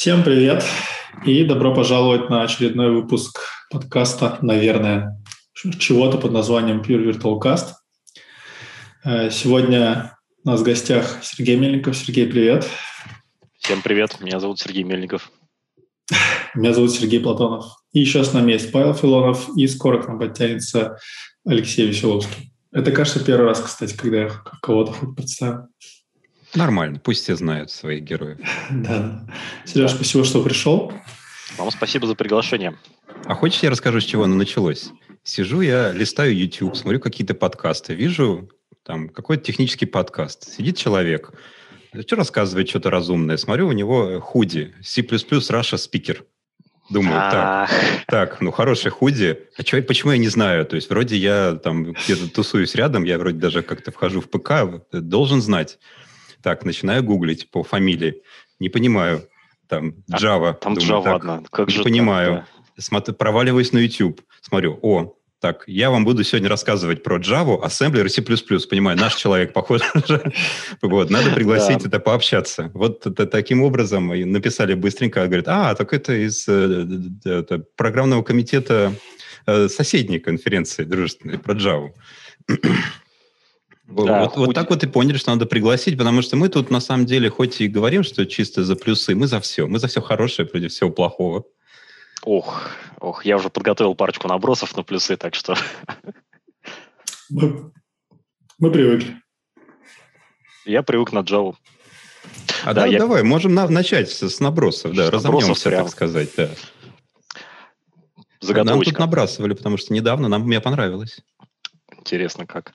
Всем привет и добро пожаловать на очередной выпуск подкаста, наверное, чего-то под названием Pure Virtual Cast. Э, сегодня у нас в гостях Сергей Мельников. Сергей, привет. Всем привет, меня зовут Сергей Мельников. Меня зовут Сергей Платонов. И еще с нами есть Павел Филонов, и скоро к нам подтянется Алексей Веселовский. Это, кажется, первый раз, кстати, когда я кого-то хоть представил. Нормально, пусть все знают своих героев. Да. Сереж, спасибо, что пришел. Вам спасибо за приглашение. А хочешь, я расскажу, с чего оно началось? Сижу я, листаю YouTube, смотрю какие-то подкасты, вижу там какой-то технический подкаст. Сидит человек, что рассказывает что-то разумное. Смотрю, у него худи, C++ Russia Speaker. Думаю, так, так, ну хороший худи. А чё, почему я не знаю? То есть вроде я там где-то тусуюсь рядом, я вроде даже как-то вхожу в ПК, должен знать. Так, начинаю гуглить по фамилии. Не понимаю. Там а, Java. там думаю, Java так, одна. Как не же понимаю. Так, да. Смотрю, проваливаюсь на YouTube. Смотрю, о, так, я вам буду сегодня рассказывать про Java, Assembler и C++. Понимаю, наш человек, похоже. вот, надо пригласить это пообщаться. Вот таким образом написали быстренько, говорит, а, так это из э, программного комитета э, соседней конференции дружественной про Java. Да, вот, вот так вот и поняли, что надо пригласить, потому что мы тут на самом деле хоть и говорим, что чисто за плюсы, мы за все. Мы за все хорошее против всего плохого. Ох, ох, я уже подготовил парочку набросов на плюсы, так что... Мы, мы привыкли. Я привык на Java. А да, да я... давай, можем на, начать с, с набросов, да, с разомнемся, прям. так сказать, да. Заготовочка. Нам тут набрасывали, потому что недавно нам мне понравилось. Интересно, как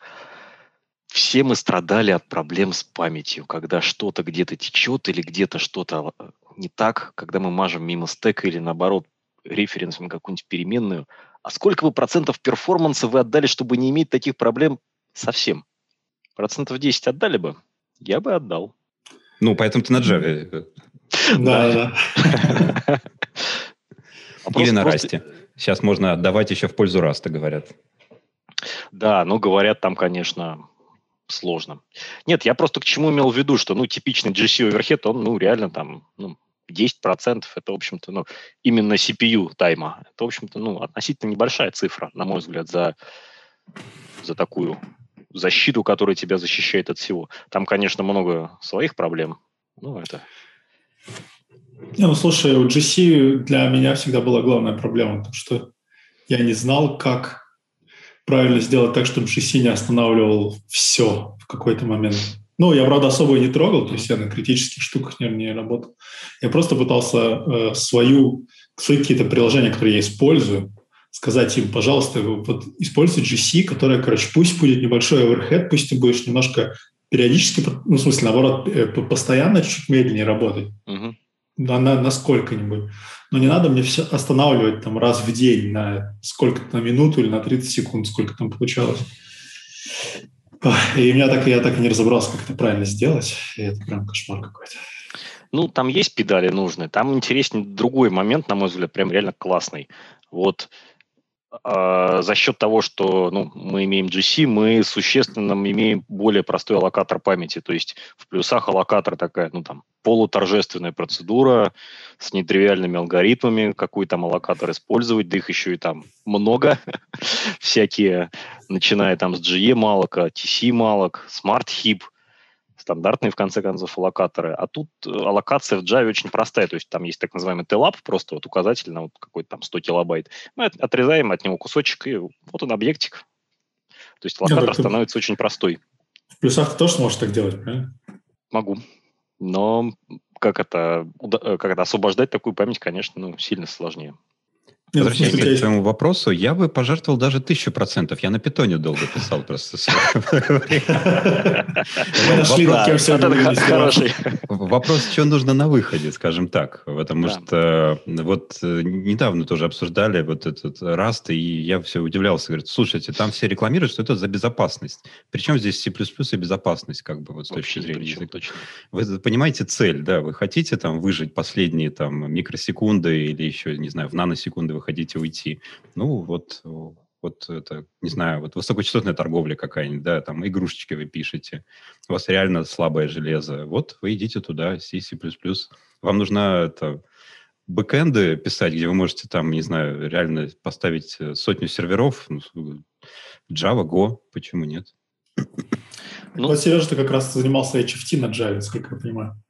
все мы страдали от проблем с памятью, когда что-то где-то течет или где-то что-то э, не так, когда мы мажем мимо стека или наоборот референсом какую-нибудь переменную. А сколько вы процентов перформанса вы отдали, чтобы не иметь таких проблем совсем? Процентов 10 отдали бы? Я бы отдал. Ну, поэтому ты на Java. Да, да. Или на Расте. Сейчас можно отдавать еще в пользу Раста, говорят. Да, ну, говорят, там, конечно, сложно. Нет, я просто к чему имел в виду, что, ну, типичный GC overhead, он, ну, реально там, ну, 10% это, в общем-то, ну, именно CPU time а. Это, в общем-то, ну, относительно небольшая цифра, на мой взгляд, за, за такую защиту, которая тебя защищает от всего. Там, конечно, много своих проблем. Ну, это... Не, ну, слушай, у GC для меня всегда была главная проблема, потому что я не знал, как правильно сделать так, чтобы GC не останавливал все в какой-то момент. Ну, я, правда, особо не трогал, то есть я на критических штуках не, не работал. Я просто пытался э, свою, свои какие-то приложения, которые я использую, сказать им, пожалуйста, вот используй GC, которая, короче, пусть будет небольшой overhead, пусть ты будешь немножко периодически, ну, в смысле, наоборот, э, постоянно чуть медленнее работать. Uh-huh. На, на, на сколько-нибудь. Но не надо мне все останавливать там раз в день на сколько-то на минуту или на 30 секунд, сколько там получалось. И меня так, я так и не разобрался, как это правильно сделать. И это прям кошмар какой-то. Ну, там есть педали нужные. Там интереснее другой момент, на мой взгляд, прям реально классный. Вот за счет того, что ну, мы имеем GC, мы существенно имеем более простой аллокатор памяти. То есть в плюсах аллокатор такая, ну там, полуторжественная процедура с нетривиальными алгоритмами, какой там аллокатор использовать, да их еще и там много, всякие, начиная там с GE малока, TC малок, Smart Heap, стандартные, в конце концов, аллокаторы. А тут э, аллокация в Java очень простая, то есть там есть так называемый TLAP, просто вот указатель на вот какой-то там 100 килобайт. Мы отрезаем от него кусочек, и вот он объектик. То есть аллокатор Нет, становится очень простой. В плюсах ты тоже сможешь так делать, правильно? Могу. Но как это, э, как это освобождать такую память, конечно, ну, сильно сложнее. Возвращаясь к своему вопросу, я бы пожертвовал даже тысячу процентов. Я на питоне долго писал просто. Вопрос, что нужно на выходе, скажем так. Потому что вот э, недавно тоже обсуждали вот этот Раст, и я все удивлялся. Говорит, слушайте, там все рекламируют, что это за безопасность. Причем здесь C++ и безопасность, как бы вот с точки зрения языка. Вы понимаете цель, да, вы хотите там выжить последние там микросекунды или еще, не знаю, в наносекунды вы хотите уйти. Ну, вот, вот это, не знаю, вот высокочастотная торговля какая-нибудь, да, там игрушечки вы пишете, у вас реально слабое железо, вот вы идите туда, C, C++, вам нужна это, бэкэнды писать, где вы можете там, не знаю, реально поставить э, сотню серверов, ну, Java, Go, почему нет? Ну, вот Сережа, ты как раз занимался HFT на Java, сколько я понимаю.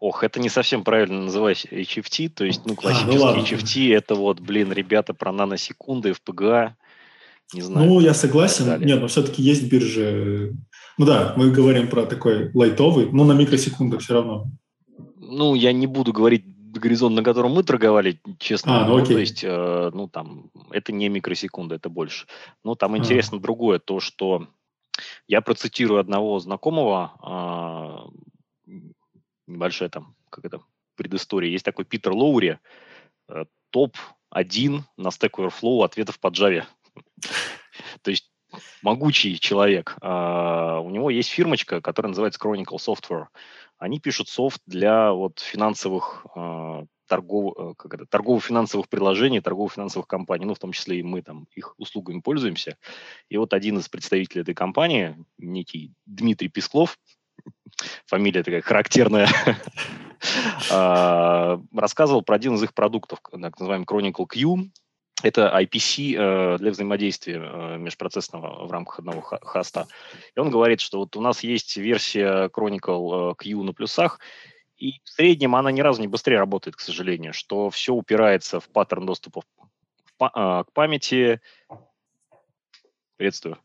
Ох, это не совсем правильно называть HFT, то есть, ну, классический а, ну HFT это вот, блин, ребята про наносекунды, FPGA, не знаю. Ну, я согласен. Нет, но все-таки есть биржи. Ну да, мы говорим про такой лайтовый, но на микросекундах все равно. Ну, я не буду говорить горизонт, на котором мы торговали, честно. А, ну, окей. то есть, э, ну, там, это не микросекунда, это больше. Но там а. интересно другое, то, что я процитирую одного знакомого, э, небольшая там, как это, предыстория. Есть такой Питер Лоури, э, топ-1 на Stack Overflow ответов по Java. То есть могучий человек. Uh, у него есть фирмочка, которая называется Chronicle Software. Они пишут софт для вот финансовых uh, торгов, uh, как это, торгово-финансовых приложений, торгово-финансовых компаний, ну, в том числе и мы там их услугами пользуемся. И вот один из представителей этой компании, некий Дмитрий Песклов, фамилия такая характерная, рассказывал про один из их продуктов, так называемый Chronicle Q, это IPC э, для взаимодействия э, межпроцессного в рамках одного хоста. И он говорит, что вот у нас есть версия Chronicle э, Q на плюсах, и в среднем она ни разу не быстрее работает, к сожалению, что все упирается в паттерн доступа к памяти. Приветствую.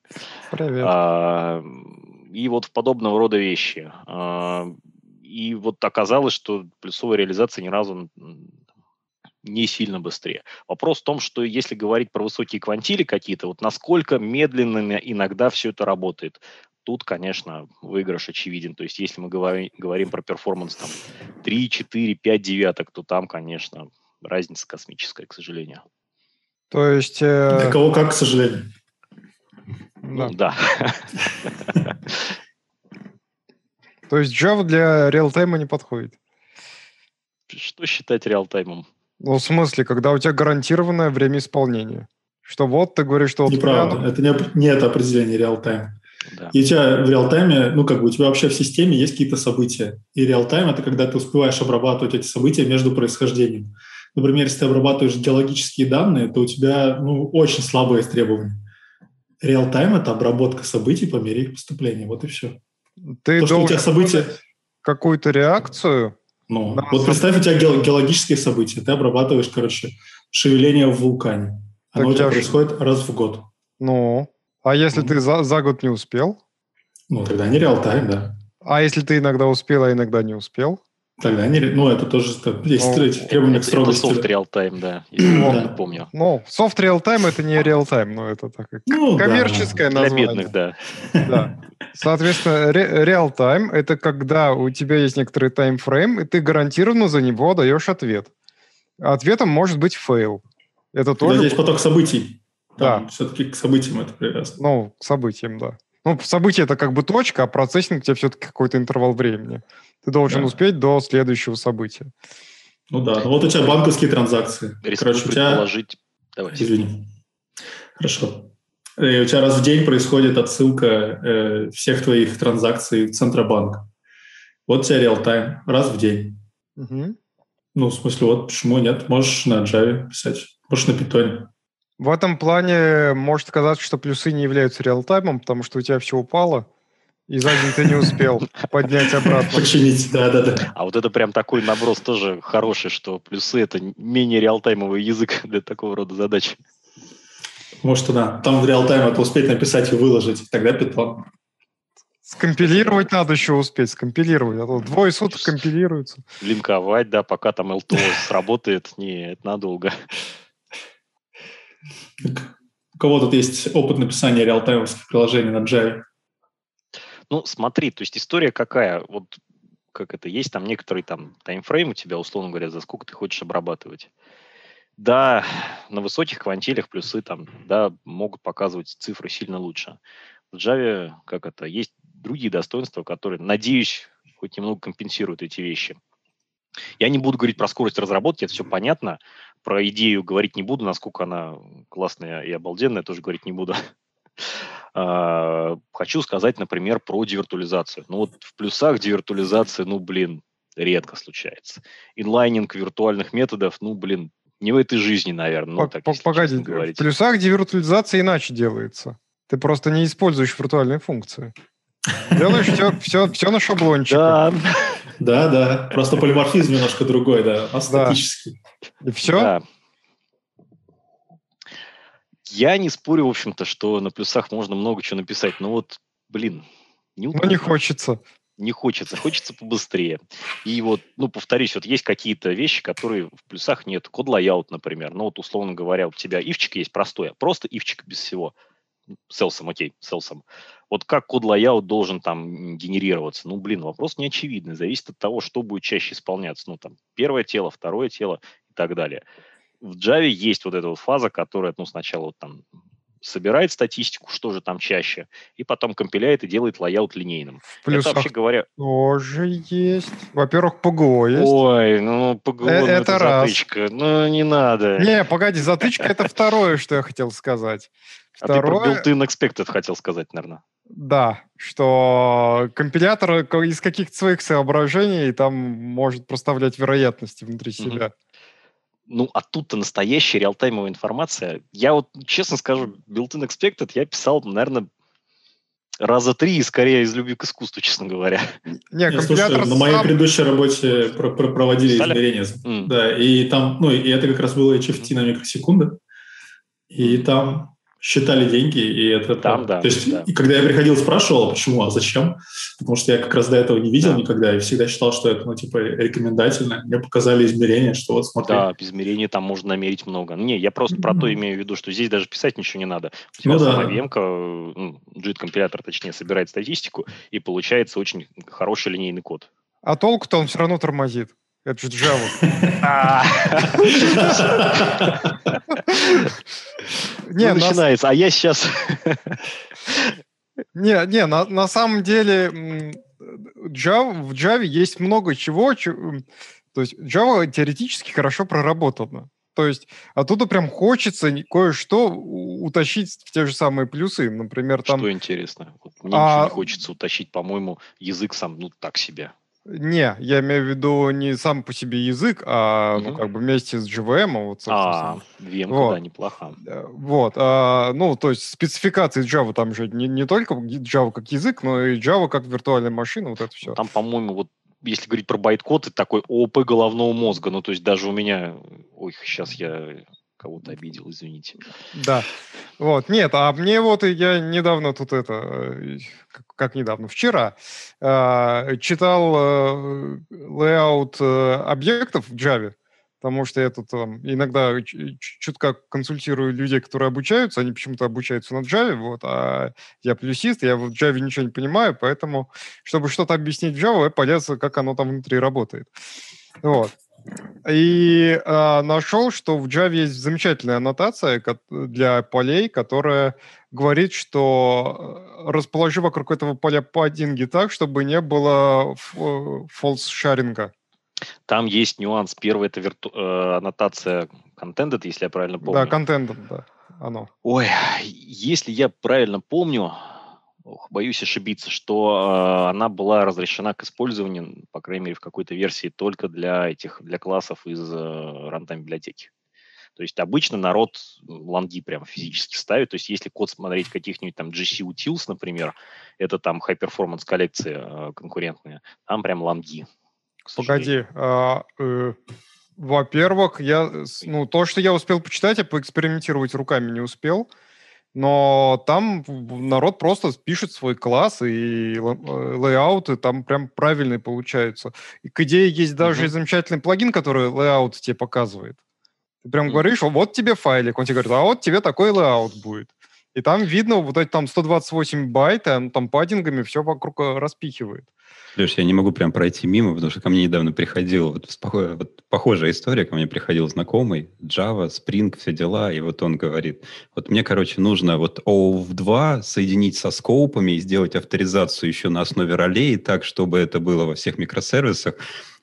Привет. А, и вот в подобного рода вещи. А, и вот оказалось, что плюсовая реализация ни разу не сильно быстрее. Вопрос в том, что если говорить про высокие квантили какие-то, вот насколько медленно иногда все это работает. Тут, конечно, выигрыш очевиден. То есть если мы говорим, говорим про перформанс там 3, 4, 5 девяток, то там, конечно, разница космическая, к сожалению. То есть... Э... Для кого как, к сожалению. Ну, да. То есть Java для реалтайма не подходит? Что считать реалтаймом? Ну, в смысле, когда у тебя гарантированное время исполнения. Что вот ты говоришь, что... Неправда. Вот, это не, не это определение реал-тайм. Да. И у тебя в реал-тайме, ну, как бы у тебя вообще в системе есть какие-то события. И реал-тайм – это когда ты успеваешь обрабатывать эти события между происхождением. Например, если ты обрабатываешь геологические данные, то у тебя, ну, очень слабые требования. Реал-тайм – это обработка событий по мере их поступления. Вот и все. Ты то, что у тебя события... какую-то реакцию ну, да, вот представь, у тебя геологические события, ты обрабатываешь, короче, шевеление в вулкане. Оно так у тебя происходит раз в год. Ну, а если ну. ты за, за год не успел? Ну, тогда не реал-тайм, да. А если ты иногда успел, а иногда не успел? Тогда не, ну это тоже есть ну, требования к строгости. Это soft real-time, да, помню. Ну, soft real-time это не real-time, но это так ну, коммерческое да. название. Для бедных, да. Да. Соответственно, real-time это когда у тебя есть некоторый таймфрейм, и ты гарантированно за него даешь ответ. Ответом может быть fail. Это тоже... Здесь поток событий. Там да. Все-таки к событиям это привязано. Ну, к событиям, да. Ну, событие это как бы точка, а процессинг у тебя все-таки какой-то интервал времени. Ты должен да. успеть до следующего события. Ну да, ну вот у тебя банковские транзакции. Рискну Короче, у тебя... Давай. Извини. Хорошо. И э, у тебя раз в день происходит отсылка э, всех твоих транзакций в Центробанк. Вот у тебя реал-тайм, раз в день. Угу. Ну, в смысле, вот почему нет? Можешь на Java писать, можешь на Python. В этом плане может казаться, что плюсы не являются реал-таймом, потому что у тебя все упало, и за день ты не успел поднять обратно. Починить, да-да-да. А вот это прям такой наброс тоже хороший, что плюсы — это менее реалтаймовый язык для такого рода задач. Может, да. Там в реалтайме это успеть написать и выложить, тогда питон. Скомпилировать надо еще успеть, скомпилировать. А то двое суток компилируется. Линковать, да, пока там LTO сработает, не, это надолго. У кого тут есть опыт написания реалтаймовских приложений на Java? Ну, смотри, то есть история какая? Вот как это, есть там некоторый там таймфрейм у тебя, условно говоря, за сколько ты хочешь обрабатывать. Да, на высоких квантилях плюсы там, да, могут показывать цифры сильно лучше. В Java, как это, есть другие достоинства, которые, надеюсь, хоть немного компенсируют эти вещи. Я не буду говорить про скорость разработки, это все понятно. Про идею говорить не буду, насколько она классная и обалденная, тоже говорить не буду. А, хочу сказать, например, про девиртуализацию. Ну вот в плюсах девиртуализация, ну блин, редко случается. Инлайнинг виртуальных методов, ну блин, не в этой жизни, наверное. Ну, так, Погоди, в плюсах девиртуализация иначе делается. Ты просто не используешь виртуальные функции. Делаешь все, все, все на шаблончике. Да. да, да. Просто полиморфизм немножко другой, да, астатический. И все? Да. Я не спорю, в общем-то, что на плюсах можно много чего написать, но вот, блин, не Ну, не хочется. Не хочется, хочется побыстрее. И вот, ну, повторюсь, вот есть какие-то вещи, которые в плюсах нет. Code layout, например. Ну, вот, условно говоря, у тебя if чик есть простой, а просто if чик без всего. Селсом, окей, селсом. Вот как code layout должен там генерироваться? Ну, блин, вопрос неочевидный. Зависит от того, что будет чаще исполняться. Ну, там, первое тело, второе тело и так далее в Java есть вот эта вот фаза, которая, ну, сначала вот там собирает статистику, что же там чаще, и потом компиляет и делает layout линейным. Плюс это вообще говоря... тоже есть. Во-первых, PGO есть. Ой, ну PGO, э- ну, это, это раз. затычка. Ну, не надо. Не, погоди, затычка — это второе, что я хотел сказать. Второе... А ты про built-in expect хотел сказать, наверное. Да, что компилятор из каких-то своих соображений там может проставлять вероятности внутри себя. Ну, а тут-то настоящая реалтаймовая информация. Я вот, честно скажу, built-in expected я писал, наверное, раза три, скорее из любви к искусству, честно говоря. Не, Нет, слушай, на моей предыдущей работе про про проводили Писали? измерения. Mm. Да, и там, ну, и это как раз было HFT на микросекунды. И там считали деньги, и это... Там, да. То есть, да. и когда я приходил, спрашивал, почему, а зачем, потому что я как раз до этого не видел да. никогда, и всегда считал, что это, ну, типа, рекомендательно. Мне показали измерения, что вот смотри. Да, измерений там можно намерить много. Не, я просто mm-hmm. про то имею в виду, что здесь даже писать ничего не надо. У тебя ну, сама да. VM, ну, JIT-компилятор, точнее, собирает статистику, и получается очень хороший линейный код. А толку-то он все равно тормозит. Это же Java. Не, начинается, а я сейчас... Не, не, на, на самом деле Java, в Java есть много чего, чего, то есть Java теоретически хорошо проработана. То есть оттуда прям хочется кое-что утащить в те же самые плюсы. Например, там... Что интересно? Вот мне а... ничего не хочется утащить, по-моему, язык сам, ну, так себе. Не, я имею в виду не сам по себе язык, а угу. ну, как бы вместе с JVM. Вот, а, VM, вот. да, неплохо. Э, вот, а, ну, то есть спецификации Java там же не, не только Java как язык, но и Java как виртуальная машина, вот это все. Там, по-моему, вот если говорить про байткод, это такой ООП головного мозга. Ну, то есть даже у меня... Ой, сейчас я кого-то обидел, извините. Да. Вот, нет, а мне вот я недавно тут это, э, как недавно, вчера э, читал э, э, объектов в Java, потому что я тут там иногда чутка консультирую людей, которые обучаются, они почему-то обучаются на Java, вот, а я плюсист, я в Java ничего не понимаю, поэтому, чтобы что-то объяснить в Java, я полез, как оно там внутри работает. Вот. И э, нашел, что в Java есть замечательная аннотация для полей, которая говорит, что э, расположи вокруг этого поля паддинги так, чтобы не было фолс-шаринга. Там есть нюанс. Первый – это вирту... э, аннотация contented, если я правильно помню. Да, Contended, да, оно. Ой, если я правильно помню, ох, боюсь ошибиться, что э, она была разрешена к использованию, по крайней мере, в какой-то версии только для этих, для классов из э, runtime библиотеки. То есть обычно народ long и прямо физически ставит. То есть если код смотреть каких-нибудь там JCTools, например, это там high performance коллекции э, конкурентные, там прям long и. Погоди, а, э, во-первых, я, ну, то, что я успел почитать, я поэкспериментировать руками не успел. Но там народ просто пишет свой класс, и э, layout ы там прям правильные получаются. И к идее есть даже mm-hmm. замечательный плагин, который layout тебе показывает. Ты прям mm-hmm. говоришь, вот тебе файлик, он тебе говорит, а вот тебе такой layout будет. И там видно вот эти там 128 байт, он там padding ами все вокруг э, распихивает. Леш, я не могу прям пройти мимо, потому что ко мне недавно приходил, вот, вот похожая история, ко мне приходил знакомый, Java, Spring, все дела, и вот он говорит, вот мне, короче, нужно вот OAuth 2 соединить со scope ами и сделать авторизацию еще на основе ролей так, чтобы это было во всех микросервисах,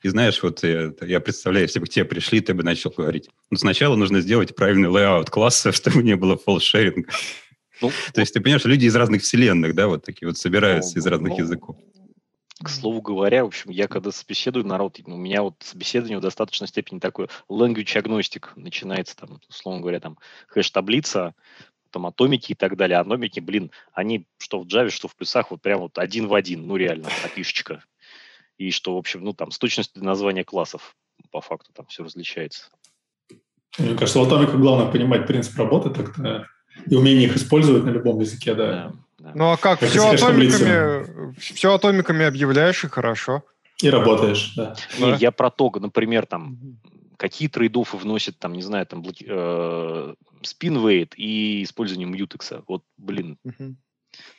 И знаешь, вот я, я представляю, если бы к тебе пришли, ты бы начал говорить. Ну, сначала нужно сделать правильный layout класса, чтобы не было false sharing а. Ну, То есть ты понимаешь, люди из разных вселенных, да, вот такие вот собираются ну, из разных ну, языков. К слову говоря, в общем, я когда собеседую народ, у меня вот собеседование в достаточной степени такой language агностик начинается там, условно говоря, там хэш-таблица, там атомики и так далее. Аномики, блин, они что в Java, что в плюсах вот прям вот один в один, ну реально, опишечка. И что, в общем, ну там с точностью названия классов по факту там все различается. Мне кажется, в атомиках главное понимать принцип работы так-то и умение их использовать на любом языке, да. да. Ну а как? все атомиками, все атомиками объявляешь и хорошо. И работаешь, да. Не, да. я про то, например, там какие трейдофы вносят, там, не знаю, там, э, спинвейт и использование мьютекса. Вот, блин. Угу.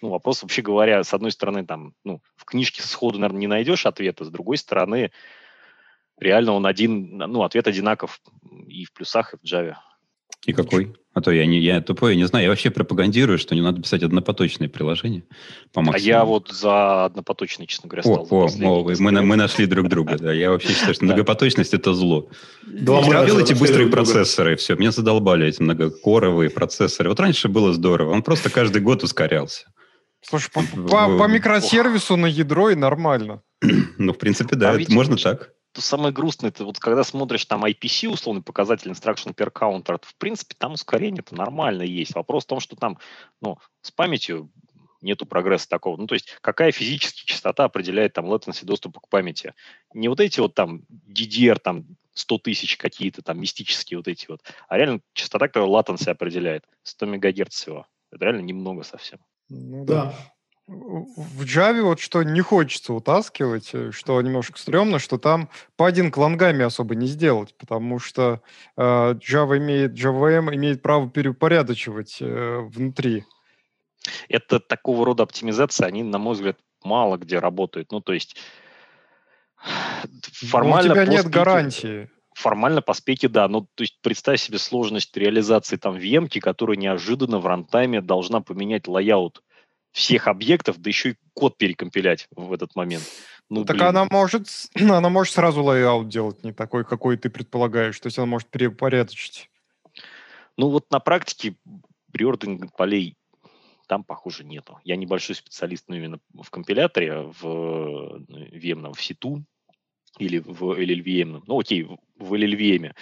Ну, вопрос, вообще говоря, с одной стороны, там, ну, в книжке сходу, наверное, не найдешь ответа, с другой стороны, реально он один, ну, ответ одинаков и в плюсах, и в Java. И какой? А то я, не, я тупой, я не знаю. Я вообще пропагандирую, что не надо писать однопоточные приложения по максимуму. А я вот за однопоточные, честно говоря, стал. О, о, о мы, мы нашли друг друга. Да. Я вообще считаю, что многопоточность – это зло. Делайте быстрые процессоры, все. Меня задолбали эти многокоровые процессоры. Вот раньше было здорово. Он просто каждый год ускорялся. Слушай, по, по, по микросервису на ядро и нормально. Ну, в принципе, да, а можно так самое грустное, это вот когда смотришь там IPC, условный показатель Instruction Per Counter, то, в принципе, там ускорение-то нормально есть. Вопрос в том, что там, ну, с памятью нету прогресса такого. Ну, то есть какая физическая частота определяет там latency доступа к памяти? Не вот эти вот там DDR, там 100 тысяч какие-то там мистические вот эти вот, а реально частота, которая latency определяет. 100 мегагерц всего. Это реально немного совсем. Ну да в Java вот что не хочется утаскивать, э, что немножко стрёмно, что там padding long ами особо не сделать, потому что э, Java имеет, JVM имеет право переупорядочивать э, внутри. Это такого рода оптимизация, они, на мой взгляд, мало где работают. Ну, то есть формально... Но у тебя нет гарантии. Формально по спеке, да. Ну, то есть представь себе сложность реализации там VM, которая неожиданно в runtime е должна поменять layout всех объектов, да еще и код перекомпилять в этот момент. Ну, так блин. она может, она может сразу layout делать не такой, какой ты предполагаешь. То есть она может переупорядочить. Ну вот на практике reordering полей там, похоже, нету. Я небольшой специалист ну, именно в компиляторе, в VM, в C2 или в LLVM. Ну, окей, в LLVM.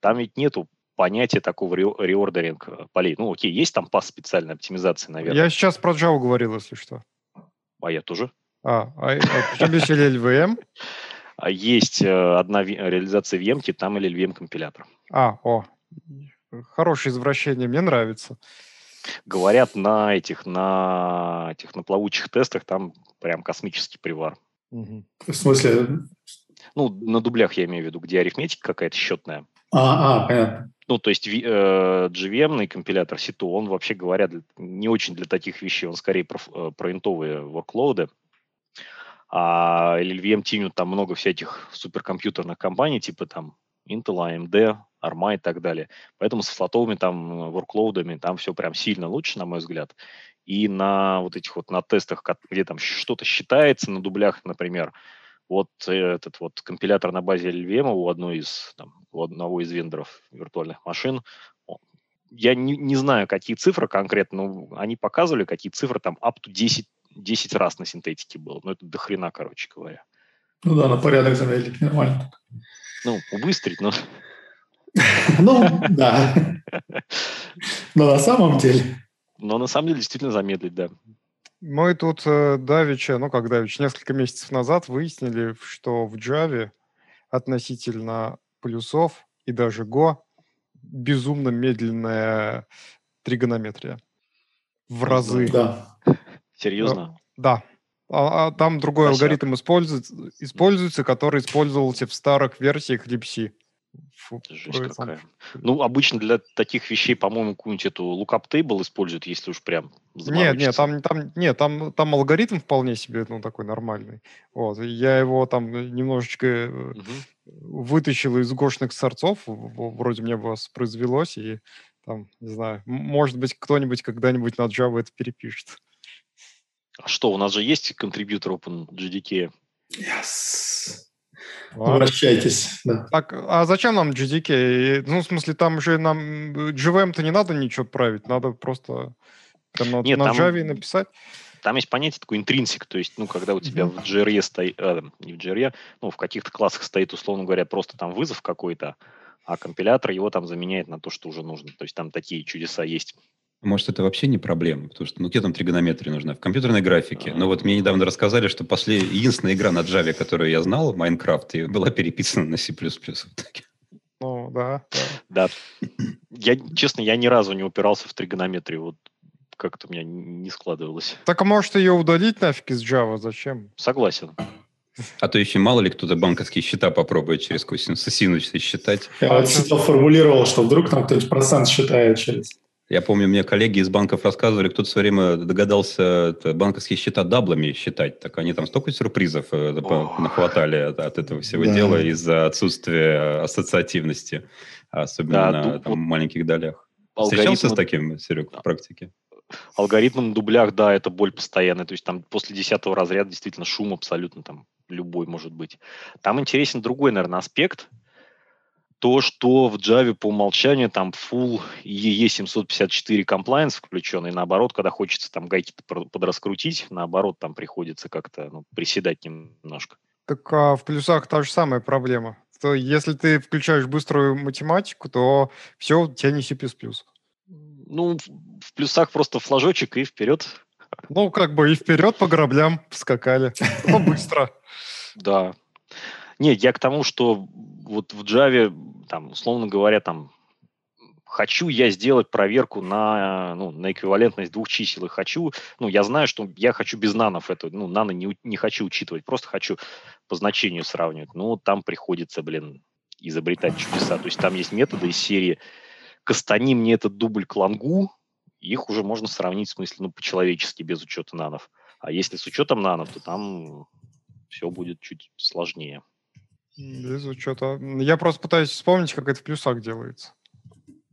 Там ведь нету понятие такого reordering э, полей. Ну, окей, есть там pass специальной оптимизации, наверное. Я сейчас про Java говорил, если что. А я тоже. А, а, а причем здесь LLVM? А есть э, одна реализация VM, там LLVM компилятор. А, о, хорошее извращение, мне нравится. Говорят, на этих, на этих, на плавучих тестах там прям космический привар. Угу. В смысле? Ну, на дублях я имею в виду, где арифметика какая-то счетная. А, а, понятно. Ну, то есть э, GVM компилятор Ситу, он вообще говоря не очень для таких вещей, он скорее про, э, про интовые workload. А LLVM тянут там много всяких суперкомпьютерных компаний, типа там Intel, AMD, ARMA и так далее. Поэтому с флотовыми там workloadами там все прям сильно лучше, на мой взгляд. И на вот этих вот на тестах, где там что-то считается на дублях, например, вот этот вот компилятор на базе LLVM у одной из там, у одного из вендоров виртуальных машин. Я не, не знаю, какие цифры конкретно, но они показывали, какие цифры там up to 10, 10 раз на синтетике было. Ну, это до хрена, короче говоря. Ну да, на порядок замедлить нормально. Ну, убыстрить, но... Ну, да. Но на самом деле... Но на самом деле действительно замедлить, да. Мы тут э, Давича, ну как Давич, несколько месяцев назад выяснили, что в Java относительно плюсов и даже Go безумно медленная тригонометрия. В разы. Да. Серьезно? Да. А, а там другой Спасибо. алгоритм используется, используется, который использовался в старых версиях libc. Фу, Жесть какая. Ну, обычно для таких вещей, по-моему, какую-нибудь эту lookup table используют, если уж прям Нет, нет, там, там, нет, там, там алгоритм вполне себе, ну, такой нормальный. Вот. Я его там немножечко угу. вытащил из гошных сорцов, вроде мне воспроизвелось, и там, не знаю, может быть, кто-нибудь когда-нибудь на Java это перепишет. А что, у нас же есть контрибьютор OpenGDK? Yes. Обращайтесь. Да. Так, а зачем нам GDK? Ну, в смысле, там же нам JVM-то не надо ничего править, надо просто на, Нет, на там- Java написать. Там есть понятие такой интринсик, то есть, ну, когда у тебя в JRE стоит, э, не в JRE, ну, в каких-то классах стоит, условно говоря, просто там вызов какой-то, а компилятор его там заменяет на то, что уже нужно. То есть там такие чудеса есть. Может, это вообще не проблема, потому что, ну, где там тригонометрия нужна? В компьютерной графике. Но вот мне недавно рассказали, что после... единственная игра на Java, которую я знал, Майнкрафт, и была переписана на C++. Ну, да. да. Да. Я, честно, я ни разу не упирался в тригонометрию. Вот как-то у меня не складывалось. Так а может ее удалить нафиг из Java? Зачем? Согласен. А то еще мало ли кто-то банковские счета попробует через косинус и синус считать. Я вот сидел, формулировал, что вдруг там кто-нибудь процент считает через... Я помню, мне коллеги из банков рассказывали, кто-то в свое время догадался это, банковские счета даблами считать. Так они там столько сюрпризов э, Ох. нахватали от, от этого всего Да. дела из-за отсутствия ассоциативности, особенно Да, на ду- там, вот маленьких долях. Встречался с таким, Серег, в практике? алгоритмом дублях, да, это боль постоянная. То есть там после 10 разряда действительно шум абсолютно там любой может быть. Там интересен другой, наверное, аспект. То, что в Java по умолчанию там full EE 754 compliance включен, и наоборот, когда хочется там гайки подраскрутить, наоборот, там приходится как-то ну, приседать немножко. Так а в плюсах та же самая проблема. То если ты включаешь быструю математику, то все, у тебя не C++. Ну, в- в плюсах просто флажочек и вперед. Ну, как бы и вперед по граблям скакали. Ну, быстро. Да. Нет, я к тому, что вот в Java, там, условно говоря, там, хочу я сделать проверку на, ну, на эквивалентность двух чисел, и хочу, ну, я знаю, что я хочу без нанов это, ну, нано не, не хочу учитывать, просто хочу по значению сравнивать. Ну, там приходится, блин, изобретать чудеса. То есть там есть методы из серии «Кастани мне этот дубль к лонгу», их уже можно сравнить в смысле, ну, по-человечески, без учета нанов. А если с учетом нанов, то там все будет чуть сложнее. Без учета. Я просто пытаюсь вспомнить, как это в плюсах делается.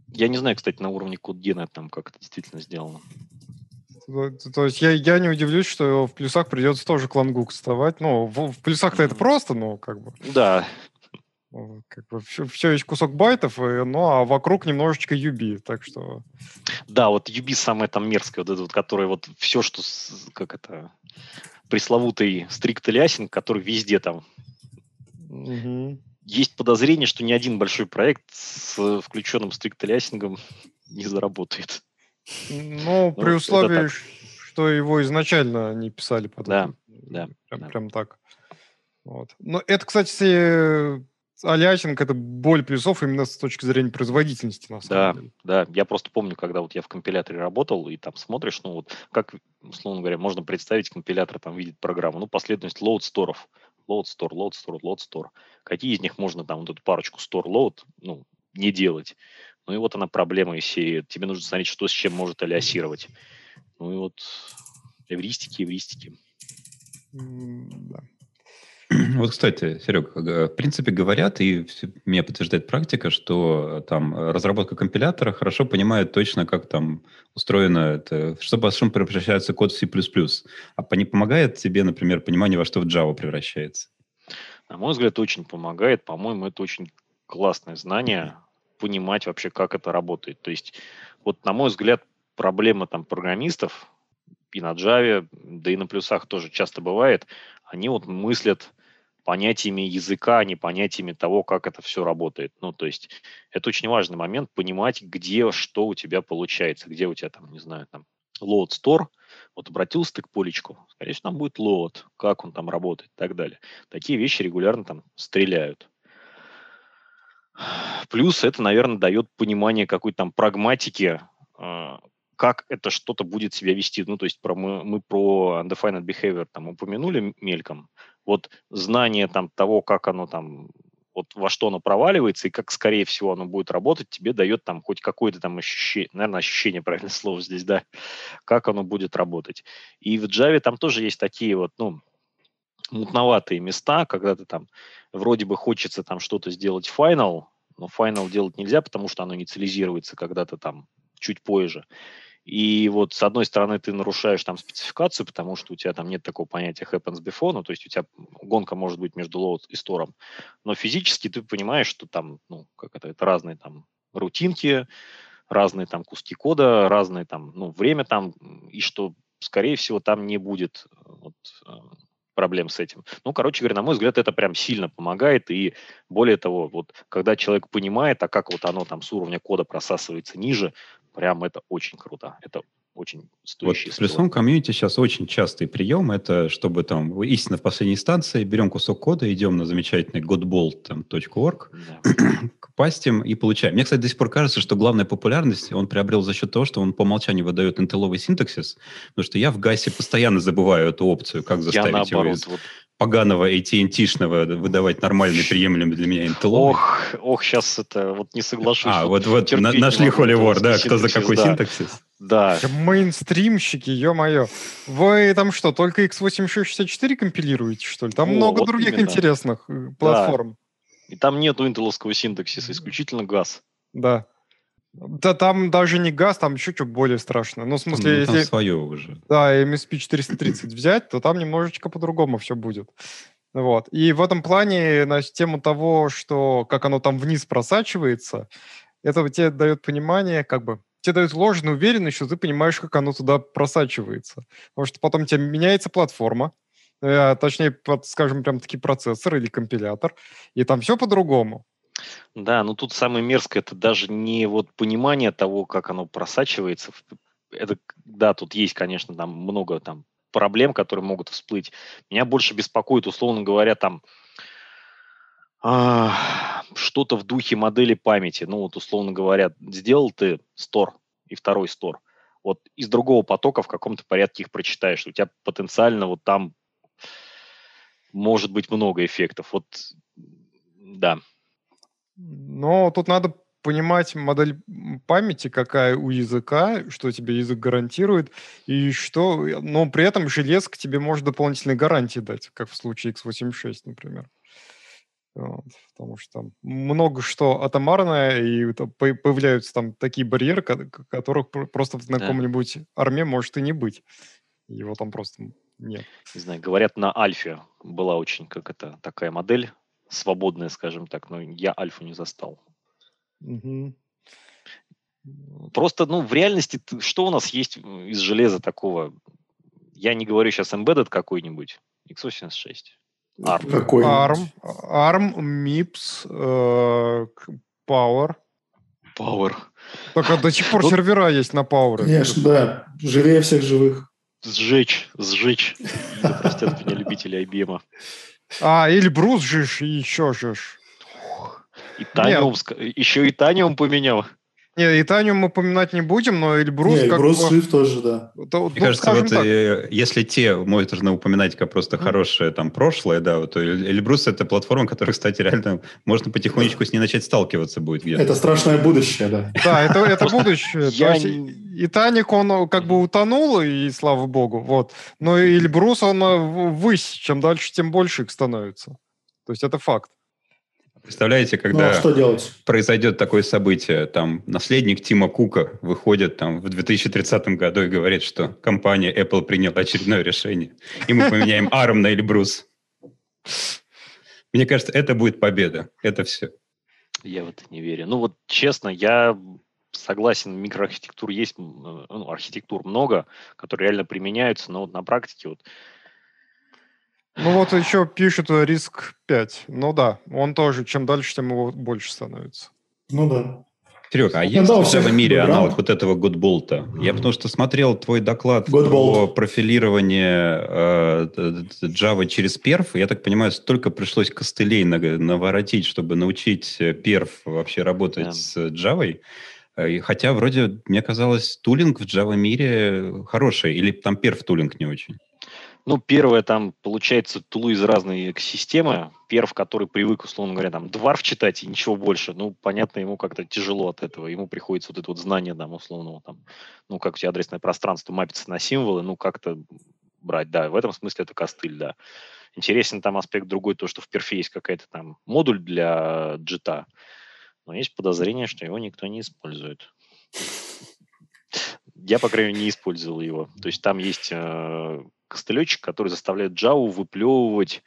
Я не знаю, кстати, на уровне код-гена там как это действительно сделано. То, то есть я, я не удивлюсь, что в плюсах придется тоже клангу вставать. Ну, в, в плюсах-то это Мгм. просто, ну, как бы, Да, ну, как бы все, есть кусок байтов, и, ну, а вокруг немножечко UB, так что... да, вот UB самое там мерзкое, вот это вот, которое вот все, что, как это, пресловутый strict aliasing, который везде там. Мгм. Есть подозрение, что ни один большой проект с включенным strict aliasing ом не заработает. Ну, при это условии, что его изначально не писали под Да, да, Прям, да. прям так. Вот. Но это, кстати, алясинг это боль плюсов именно с точки зрения производительности, на самом Да, деле. да, я просто помню, когда вот я в компиляторе работал, и там смотришь, ну вот как, условно говоря, можно представить, компилятор там видит программу, ну, последовательность load сторов, load store, load store, load store. Какие из них можно там вот эту парочку store load, ну, не делать? Ну и вот она проблема серии. Тебе нужно смотреть, что с чем может алиасировать. Ну и вот эвристики, эвристики. Да. Вот, кстати, Серег, г- в принципе говорят, и меня подтверждает практика, что э, там э, разработка компилятора хорошо понимает точно, как там устроено это, что по шум превращается код в C++. А не помогает тебе, например, понимание, во что в Java превращается? На мой взгляд, очень помогает. По-моему, это очень классное знание, понимать вообще, как это работает. То есть, вот, на мой взгляд, проблема там программистов и на Java, да и на плюсах тоже часто бывает, они вот мыслят понятиями языка, а не понятиями того, как это все работает. Ну, то есть, это очень важный момент, понимать, где что у тебя получается, где у тебя там, не знаю, там, load store, вот обратился ты к полечку, скорее всего, там будет load, как он там работает и так далее. Такие вещи регулярно там стреляют. Плюс это, наверное, дает понимание какой-то там прагматики, э, как это что-то будет себя вести. Ну, то есть про, мы, мы про undefined behavior там упомянули мельком. Вот знание там того, как оно там, вот во что оно проваливается и как, скорее всего, оно будет работать, тебе дает там хоть какое-то там ощущение, наверное, ощущение, правильное слово здесь, да, как оно будет работать. И в Java там тоже есть такие вот, ну, мутноватые места, когда ты там вроде бы хочется там что-то сделать final, но final делать нельзя, потому что оно инициализируется когда-то там чуть позже. И вот с одной стороны ты нарушаешь там спецификацию, потому что у тебя там нет такого понятия happens before, ну то есть у тебя гонка может быть между load и store, но физически ты понимаешь, что там, ну как это, это разные там рутинки, разные там куски кода, разные там, ну время там, и что скорее всего там не будет вот, э, проблем с этим. Ну, короче говоря, на мой взгляд, это прям сильно помогает, и более того, вот когда человек понимает, а как вот оно там с уровня кода просасывается ниже, Прям это очень круто. Это очень стоящий вот В плюсовом комьюнити сейчас очень частый прием, это чтобы там истинно в последней инстанции берем кусок кода, идем на замечательный godbolt.org, да. пастим и получаем. Мне, кстати, до сих пор кажется, что главная популярность он приобрел за счет того, что он по умолчанию выдает интелловый синтаксис, потому что я в ГАСе постоянно забываю эту опцию, как заставить я наоборот, его из... вот поганого AT&T-шного выдавать нормальный, приемлемый для меня Intel. Ох, ох, сейчас это вот не соглашусь. А, вот, вот на, нашли холивор, да, кто за какой да. синтаксис? Да. Мейнстримщики, ё-моё. Вы там что, только x86-64 компилируете, что ли? Там О, много вот других именно. интересных э, платформ. Да. И там нету интеловского синтаксиса, исключительно газ. Да. Да там даже не газ, там еще что более страшно. Ну, в смысле, ну, если... свое уже. Да, MSP 430 взять, то там немножечко по-другому все будет. Вот. И в этом плане на тему того, что как оно там вниз просачивается, это тебе дает понимание, как бы, тебе дает ложную уверенность, что ты понимаешь, как оно туда просачивается. Потому что потом тебе меняется платформа, э, точнее, скажем, прям таки процессор или компилятор, и там все по-другому. Да, ну тут самое мерзкое, это даже не вот понимание того, как оно просачивается. Это, да, тут есть, конечно, там много там проблем, которые могут всплыть. Меня больше беспокоит, условно говоря, там а, что-то в духе модели памяти. Ну вот, условно говоря, сделал ты стор и второй стор. Вот из другого потока в каком-то порядке их прочитаешь. У тебя потенциально вот там может быть много эффектов. Вот, да, но тут надо понимать модель памяти, какая у языка, что тебе язык гарантирует, и что... Но при этом железка тебе может дополнительные гарантии дать, как в случае x86, например. Вот, потому что там много что атомарное, и это, появляются там такие барьеры, которых просто в каком-нибудь арме может и не быть. Его там просто нет. Не знаю, говорят, на Альфе была очень, как это, такая модель свободная, скажем так, но я альфу не застал. Угу. Просто, ну, в реальности, что у нас есть из железа такого? Я не говорю сейчас embedded какой-нибудь, x86. ARM. Какой? ARM, ARM, MIPS, э, Power. Power. Только до сих пор сервера есть на Power. Конечно, да. Живее всех живых. Сжечь, сжечь. Простят меня любители IBM. А, или брус жишь, и еще жишь. И Таниум, еще и Таниум поменял. Не, и Таню мы упоминать не будем, но Эльбрус... Не, Эльбрус как жив тоже, да. То, Мне ну, кажется, вот так. Э, если те можно упоминать как просто mm. хорошее там прошлое, да, то Эльбрус — это платформа, которая, кстати, реально можно потихонечку с ней начать сталкиваться будет где-то. Это страшное будущее, да. Да, это, это будущее. И Таник, он как бы утонул, и слава богу, вот. Но Эльбрус, он э, высь. Чем дальше, тем больше их становится. То есть это факт. Представляете, когда ну, а что делать? произойдет такое событие, там наследник Тима Кука выходит там в 2030 году и говорит, что компания Apple приняла очередное решение, и мы поменяем ARM на Эльбрус. Мне кажется, это будет победа. Это все. Я в это не верю. Ну вот честно, я согласен, микроархитектур есть, ну, архитектур много, которые реально применяются, но вот на практике вот ну вот еще пишет риск 5. Ну да, он тоже, чем дальше, тем его больше становится. Ну да. Серега, а есть в целом мире аналог вот этого Godbolt? Я потому что смотрел твой доклад Godbolt. про профилирование э, Java через перф. Я так понимаю, столько пришлось костылей наворотить, чтобы научить перф вообще работать yeah. с Java. Э, хотя вроде, мне казалось, тулинг в Java мире хороший. Или там перф тулинг не очень? Ну, первое, там, получается, тулы из разной экосистемы. Перв, который привык, условно говоря, там, дварф читать и ничего больше. Ну, понятно, ему как-то тяжело от этого. Ему приходится вот это вот знание, там, условного, там, ну, как у тебя адресное пространство мапится на символы, ну, как-то брать, да. В этом смысле это костыль, да. Интересен там аспект другой, то, что в перфе есть какая-то там модуль для джита, но есть подозрение, что его никто не использует. Я, по крайней мере, не использовал его. То есть там есть э, костылечек, который заставляет Java выплевывать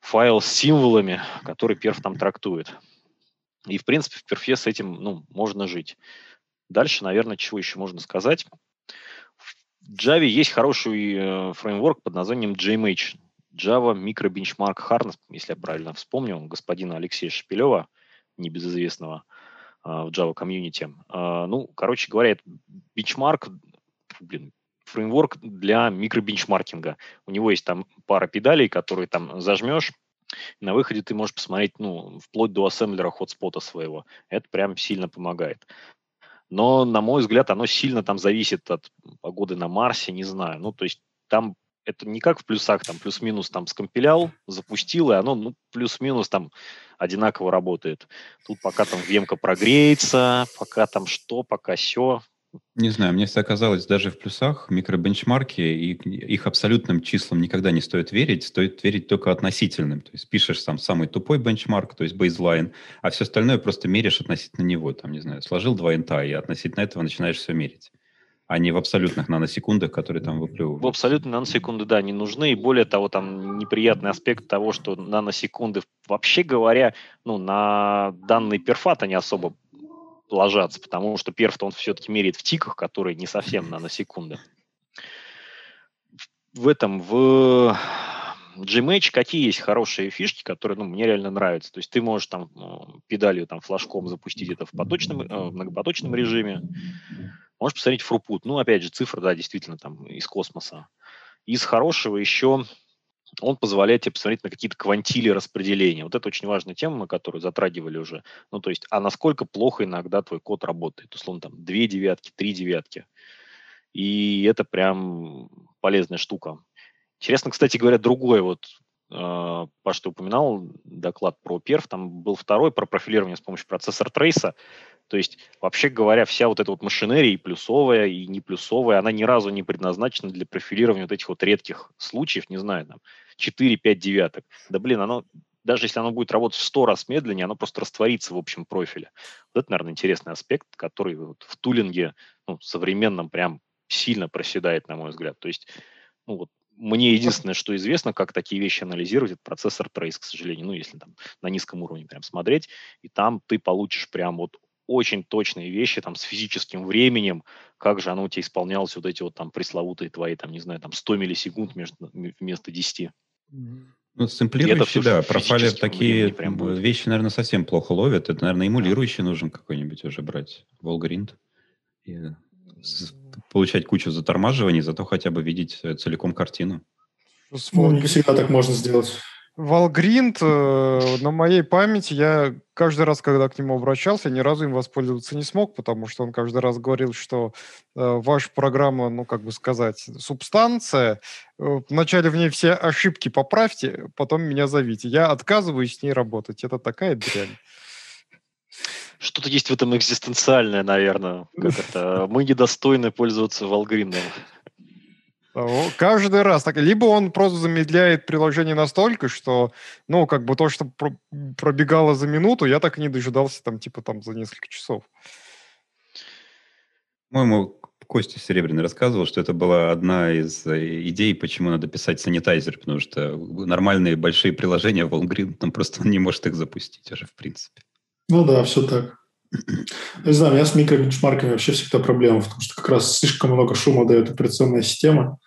файл с символами, который перф там трактует. И, в принципе, в перфе с этим ну, можно жить. Дальше, наверное, чего еще можно сказать. В Java есть хороший э, фреймворк под названием JMH. Java Micro Benchmark Harness, если я правильно вспомнил, господина Алексея Шепелева, небезызвестного э, в Java комьюнити. Э, ну, короче говоря, это бенчмарк, блин, фреймворк для микробенчмаркинга. У него есть там пара педалей, которые там зажмешь, на выходе ты можешь посмотреть, ну, вплоть до ассемблера хотспота своего. Это прям сильно помогает. Но, на мой взгляд, оно сильно там зависит от погоды на Марсе, не знаю. Ну, то есть там это не как в плюсах, там плюс-минус там скомпилял, запустил, и оно ну, плюс-минус там одинаково работает. Тут пока там вемка прогреется, пока там что, пока все, не знаю, мне всегда казалось, даже в плюсах микробенчмарки и их абсолютным числам никогда не стоит верить, стоит верить только относительным. То есть пишешь сам самый тупой бенчмарк, то есть бейзлайн, а все остальное просто меряешь относительно него. Там, не знаю, сложил два инта, и относительно этого начинаешь все мерить а не в абсолютных наносекундах, которые там выплевывают. В абсолютные наносекунды, да, не нужны. И более того, там неприятный аспект того, что наносекунды, вообще говоря, ну, на данный перфат они особо ложатся, потому что перф он все-таки меряет в тиках, которые не совсем наносекунды. В этом, в Gmage какие есть хорошие фишки, которые ну, мне реально нравятся. То есть ты можешь там э, педалью, там, флажком запустить это в поточном, э, многопоточном режиме. Можешь посмотреть фрупут. Ну, опять же, цифра, да, действительно, там, из космоса. Из хорошего еще он позволяет тебе посмотреть на какие-то квантили распределения. Вот это очень важная тема, мы которую затрагивали уже. Ну, то есть, а насколько плохо иногда твой код работает. Условно, там, две девятки, три девятки. И это прям полезная штука. Интересно, кстати говоря, другой вот, э, Паш, ты упоминал доклад про перф, там был второй про профилирование с помощью процессора трейса. То есть, вообще говоря, вся вот эта вот машинерия, и плюсовая, и не плюсовая, она ни разу не предназначена для профилирования вот этих вот редких случаев, не знаю, там, 4-5 девяток. Да, блин, оно, даже если оно будет работать в 100 раз медленнее, оно просто растворится в общем профиле. Вот это, наверное, интересный аспект, который вот в тулинге ну, современном прям сильно проседает, на мой взгляд. То есть, ну вот, мне единственное, что известно, как такие вещи анализировать, это процессор Trace, к сожалению, ну, если там на низком уровне прям смотреть, и там ты получишь прям вот очень точные вещи там с физическим временем, как же оно у тебя исполнялось, вот эти вот там пресловутые твои, там, не знаю, там 100 миллисекунд между, вместо 10. Ну, сэмплирующие, да, профайлер такие прям вещи, наверное, совсем плохо ловят. Это, наверное, эмулирующий нужен какой-нибудь уже брать, Волгринд. И получать кучу затормаживаний, зато хотя бы видеть э, целиком картину. Ну, не всегда так можно сделать. Валгринд э, на моей памяти, я каждый раз, когда к нему обращался, ни разу им воспользоваться не смог, потому что он каждый раз говорил, что э, ваша программа, ну, как бы сказать, субстанция, э, вначале в ней все ошибки поправьте, потом меня зовите. Я отказываюсь с ней работать. Это такая дрянь. Что-то есть в этом экзистенциальное, наверное. Мы недостойны пользоваться Валгриндом. Каждый раз. Так, либо он просто замедляет приложение настолько, что, ну, как бы то, что пробегало за минуту, я так и не дожидался там, типа, там, за несколько часов. По-моему, Костя Серебряный рассказывал, что это была одна из э, идей, почему надо писать санитайзер, потому что нормальные большие приложения Волгрид, там просто он не может их запустить уже, в принципе. Ну да, все так. Не знаю, у меня с микробенчмарками вообще всегда проблема, потому что как раз слишком много шума дает операционная система.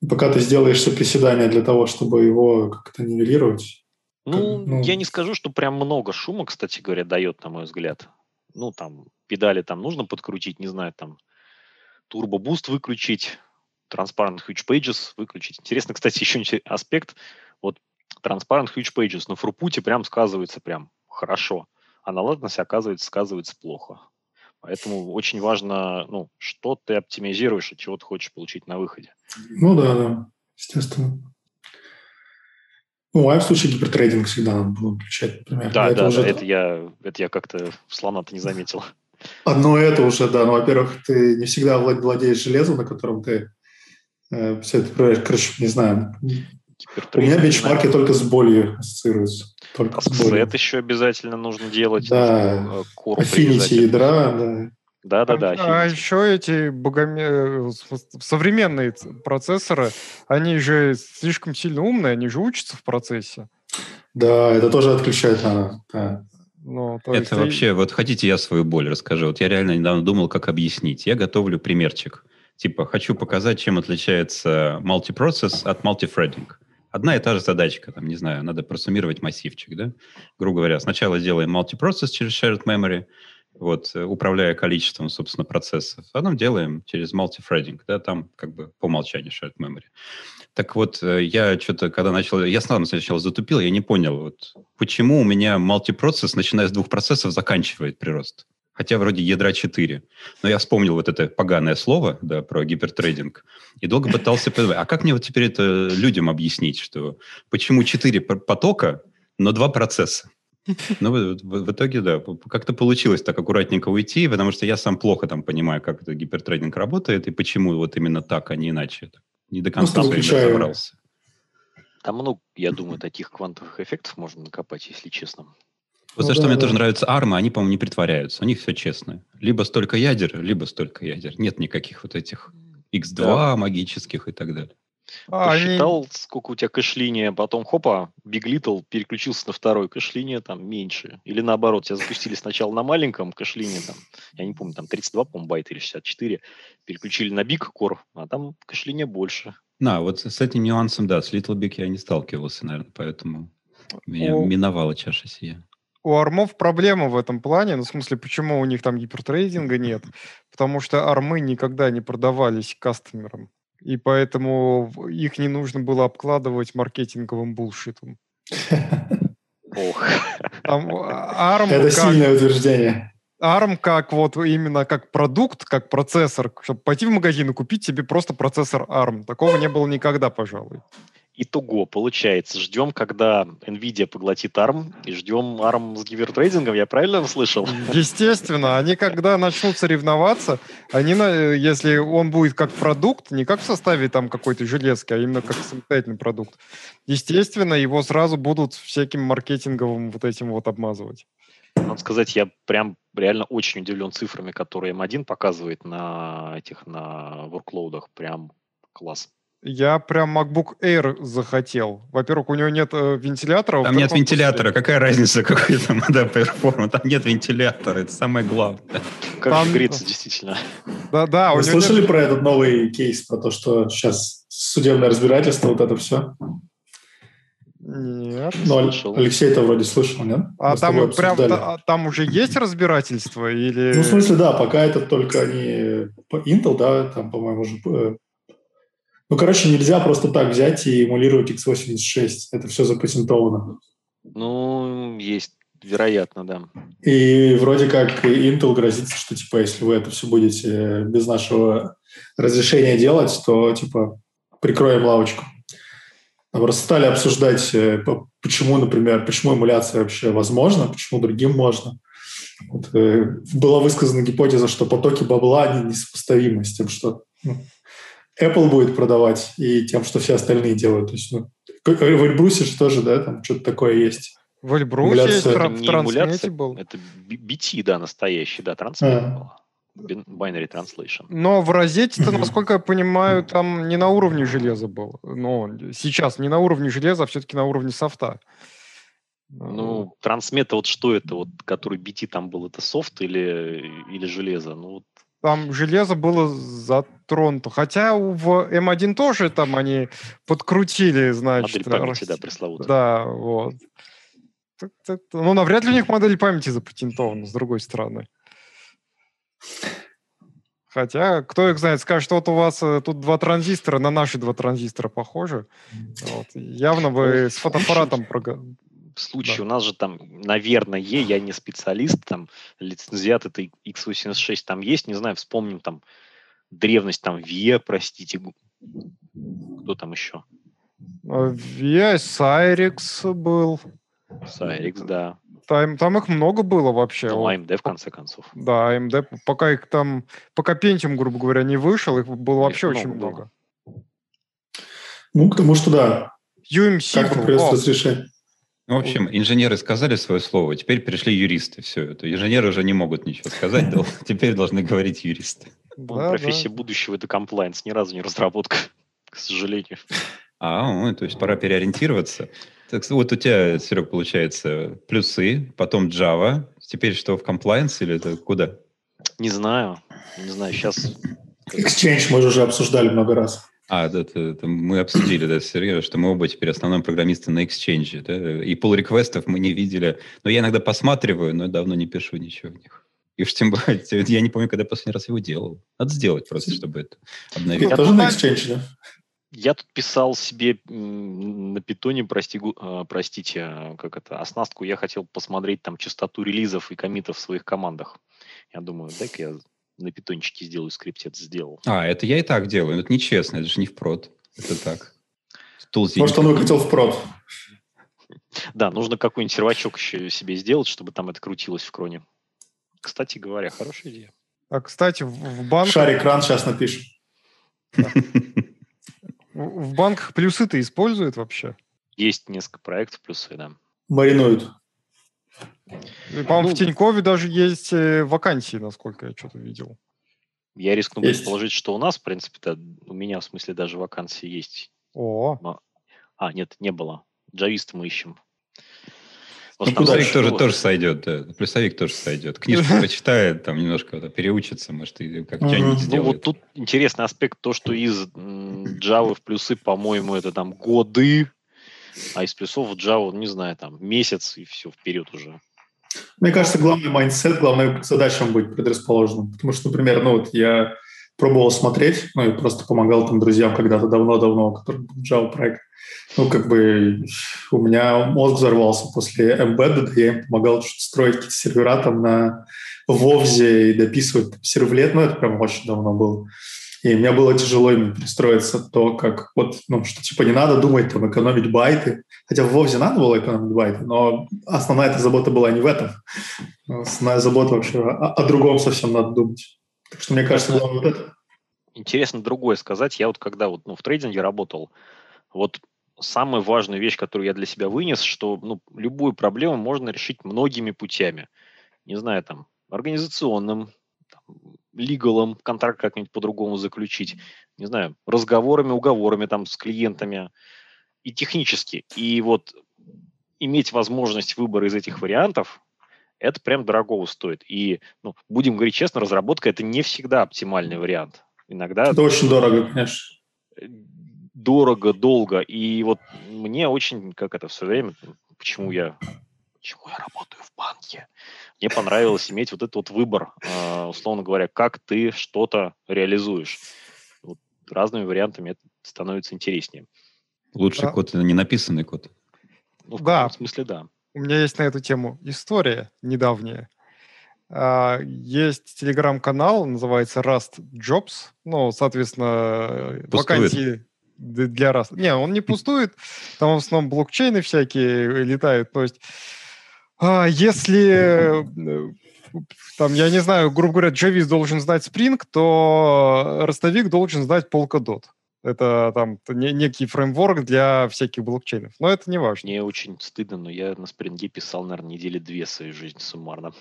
И пока ты сделаешь приседания для того, чтобы его как-то нивелировать. Ну, как, ну, я не скажу, что прям много шума, кстати говоря, дает, на мой взгляд. Ну, там, педали там нужно подкрутить, не знаю, там, турбо-буст выключить, Transparent Huge Pages выключить. Интересно, кстати, еще аспект. Вот Transparent Huge Pages на фрупуте прям сказывается прям хорошо а на латенсе, оказывается, сказывается плохо. Поэтому очень важно, ну, что ты оптимизируешь и чего ты хочешь получить на выходе. Ну да, да, естественно. Ну, а в случае гипертрейдинг всегда надо было включать, например. Да, это да, уже... это я, это я как-то слона-то не заметил. Одно это уже, да. Ну, во-первых, ты не всегда владеешь железом, на котором ты э, все это проверяешь. Короче, не знаю. У меня бенчмарки только с болью ассоциируются. Только а с болью. еще обязательно нужно делать. Да, Affinity ядра, да. Да-да-да. А, а еще эти богоме... Э, современные процессоры, они же слишком сильно умные, они же учатся в процессе. Да, это тоже отключать надо. Да. Ну, это есть вообще, вот хотите, я свою боль расскажу. Вот я реально недавно думал, как объяснить. Я готовлю примерчик. Типа, хочу показать, чем отличается мультипроцесс от мультифрединг. Одна и та же задачка, там, не знаю, надо просуммировать массивчик, да? Грубо говоря, сначала делаем мультипроцесс через shared memory, вот, э, управляя количеством, собственно, процессов. А потом делаем через мультифрединг, да, там как бы по умолчанию shared memory. Так вот, э, я что-то, когда начал, я сам сначала затупил, я не понял, вот, почему у меня мультипроцесс, начиная с двух процессов, заканчивает прирост. Хотя вроде ядра 4. Но я вспомнил вот это поганое слово, да, про гипертрейдинг, и долго пытался понимать, а как мне вот теперь это людям объяснить, что почему 4 потока, но два процесса? Ну, в, в, в итоге, да, как-то получилось так аккуратненько уйти, потому что я сам плохо там понимаю, как это гипертрейдинг работает и почему вот именно так, а не иначе. Не до конца ну, разобрался. Там много, я думаю, таких квантовых эффектов можно накопать, если честно. Вот ну, за да, что да. мне тоже нравится арма, они, по-моему, не притворяются. У них все честно. Либо столько ядер, либо столько ядер. Нет никаких вот этих X2 да. магических и так далее. А, Посчитал, они... сколько у тебя кэш-линия, потом хопа, Big Little переключился на второй кэш-линия, там меньше. Или наоборот, тебя запустили сначала на маленьком кэш-линии, там, я не помню, там 32, по байта или 64, переключили на Big Core, а там кэш-линия больше. На, вот с этим нюансом, да, с Little Big я не сталкивался, наверное, поэтому меня О... миновала чаша сия. У армов проблема в этом плане, ну, в смысле, почему у них там гипертрейдинга нет? Потому что армы никогда не продавались кастомерам и поэтому их не нужно было обкладывать маркетинговым булшитом. Ох. ARM Это как, сильное утверждение. ARM как вот именно как продукт, как процессор, чтобы пойти в магазин и купить себе просто процессор ARM. Такого не было никогда, пожалуй. Итого, получается, ждем, когда NVIDIA поглотит ARM, и ждем ARM с гипертрейдингом, я правильно услышал? Естественно, они когда начнут соревноваться, они, если он будет как продукт, не как в составе там какой-то железки, а именно как самостоятельный продукт, естественно, его сразу будут всяким маркетинговым вот этим вот обмазывать. Надо сказать, я прям реально очень удивлен цифрами, которые M1 показывает на этих, на ворклоудах. Прям класс. Я прям MacBook Air захотел. Во-первых, у него нет э, вентилятора. Там нет вентилятора. Какая разница, какой там да, перформанс? Там нет вентилятора. Это самое главное. Как там... греться, действительно. Да, да. Вы слышали нет... про этот новый кейс, про то, что сейчас судебное разбирательство, вот это все? Нет. Ну, Алексей-то вроде слышал, нет? А там прям та, там уже есть разбирательство или? Ну, в смысле, да, пока это только не Intel, да, там, по-моему, уже э, ну, короче, нельзя просто так взять и эмулировать x86. Это все запатентовано. Ну, есть, вероятно, да. И вроде как Intel грозится, что, типа, если вы это все будете без нашего разрешения делать, то, типа, прикроем лавочку. Просто стали обсуждать, э, почему, например, почему эмуляция вообще возможна, почему другим можно. Вот, э, была высказана гипотеза, что потоки бабла они несопоставимы с тем, что ну, Apple будет продавать и тем, что все остальные делают. То есть, ну, в Эльбрусе же тоже, да, там что-то такое есть. В Эльбрусе есть в трансмете был. Это BT, да, настоящий, да, трансмет а. Binary Translation. Но в розете-то, насколько я понимаю, там не на уровне железа был. Но сейчас не на уровне железа, а все-таки на уровне софта. Ну, трансмета, вот что это, вот, который BT там был, это софт или, или железо? Ну, вот там железо было затронуто. Хотя в М1 тоже там они подкрутили, значит. Модель памяти, да, пресловутая. Да, вот. Ну, навряд ли у них модель памяти запатентована, с другой стороны. Хотя, кто их знает, скажет, вот у вас э, тут два транзистора, на наши два транзистора похожи. Вот. Явно вы с фотоаппаратом случае да. у нас же там, наверное, я не специалист, там лицензиат этой x86 там есть, не знаю, вспомним там древность там VIA, простите, кто там еще? VIA, Cyrix был. Cyrix, да. Там, там их много было вообще. Ну, AMD, в конце концов. Да, AMD, пока их там, пока Pentium, грубо говоря, не вышел, их было вообще их очень много. много. Ну, потому что да. UMC как был. разрешение? Ну, в общем, инженеры сказали свое слово, теперь пришли юристы. Все это. Инженеры уже не могут ничего сказать, теперь должны говорить юристы. Профессия будущего – это комплайнс, ни разу не разработка, к сожалению. А, ну, то есть пора переориентироваться. Так, вот у тебя, Серег, получается плюсы, потом Java, теперь что, в комплайнс или это куда? Не знаю, не знаю, сейчас... Exchange мы уже обсуждали много раз. А, да, это, это мы обсудили, да, Сергей, что мы оба теперь основные программисты на Exchange, да, и pull реквестов мы не видели. Но я иногда посматриваю, но давно не пишу ничего в них. И уж тем более, я не помню, когда последний раз его делал. Надо сделать просто, чтобы это обновить. Я тоже на Exchange, да? Я тут писал себе на питоне, прости, а, простите, а, как это, оснастку. Я хотел посмотреть там частоту релизов и комитов в своих командах. Я думаю, дай-ка я на питончике сделаю скрипт, это сделал. А, это я и так делаю. Это нечестно, это же не в прод. Это так. Может, он выкатил в прод. Да, нужно какой-нибудь сервачок еще себе сделать, чтобы там это крутилось в кроне. Кстати говоря, хорошая идея. А, кстати, в банк... Шарик ран сейчас напишем. В банках плюсы-то используют вообще? Есть несколько проектов плюсы, да. Маринуют. По-моему, ну, в Тинькове даже есть э, вакансии, насколько я что-то видел. Я рискну есть. предположить, что у нас, в принципе-то, у меня, в смысле, даже вакансии есть. О. Но... А, нет, не было. Джависта мы ищем. Ну, плюсовик тоже, тоже сойдет, да. Плюсовик тоже сойдет. Книжку прочитает, там немножко переучится, может, и как что-нибудь сделает. Ну, вот тут интересный аспект, то, что из Java в плюсы, по-моему, это там годы, а из плюсов в Java, не знаю, там месяц и все, вперед уже. Мне кажется, главный mindset, главная задача быть предрасположенным. Потому что, например, ну вот я пробовал смотреть, ну и просто помогал там друзьям когда-то давно-давно, который был Java проект. Ну, как бы у меня мозг взорвался после Embedded, я им помогал строить какие-то сервера там на Вовзе и дописывать сервлет, ну, это прям очень давно было. И мне было тяжело именно перестроиться то, как вот, ну, что типа не надо думать, там, экономить байты. Хотя в Вовзе надо было экономить байты, но основная эта забота была не в этом. Основная забота вообще о, о другом совсем надо думать. Так что мне кажется, главное вот это. Интересно другое сказать. Я вот когда вот, ну, в трейдинге работал, вот самая важная вещь, которую я для себя вынес, что ну, любую проблему можно решить многими путями. Не знаю, там, организационным, лигалом контракт как-нибудь по-другому заключить, не знаю, разговорами, уговорами там с клиентами и технически. И вот иметь возможность выбора из этих вариантов, это прям дорого стоит. И, ну, будем говорить честно, разработка это не всегда оптимальный вариант. Иногда... Это очень дорого, конечно. Дорого, долго. И вот мне очень, как это все время, почему я, почему я работаю в банке, мне понравилось иметь вот этот вот выбор, а, условно говоря, как ты что-то реализуешь. Вот разными вариантами это становится интереснее. Лучший да. код – это не написанный код. Ну, в да. смысле, да. У меня есть на эту тему история недавняя. А, есть телеграм-канал, называется Rust Jobs. Ну, соответственно, пустует. вакансии для Rust. Не, он не пустует. Там в основном блокчейны всякие летают. То есть а, если э, там, я не знаю, грубо говоря, Джавис должен знать Spring, то ростовик должен знать Polkadot. Это там некий фреймворк для всяких блокчейнов. Но это не важно. Мне очень стыдно, но я на спринге писал, наверное, недели две своей жизни суммарно.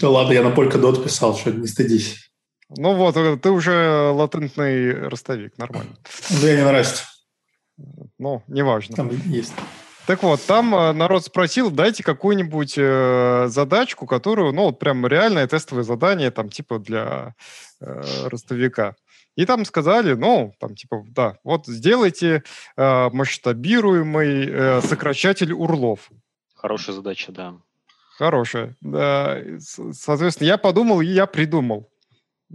Да ладно, я на Polkadot писал, что не стыдись. Ну вот, э, ты уже латентный ростовик, нормально. Ну, я не Расте. Ну, неважно. Там есть. Так вот, там э, народ спросил, дайте какую-нибудь э, задачку, которую, ну, вот прям реальное тестовое задание, там, типа для э, ростовика. И там сказали, ну, там, типа, да, вот сделайте э, масштабируемый э, сокращатель урлов. Хорошая задача, да. Хорошая. Да. Соответственно, я подумал и я придумал,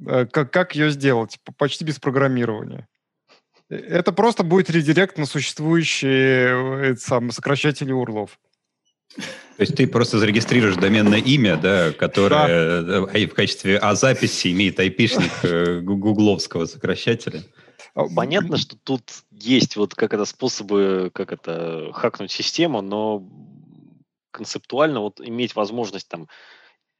э, как, как ее сделать, почти без программирования. Это просто будет редирект на существующие э, сам, сокращатели урлов. То есть ты просто зарегистрируешь доменное имя, да, которое да. Э, в качестве А-записи имеет айпишник э, гугловского сокращателя. А, понятно, что тут есть вот как это способы, как это хакнуть систему, но концептуально вот иметь возможность там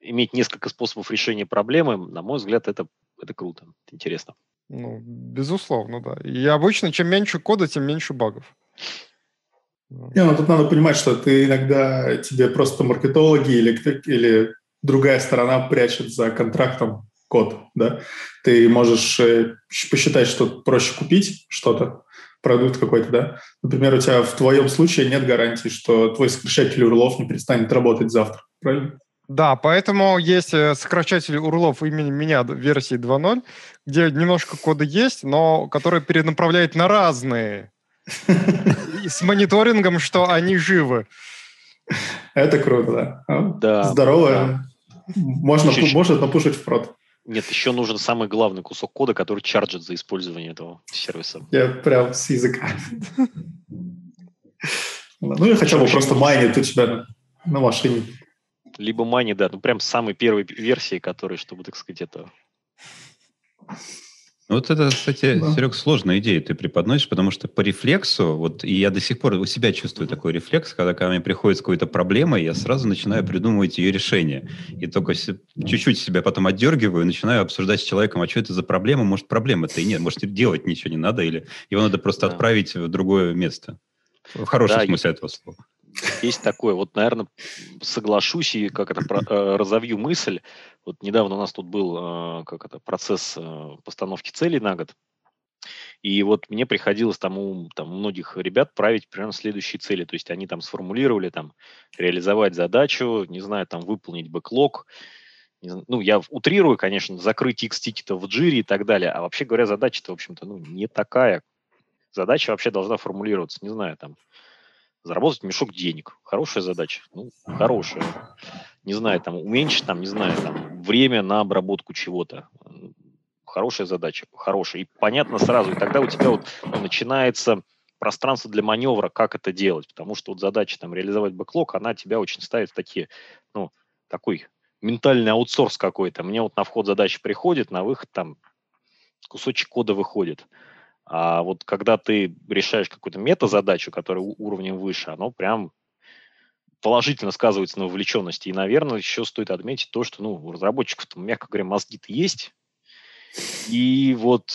иметь несколько способов решения проблемы, на мой взгляд, это, это круто, это интересно. Ну, безусловно, да. И обычно, чем меньше кода, тем меньше багов. Не, ну тут надо понимать, что ты иногда тебе просто маркетологи или, или другая сторона прячет за контрактом код, да. Ты можешь э, посчитать, что проще купить что-то, продукт какой-то, да. Например, у тебя в твоем случае нет гарантии, что твой сокращатель урлов не перестанет работать завтра, правильно? Да, поэтому есть э, сокращатель урлов имени меня версии 2.0, где немножко кода есть, но который перенаправляет на разные. С мониторингом, что они живы. Это круто, да. Да. Здорово. Можно, можно напушить в прод. Нет, еще нужен самый главный кусок кода, который чарджит за использование этого сервиса. Я прям с языка. Ну, или хотя бы просто майнит у тебя на машине. Либо мани, да, ну прям самой первой версии, которой, чтобы, так сказать, это... Ну, вот это, кстати, да. Серег, сложная идея ты преподносишь, потому что по рефлексу, вот и я до сих пор у себя чувствую такой рефлекс, когда ко мне приходит какая-то проблема, я сразу начинаю придумывать ее решение. И только чуть-чуть себя потом отдергиваю, начинаю обсуждать с человеком, а что это за проблема, может, проблемы-то и нет, может, делать ничего не надо, или его надо просто да. отправить в другое место. В хорошем да, смысле этого слова. Есть такое. Вот, наверное, соглашусь и как это э, разовью мысль. Вот недавно у нас тут был э, как это процесс э, постановки целей на год. И вот мне приходилось там у там, многих ребят править примерно следующие цели. То есть они там сформулировали там реализовать задачу, не знаю, там выполнить бэклог, ну, я утрирую, конечно, закрыть X тикетов в джире и так далее. А вообще говоря, задача-то, в общем-то, ну, не такая. Задача вообще должна формулироваться, не знаю, там, заработать мешок денег. Хорошая задача? Ну, хорошая. Не знаю, там, уменьшить, там, не знаю, там, время на обработку чего-то. Хорошая задача, хорошая. И понятно сразу. И тогда у тебя вот ну, начинается пространство для маневра, как это делать. Потому что вот задача там реализовать бэклог, она тебя очень ставит в такие, ну, такой ментальный аутсорс какой-то. Мне вот на вход задача приходит, на выход там кусочек кода выходит. А вот когда ты решаешь какую-то мета-задачу, которая уровнем выше, оно прям положительно сказывается на вовлеченности. И, наверное, еще стоит отметить то, что ну, у разработчиков, мягко говоря, мозги-то есть. И вот...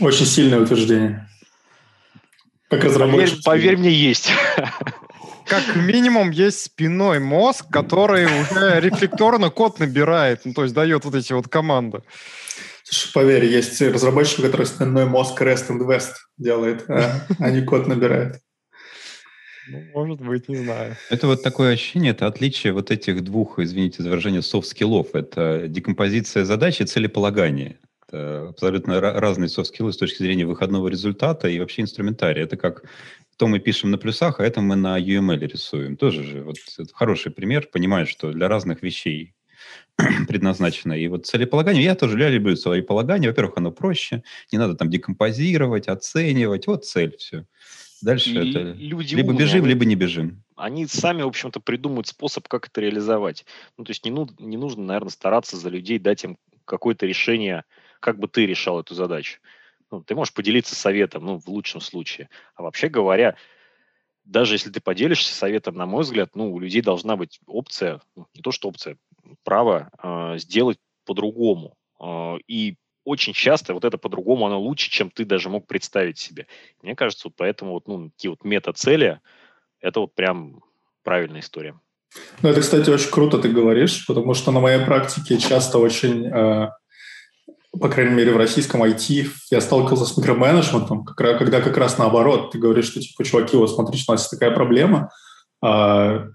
Очень сильное утверждение. Как разработчик. Поверь, поверь мне, есть. Как минимум есть спиной мозг, который уже рефлекторно код набирает, ну, то есть дает вот эти вот команды. Поверь, есть разработчик, который стальной мозг REST and West делает, а, а не код набирает. Ну, может быть, не знаю. Это вот такое ощущение, это отличие вот этих двух, извините за выражение, софт-скиллов. Это декомпозиция задачи и целеполагание. Это абсолютно разные софт-скиллы с точки зрения выходного результата и вообще инструментария. Это как то мы пишем на плюсах, а это мы на UML рисуем. Тоже же вот хороший пример. Понимаешь, что для разных вещей предназначено. И вот целеполагание, я тоже я люблю целеполагание. Во-первых, оно проще, не надо там декомпозировать, оценивать. Вот цель, все. Дальше и это люди либо умные, бежим, они, либо не бежим. Они сами, в общем-то, придумают способ, как это реализовать. Ну, то есть не, ну, не нужно, наверное, стараться за людей, дать им какое-то решение, как бы ты решал эту задачу. Ну, ты можешь поделиться советом, ну, в лучшем случае. А вообще говоря, даже если ты поделишься советом, на мой взгляд, ну, у людей должна быть опция, ну, не то что опция, право э, сделать по-другому. Э, и очень часто вот это по-другому, оно лучше, чем ты даже мог представить себе. Мне кажется, вот поэтому вот, ну, такие вот мета-цели, это вот прям правильная история. Ну, это, кстати, очень круто ты говоришь, потому что на моей практике часто очень, э, по крайней мере, в российском IT я сталкивался с микроменеджментом, когда как раз наоборот, ты говоришь, что, типа, чуваки, вот смотрите, у нас есть такая проблема, э,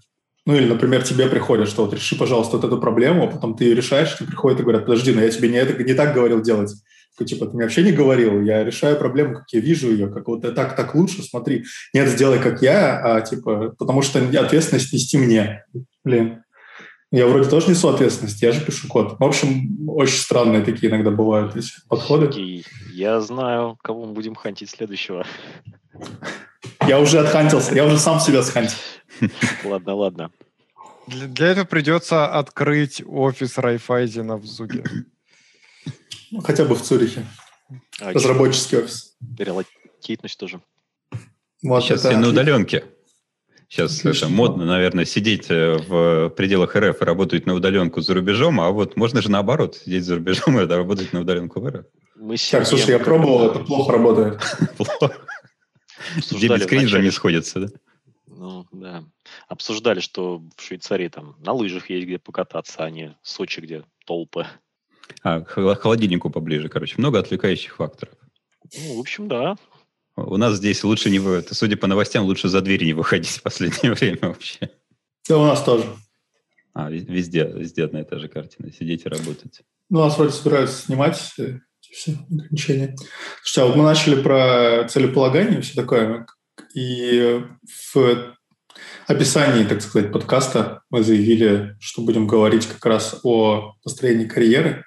ну или, например, тебе приходят, что вот реши, пожалуйста, вот эту проблему, а потом ты ее решаешь, тебе приходят и говорят, подожди, но я тебе не, это, не так говорил делать. Такой, типа, ты мне вообще не говорил, я решаю проблему, как я вижу ее, как вот так, так лучше, смотри. Нет, сделай как я, а типа, потому что ответственность нести мне. Блин. Я вроде тоже несу ответственность, я же пишу код. В общем, очень странные такие иногда бывают эти подходы. Сергей, я знаю, кого мы будем хантить следующего. Я уже отхантился, я уже сам себя схантил. Ладно, ладно. Для, для этого придется открыть офис Райфайзена в Зуге. Ну, хотя бы в Цюрихе. А, Разработческий офис. Релокейтность тоже. Вот Сейчас все на удаленке. Сейчас Отлично. это модно, наверное, сидеть э, в пределах РФ и работать на удаленку за рубежом, а вот можно же наоборот, сидеть за рубежом и работать на удаленку в РФ. Мы так, слушай, я пробовал, это плохо работает. Где без кринжа не сходятся, да? Ну, да. Обсуждали, что в Швейцарии там на лыжах есть где покататься, а не Сочи, где толпы. А, к холодильнику поближе, короче. Много отвлекающих факторов. Ну, в общем, да. У нас здесь лучше не... Судя по новостям, лучше за дверь не выходить в последнее время вообще. Да, у нас тоже. А, везде, везде одна и та же картина. Сидеть и работать. Ну, нас вроде собираются снимать э, все ограничения. Слушайте, а вот мы начали про целеполагание и все такое. И в описании, так сказать, подкаста мы заявили, что будем говорить как раз о построении карьеры.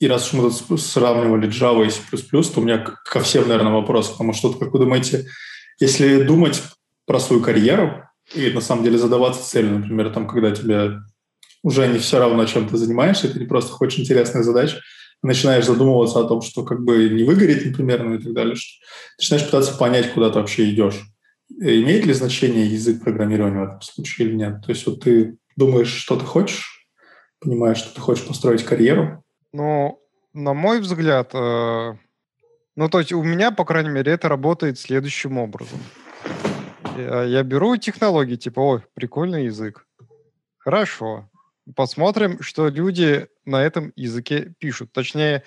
И раз уж мы тут сравнивали Java и C++, то у меня ко всем, наверное, вопрос. Потому что, как вы думаете, если думать про свою карьеру и на самом деле задаваться целью, например, там, когда тебе уже не все равно, чем ты занимаешься, ты не просто хочешь интересных задач, начинаешь задумываться о том, что как бы не выгореть, например, ну и так далее, что начинаешь пытаться понять, куда ты вообще идешь. Имеет ли значение язык программирования в этом случае или нет? То есть вот ты думаешь, что ты хочешь, понимаешь, что ты хочешь построить карьеру, ну, на мой взгляд, э, ну, то есть у меня, по крайней мере, это работает следующим образом. Я, я беру технологии, типа, ой, прикольный язык. Хорошо. Посмотрим, что люди на этом языке пишут. Точнее,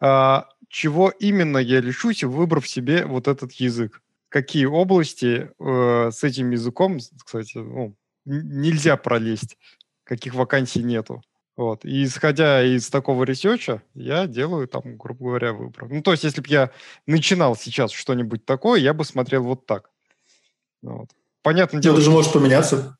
э, чего именно я лишусь, выбрав себе вот этот язык. Какие области э, с этим языком, кстати, ну, нельзя пролезть, каких вакансий нету. Вот. И исходя из такого research а, я делаю там, грубо говоря, выбор. Ну, то есть, если бы я начинал сейчас что-нибудь такое, я бы смотрел вот так. Вот. Понятно дело. Это же может поменяться.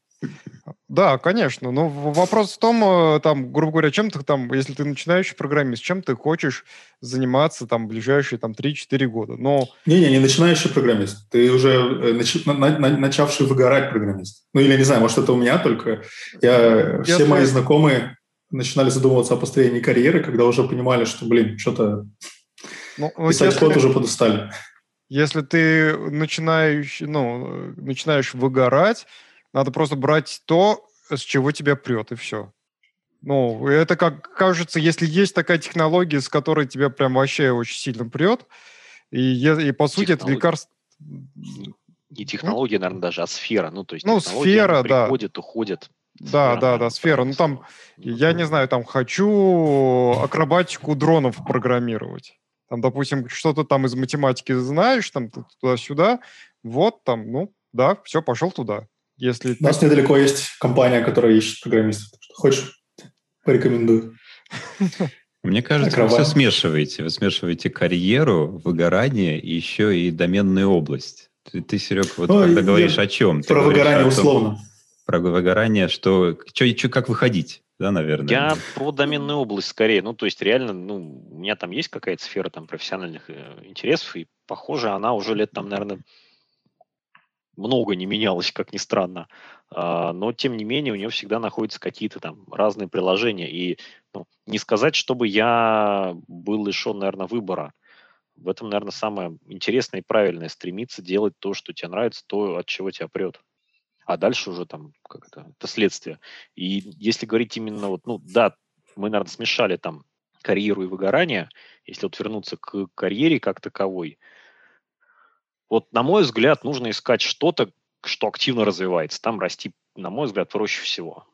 Да, конечно. Но вопрос в том, э, там, грубо говоря, чем ты там, если ты начинающий программист, чем ты хочешь заниматься там ближайшие там 3-4 года. Но... Не-не, не начинающий программист. Ты уже э, нач... на, на, начавший выгорать программист. Ну или не знаю, может это у меня только. Я, я все мои знакомые начинали задумываться о построении карьеры, когда уже понимали, что, блин, что-то ну, писать код уже подустали. Если ты начинаешь, ну, начинаешь выгорать, надо просто брать то, с чего тебя прет, и все. Ну, это как кажется, если есть такая технология, с которой тебя прям вообще очень сильно прет, и, и по сути это лекарство... Не технология, наверное, даже, а сфера. Ну, то есть ну, сфера, да. приходит, уходит. Да, да, да, сфера. Ну там, я не знаю, там хочу акробатику дронов программировать. Там, допустим, что-то там из математики знаешь, там туда-сюда. Вот там, ну, да, все, пошел туда. Если У нас ты... недалеко есть компания, которая ищет программистов. Хочешь, порекомендую. Мне кажется, вы все смешиваете. Вы смешиваете карьеру, выгорание и еще и доменную область. Ты, ты Серег, вот ну, когда говоришь о чем? Про выгорание условно про выгорание, что, что, что как выходить, да, наверное? Я про доменную область скорее. Ну, то есть реально, ну, у меня там есть какая-то сфера там профессиональных э, интересов, и, похоже, она уже лет там, наверное, много не менялась, как ни странно. А, но, тем не менее, у нее всегда находятся какие-то там разные приложения. И ну, не сказать, чтобы я был лишен, наверное, выбора. В этом, наверное, самое интересное и правильное стремиться делать то, что тебе нравится, то, от чего тебя прет а дальше уже там как это, это следствие. И если говорить именно вот, ну да, мы, наверное, смешали там карьеру и выгорание, если вот вернуться к карьере как таковой, вот на мой взгляд нужно искать что-то, что активно развивается, там расти, на мой взгляд, проще всего.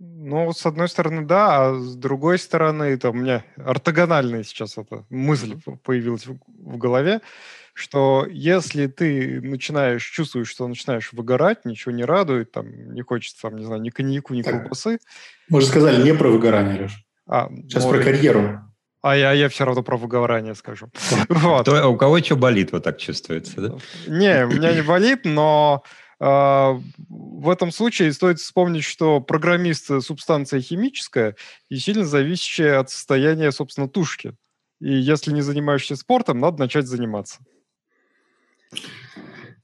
Ну, с одной стороны, да, а с другой стороны, это у меня ортогональная сейчас эта мысль появилась в, в голове что если ты начинаешь, чувствуешь, что начинаешь выгорать, ничего не радует, там, не хочется, там, не знаю, ни коньяку, ни так, колбасы. Мы же сказали не про выгорание, Леш. А, Сейчас может... про карьеру. А я, я все равно про выгорание скажу. вот. Кто, у кого что болит, вот так чувствуется, да? Не, у меня не болит, но э, в этом случае стоит вспомнить, что программист – субстанция химическая и сильно зависящая от состояния, собственно, тушки. И если не занимаешься спортом, надо начать заниматься.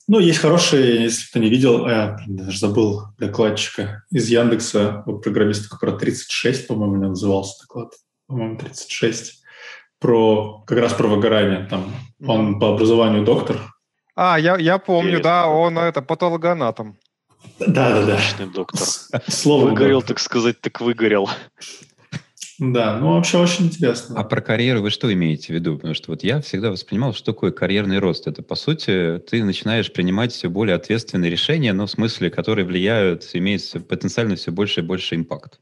Ну, есть хороший, если кто не видел, я даже забыл докладчика из Яндекса, вот программиста про 36, по-моему, не назывался доклад, по-моему, 36, про как раз про выгорание. Там он по образованию доктор. А, я, я помню, Интересно. да, он это патологоанатом. Да, да, да. Отличный доктор. Слово выгорел, так сказать, так выгорел. Да, ну вообще очень интересно. А про карьеру вы что имеете в виду? Потому что вот я всегда воспринимал, что такое карьерный рост. Это, по сути, ты начинаешь принимать все более ответственные решения, но в смысле, которые влияют, имеют потенциально все больше и больше импакт.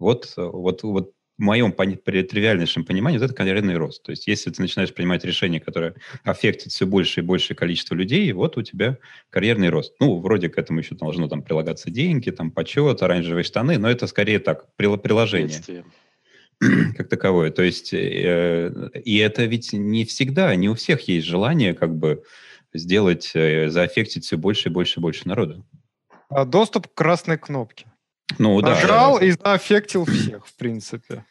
Вот, вот, вот в моем при тривиальнейшем понимании вот это карьерный рост. То есть если ты начинаешь принимать решения, которые аффектят все больше и большее количество людей, вот у тебя карьерный рост. Ну, вроде к этому еще должно там прилагаться деньги, там почет, оранжевые штаны, но это скорее так, приложение как таковое. То есть, э, и это ведь не всегда, не у всех есть желание как бы сделать, э, зааффектить все больше и больше и больше народу. А доступ к красной кнопке. Ну, Нажал да. и зааффектил всех, в принципе.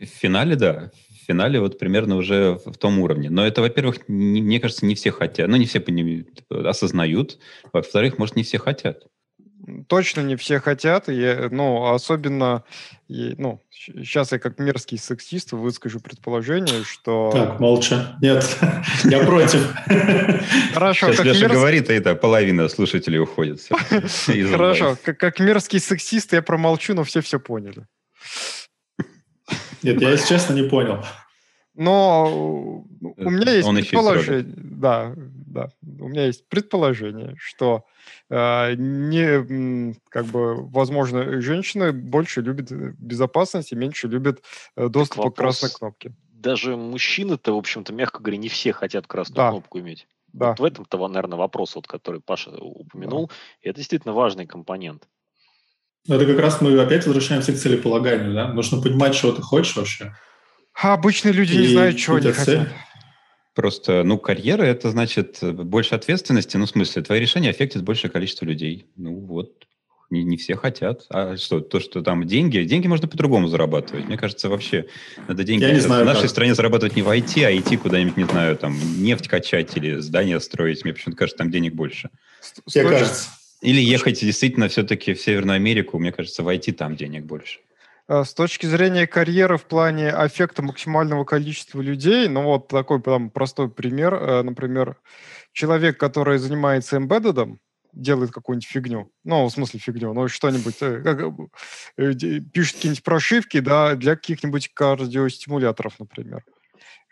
В финале, да. В финале вот примерно уже в том уровне. Но это, во-первых, не, мне кажется, не все хотят. Ну, не все осознают. Во-вторых, может, не все хотят. Точно не все хотят. И, ну, особенно, и, ну, сейчас я как мерзкий сексист выскажу предположение, что... Так, молча. Нет, я против. Хорошо. Сейчас Леша говорит, и это половина слушателей уходит. Хорошо. Как мерзкий сексист я промолчу, но все все поняли. Нет, я, если честно, не понял. Но у меня есть Он предположение, да, да, у меня есть предположение, что э, не, как бы, возможно, женщины больше любят безопасность и меньше любят э, доступ к красной кнопке. Даже мужчины-то, в общем-то, мягко говоря, не все хотят красную да. кнопку иметь. Да. Вот в этом-то, наверное, вопрос, вот, который Паша упомянул. Да. И это действительно важный компонент. Это как раз мы опять возвращаемся к целеполаганию, да? Нужно понимать, чего ты хочешь вообще. А обычные люди и не знают, чего они хотят. Просто, ну, карьера – это значит больше ответственности, ну, в смысле, твои решения аффектят большее количество людей. Ну, вот, не, не все хотят. А что, то, что там деньги, деньги можно по-другому зарабатывать. Мне кажется, вообще надо деньги Я не знаю, в нашей как. стране зарабатывать не в IT, а идти куда-нибудь, не знаю, там, нефть качать или здание строить. Мне почему-то кажется, там денег больше. Мне кажется. Или ехать действительно все-таки в Северную Америку, мне кажется, войти там денег больше. А, с точки зрения карьеры в плане аффекта максимального количества людей, ну вот такой прям простой пример. Э, например, человек, который занимается эмбеддедом, делает какую-нибудь фигню, ну, в смысле фигню, ну, что-нибудь, э, как, э, пишет какие-нибудь прошивки, да, для каких-нибудь кардиостимуляторов, например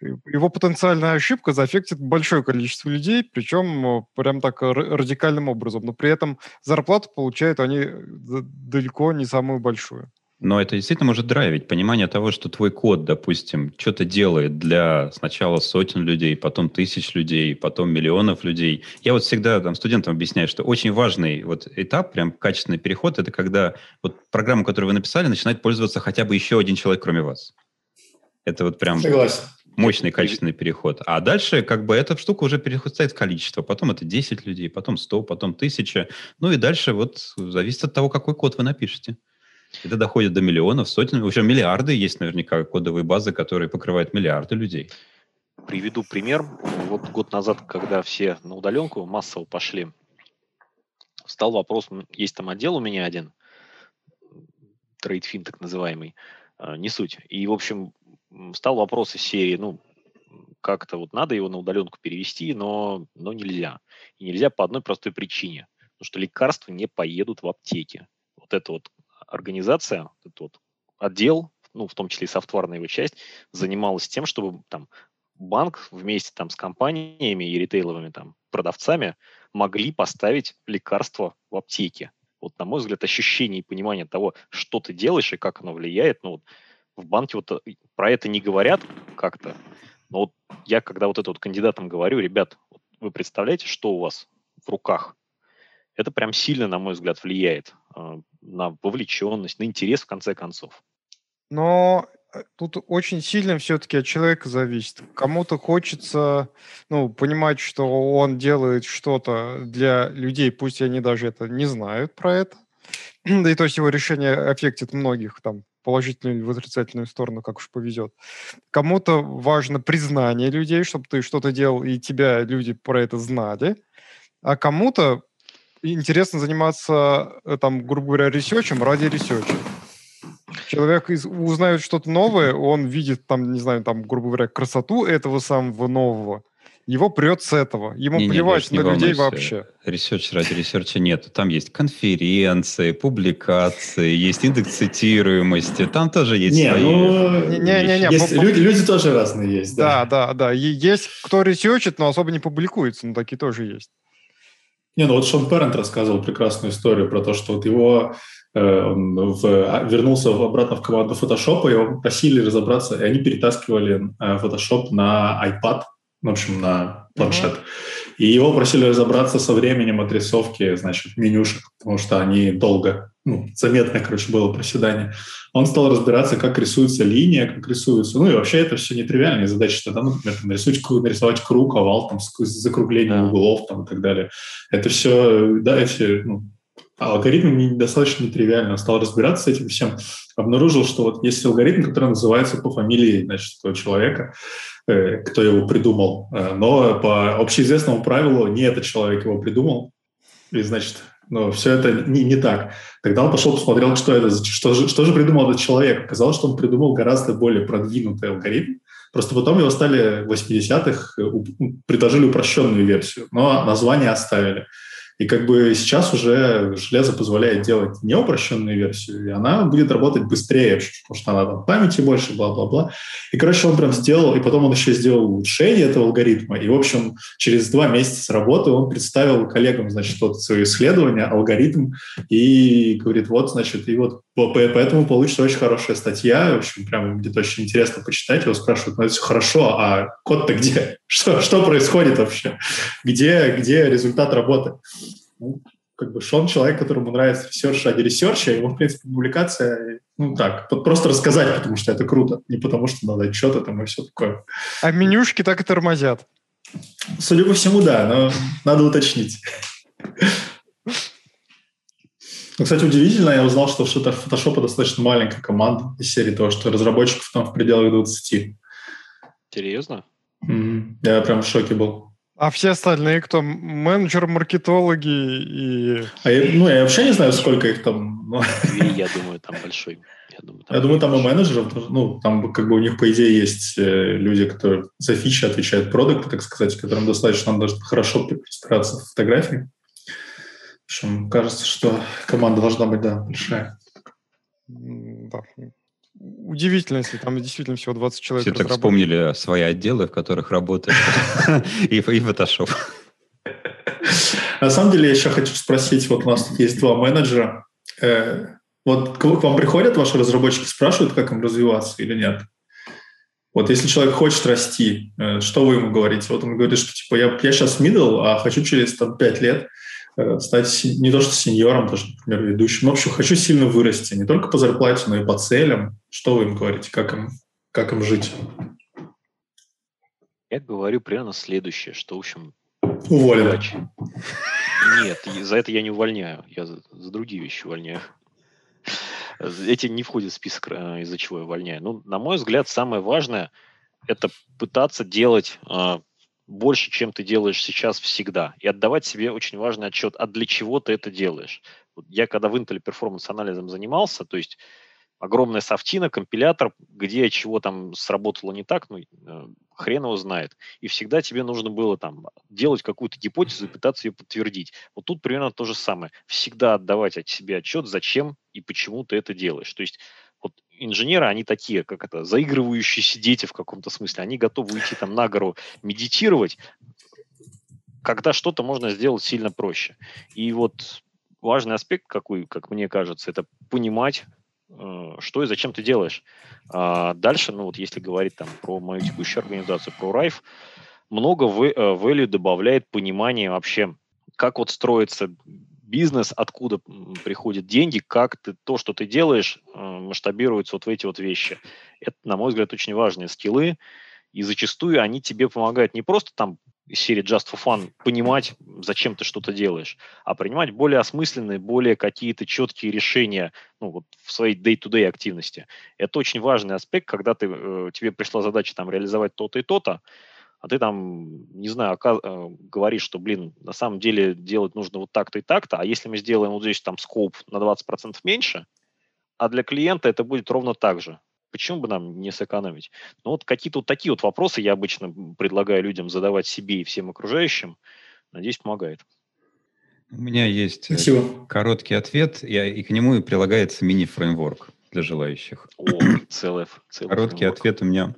его потенциальная ошибка заэффектит большое количество людей, причем э, прям так радикальным образом. Но при этом зарплату получают они э, далеко не самую большую. Но это действительно может драйвить понимание того, что твой код, допустим, что-то делает для сначала сотен людей, потом тысяч людей, потом миллионов людей. Я вот всегда там студентам объясняю, что очень важный вот этап, прям качественный переход, это когда вот программу, которую вы написали, начинает пользоваться хотя бы еще один человек, кроме вас. Это вот прям... Согласен мощный качественный переход. А дальше как бы эта штука уже перерастает в количество. Потом это 10 людей, потом 100, потом 1000. Ну и дальше вот зависит от того, какой код вы напишете. Это доходит до миллионов, сотен, уже миллиарды есть наверняка кодовые базы, которые покрывают миллиарды людей. Приведу пример. Вот год назад, когда все на удаленку массово пошли, стал вопрос, есть там отдел у меня один, трейдфин так называемый, а, не суть. И, в общем, стал вопрос из серии, ну, как-то вот надо его на удаленку перевести, но, но нельзя. И нельзя по одной простой причине, потому что лекарства не поедут в аптеке. Вот эта вот организация, этот вот отдел, ну, в том числе и софтварная его часть, занималась тем, чтобы там банк вместе там с компаниями и ритейловыми там продавцами могли поставить лекарства в аптеке. Вот, на мой взгляд, ощущение и понимание того, что ты делаешь и как оно влияет, ну, вот, в банке вот э, про это не говорят как-то. Но вот я, когда вот это вот кандидатам говорю, ребят, вы представляете, что у вас в руках? Это прям сильно, на мой взгляд, влияет э, на вовлеченность, на интерес в конце концов. Но э, тут очень сильно все-таки от человека зависит. Кому-то хочется ну, понимать, что он делает что-то для людей, пусть они даже это не знают про это. Да и то есть его решение affect ит многих там положительную или в отрицательную сторону, как уж повезет. Кому-то важно признание людей, чтобы ты что-то делал, и тебя люди про это знали. А кому-то интересно заниматься, э, там, грубо говоря, research ем ради research а. Человек из, узнает что-то новое, он видит, там, не знаю, там, грубо говоря, красоту этого самого нового, его прет с этого. Ему Не-не, плевать не на людей волнуйся. вообще. Research ради research а нет. Там есть конференции, публикации, есть индекс цитируемости. Там тоже есть Не, свои ну, есть- по- люди, люди тоже разные есть, Да, да. да, да. И есть кто research ит, но особо не публикуется, но такие тоже есть. Не, ну вот Шон Парент рассказывал прекрасную историю про то, что вот его э, он в- а, вернулся обратно в команду Photoshop, и его попросили разобраться, и они перетаскивали э, Photoshop на iPad, в общем, на планшет. И его просили разобраться со временем отрисовки, значит, менюшек, потому что они долго, ну, заметно, короче, было проседание. Он стал разбираться, как рисуется линия, как рисуется. Ну и вообще это все нетривиальные задачи. Тогда, ну, например, там, нарисовать, кру- нарисовать круг, овал, там, закруглением Да. углов там, и так далее. Это все, да, эти, ну, алгоритм не- достаточно нетривиально. Он стал разбираться с этим всем. Обнаружил, что вот есть алгоритм, который называется по фамилии, значит, этого человека, э, кто его придумал. Э, но по общеизвестному правилу не этот человек его придумал. И, значит, ну, все это не, не так. Тогда он пошел, посмотрел, что это, что же, что же придумал этот человек. Оказалось, что он придумал гораздо более продвинутый алгоритм. Просто потом его стали в 80-х, э, предложили упрощенную версию, но название оставили. И как бы сейчас уже железо позволяет делать неупрощенную версию, и она будет работать быстрее, потому что она там памяти больше, бла-бла-бла. И, короче, он прям сделал, и потом он еще сделал улучшение этого алгоритма. И, в общем, через два месяца работы он представил коллегам, значит, вот свое исследование, алгоритм, и говорит, вот, значит, и вот по- по- поэтому получится очень хорошая статья, в общем, прям будет очень интересно почитать. Его спрашивают, ну, это все хорошо, а код-то где? Что, что происходит вообще? Где, где результат работы? Ну, как бы Шон человек, которому нравится research ради research а, ему, в принципе, публикация, ну так, вот просто рассказать, потому что это круто, не потому что надо отчеты там и все такое. А менюшки так и тормозят. Судя по всему, да, но надо уточнить. Ну, кстати, удивительно, я узнал, что в Photoshop достаточно маленькая команда из серии того, что разработчиков там в пределах 20. Серьезно? Мгм. Я прям в шоке был. А все остальные кто? Менеджер, маркетологи и... А я, ну, я вообще не знаю, сколько их там. но Квей, я думаю, там большой. Я думаю, Я думаю, там и менеджеров, тоже, ну, там как бы у них, по идее, есть э, люди, которые за фичи отвечают продукты, так сказать, которым достаточно надо хорошо разбираться в фотографии. В общем, кажется, что команда должна быть, да, большая. да, Удивительно, если там действительно всего 20 человек Все так вспомнили свои отделы, в которых работает и Photoshop. На самом деле, я еще хочу спросить, вот у нас тут есть два менеджера. Э, Вот к вам приходят ваши разработчики, спрашивают, как им развиваться или нет? Вот если человек хочет расти, э, что вы ему говорите? Вот он говорит, что типа я, я сейчас middle, а хочу через там, 5 лет стать си- не то что сеньором, даже, например, ведущим. В общем, хочу сильно вырасти, не только по зарплате, но и по целям. Что вы им говорите, как им, как им жить? Я говорю примерно следующее, что, в общем, Уволен. Нет, за это я не увольняю. Я за, за другие вещи увольняю. Эти не входят в список, э, из-за чего я увольняю. Ну, на мой взгляд, самое важное – это пытаться делать э, больше, чем ты делаешь сейчас всегда. И отдавать себе очень важный отчет, а для чего ты это делаешь. Вот я когда в Intel performance-анализом занимался, то есть огромная софтина, компилятор, где чего там сработало не так, ну, э, хрен его знает. И всегда тебе нужно было там делать какую-то гипотезу и пытаться ее подтвердить. Вот тут примерно то же самое. Всегда отдавать от себя отчет, зачем и почему ты это делаешь. То есть инженеры, они такие, как это, заигрывающиеся дети в каком-то смысле. Они готовы уйти там на гору медитировать, когда что-то можно сделать сильно проще. И вот важный аспект, какой, как мне кажется, это понимать, э, что и зачем ты делаешь. А дальше, ну вот если говорить там про мою текущую организацию, про Райф, много э, value добавляет понимание вообще, как вот строится бизнес, откуда приходят деньги, как ты, то, что ты делаешь, э, масштабируется вот в эти вот вещи. Это, на мой взгляд, очень важные скиллы, и зачастую они тебе помогают не просто там из серии Just for Fun понимать, зачем ты что-то делаешь, а принимать более осмысленные, более какие-то четкие решения ну, вот в своей day-to-day активности. Это очень важный аспект, когда ты, э, тебе пришла задача там реализовать то-то и то-то, а ты там, не знаю, э, говоришь, что, блин, на самом деле делать нужно вот так-то и так-то, а если мы сделаем вот здесь там скоп на 20% меньше, а для клиента это будет ровно так же. Почему бы нам не сэкономить? Ну вот какие-то вот такие вот вопросы я обычно предлагаю людям задавать себе и всем окружающим. Надеюсь, помогает. У меня есть э, Спасибо. короткий ответ, и к нему прилагается мини-фреймворк для желающих. О, целый, целый Короткий фреймворк. ответ у меня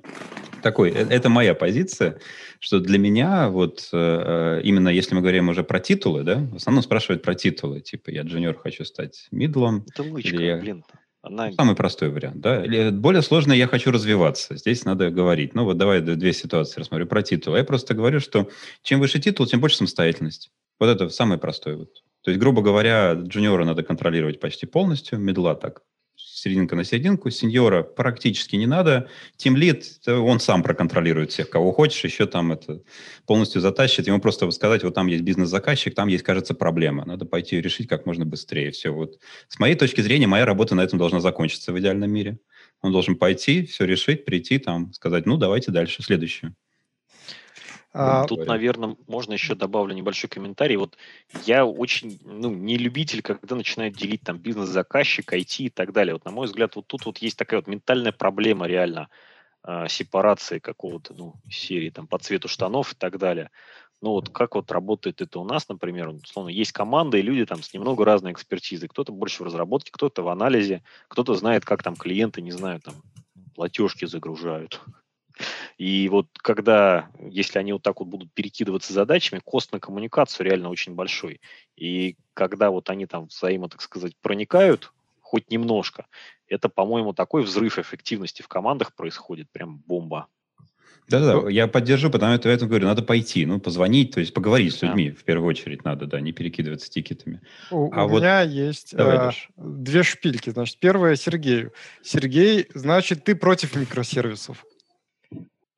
такой. Э, это моя позиция, что для меня вот э, именно если мы говорим уже про титулы, да, в основном спрашивают про титулы, типа я джуниор хочу стать мидлом. Это лычка, или я... блин. Она... Самый простой вариант, да. Или более сложный, я хочу развиваться. Здесь надо говорить. Ну вот давай две ситуации рассмотрю про титул. Я просто говорю, что чем выше титул, тем больше самостоятельность. Вот это самый простой. Вот. То есть, грубо говоря, джуниора надо контролировать почти полностью, медла так серединка на серединку, сеньора практически не надо. Тим лид, он сам проконтролирует всех, кого хочешь, еще там это полностью затащит. Ему просто сказать, вот там есть бизнес-заказчик, там есть, кажется, проблема. Надо пойти решить как можно быстрее. Все, вот. С моей точки зрения, моя работа на этом должна закончиться в идеальном мире. Он должен пойти, все решить, прийти там, сказать, ну, давайте дальше, следующее. А, Тут, наверное, можно еще добавлю небольшой комментарий. Вот я очень ну, не любитель, когда начинают делить там бизнес-заказчик, IT и так далее. Вот на мой взгляд, вот тут вот есть такая вот ментальная проблема реально э, сепарации какого-то, ну, серии там по цвету штанов и так далее. Ну вот как вот работает это у нас, например, условно, есть команда и люди там с немного разной экспертизой. Кто-то больше в разработке, кто-то в анализе, кто-то знает, как там клиенты, не знаю, там платежки загружают и вот когда, если они вот так вот будут перекидываться задачами, кост на коммуникацию реально очень большой. И когда вот они там взаимо, так сказать, проникают хоть немножко, это, по-моему, такой взрыв эффективности в командах происходит, прям бомба. Да-да, я поддержу, потому что я это говорю, надо пойти, ну, позвонить, то есть поговорить с людьми да. в первую очередь надо, да, не перекидываться тикетами. У, а у вот... меня есть Давай, а, две шпильки. Значит, первое Сергею. Сергей, значит, ты против микросервисов.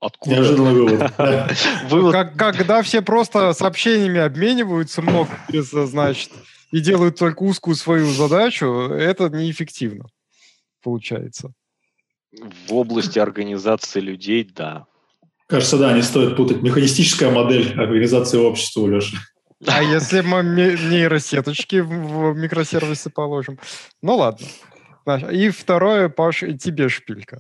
Откуда? Неожиданный вывод. Как, когда все просто сообщениями обмениваются много, значит, и делают только узкую свою задачу, это неэффективно получается. В области организации людей, да. Кажется, да, не стоит путать. Механистическая модель организации общества, Леша. А если мы нейросеточки в микросервисы положим? Ну ладно. И второе, Паш, тебе шпилька.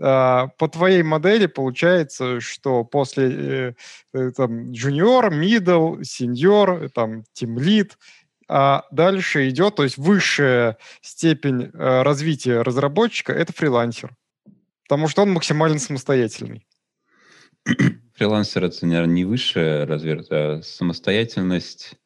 А, по твоей модели получается, что после э, э, там junior, middle, senior, там team lead, а дальше идет, то есть высшая степень э, развития разработчика – это фрилансер, потому что он максимально самостоятельный. Фрилансер – это, наверное, не высшая разверт, а самостоятельность –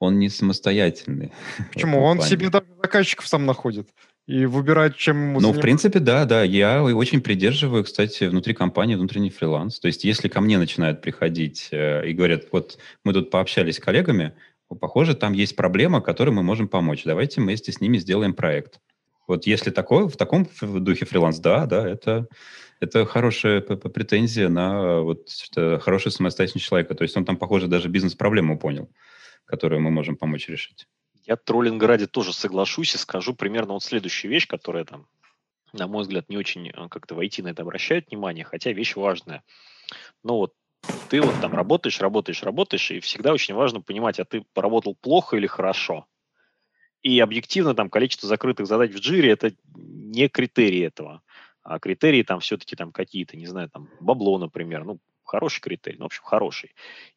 он не самостоятельный. Почему? Он себе даже заказчиков сам находит и выбирать, чем ему Ну, в принципе, да, да. Я очень придерживаю, кстати, внутри компании внутренний фриланс. То есть, если ко мне начинают приходить э, и говорят, вот мы тут пообщались с коллегами, похоже, там есть проблема, которой мы можем помочь. Давайте вместе с ними сделаем проект. Вот если такое, в таком духе фриланс, да, да, это, это хорошая претензия на вот, хороший самостоятельный человека. То есть он там, похоже, даже бизнес-проблему понял, которую мы можем помочь решить. Я троллинг ради тоже соглашусь и скажу примерно вот следующую вещь, которая там, на мой взгляд, не очень э, как-то войти на это обращает внимание, хотя вещь важная. Ну вот ты вот там работаешь, работаешь, работаешь, и всегда очень важно понимать, а ты поработал плохо или хорошо. И объективно там количество закрытых задач в джире это не критерий этого. А критерии там все-таки там какие-то, не знаю, там бабло, например. Ну, хороший критерий, ну, в общем, хороший.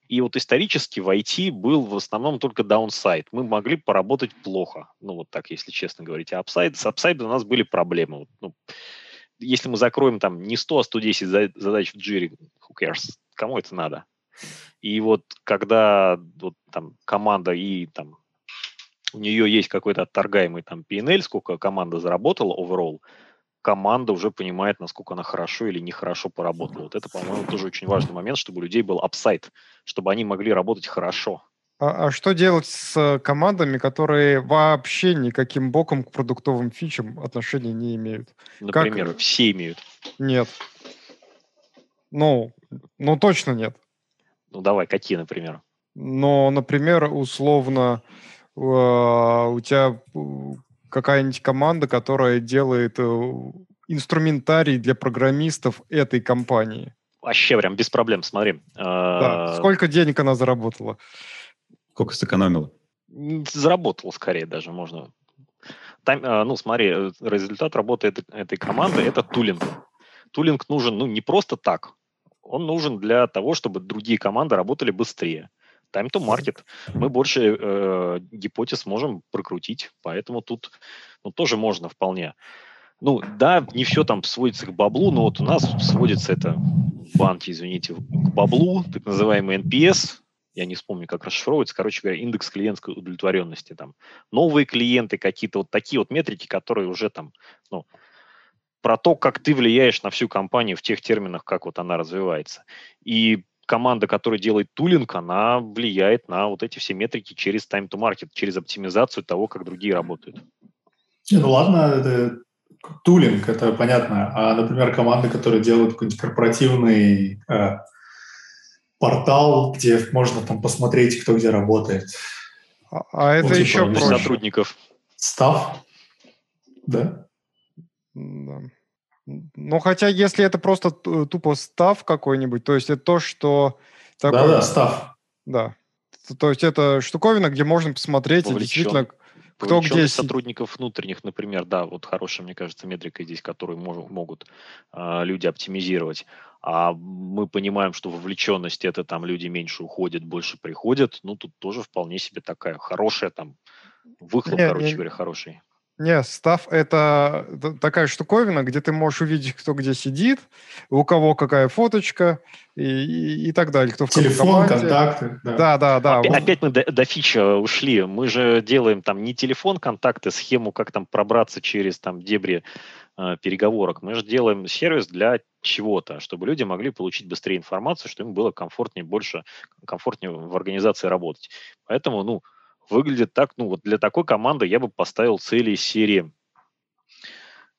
И вот исторически в IT был в основном только downside. Мы могли поработать плохо, ну, вот так, если честно говорить. А upside, с upside ом у нас были проблемы. Вот, ну, если мы закроем там не 100, а 110 задач в джире, who cares, кому это надо? И вот когда вот, там команда и там у нее есть какой-то отторгаемый там PNL, сколько команда заработала overall, команда уже понимает, насколько она хорошо или нехорошо поработала. Вот это, по-моему, тоже очень важный момент, чтобы у людей был апсайт, чтобы они могли работать хорошо. А, а что делать с командами, которые вообще никаким боком к продуктовым фичам отношения не имеют? Например, как... все имеют. Нет. Ну, ну точно нет. Ну давай, какие, например? Ну, например, условно, а, у тебя какая-нибудь команда, которая делает э, инструментарий для программистов этой компании. Вообще прям без проблем, смотри. Да. Сколько денег она заработала? Сколько сэкономила? Заработала скорее даже, можно Там, э, ну, смотри, э, результат работы этой, этой команды – это тулинг. Тулинг нужен, ну, не просто так. Он нужен для того, чтобы другие команды работали быстрее. Time to market. Мы больше э, гипотез можем прокрутить, поэтому тут ну, тоже можно вполне. Ну, да, не все там сводится к баблу, но вот у нас сводится это банки, извините, к баблу, так называемый NPS, я не вспомню, как расшифровывается, короче говоря, индекс клиентской удовлетворенности, там, новые клиенты, какие-то вот такие вот метрики, которые уже там, ну, про то, как ты влияешь на всю компанию в тех терминах, как вот она развивается. И команда, которая делает тулинг, она влияет на вот эти все метрики через time to market, через оптимизацию того, как другие работают. Ну ладно, это тулинг, это понятно. А, например, команды, которые делают какой-нибудь корпоративный э, портал, где можно там посмотреть, кто где работает. А, а это ну, типа, еще проще. сотрудников. Став, да? Да. Ну, хотя, если это просто тупо став какой-нибудь, то есть это то, что... Такое, да, да, став. Да. То есть это штуковина, где можно посмотреть Вовлечен. действительно, кто где... сотрудников внутренних, например, да, вот хорошая, мне кажется, метрика здесь, которую мож, могут э, люди оптимизировать. А мы понимаем, что вовлеченность это там люди меньше уходят, больше приходят. Ну, тут тоже вполне себе такая хорошая там выхлоп, не, короче не, говоря, хороший. Не, став – это такая штуковина, где ты можешь увидеть, кто где сидит, у кого какая фоточка и, и, и так далее. Кто в Телефон, контакты. Да, да, да. да. Опять, опять мы до, до фича ушли. Мы же делаем там не телефон, контакты, схему, как там пробраться через там дебри э, переговорок. Мы же делаем сервис для чего-то, чтобы люди могли получить быстрее информацию, чтобы им было комфортнее, больше комфортнее в организации работать. Поэтому, ну, выглядит так, ну вот для такой команды я бы поставил цели из серии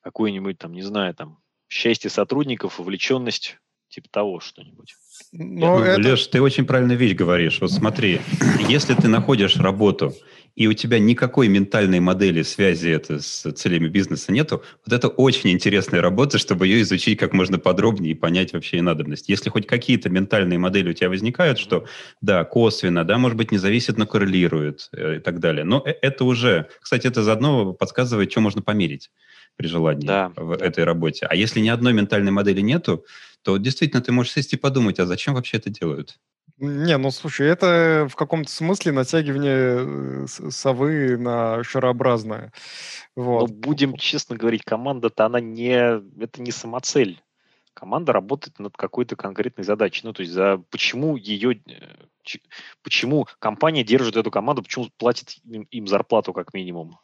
какой-нибудь там, не знаю, там, счастье сотрудников, вовлеченность, типа того что-нибудь. Но ну, это... Леш, ты очень правильную вещь говоришь. Вот смотри, если ты находишь работу, и у тебя никакой ментальной модели связи это с целями бизнеса нету, вот это очень интересная работа, чтобы ее изучить как можно подробнее и понять вообще и надобность. Если хоть какие-то ментальные модели у тебя возникают, что да, косвенно, да, может быть, не зависит, но коррелирует э, и так далее. Но э, это уже, кстати, это заодно подсказывает, что можно померить при желании да. в этой работе. А если ни одной ментальной модели нету, то действительно ты можешь сесть и подумать, а зачем вообще это делают? Не, ну слушай, это в каком-то смысле натягивание э, совы на шарообразное. Вот. Но будем честно говорить, команда-то она не, это не самоцель. Команда работает над какой-то конкретной задачей. Ну, то есть за почему ее, э, почему компания держит эту команду, почему платит им, им зарплату как минимум.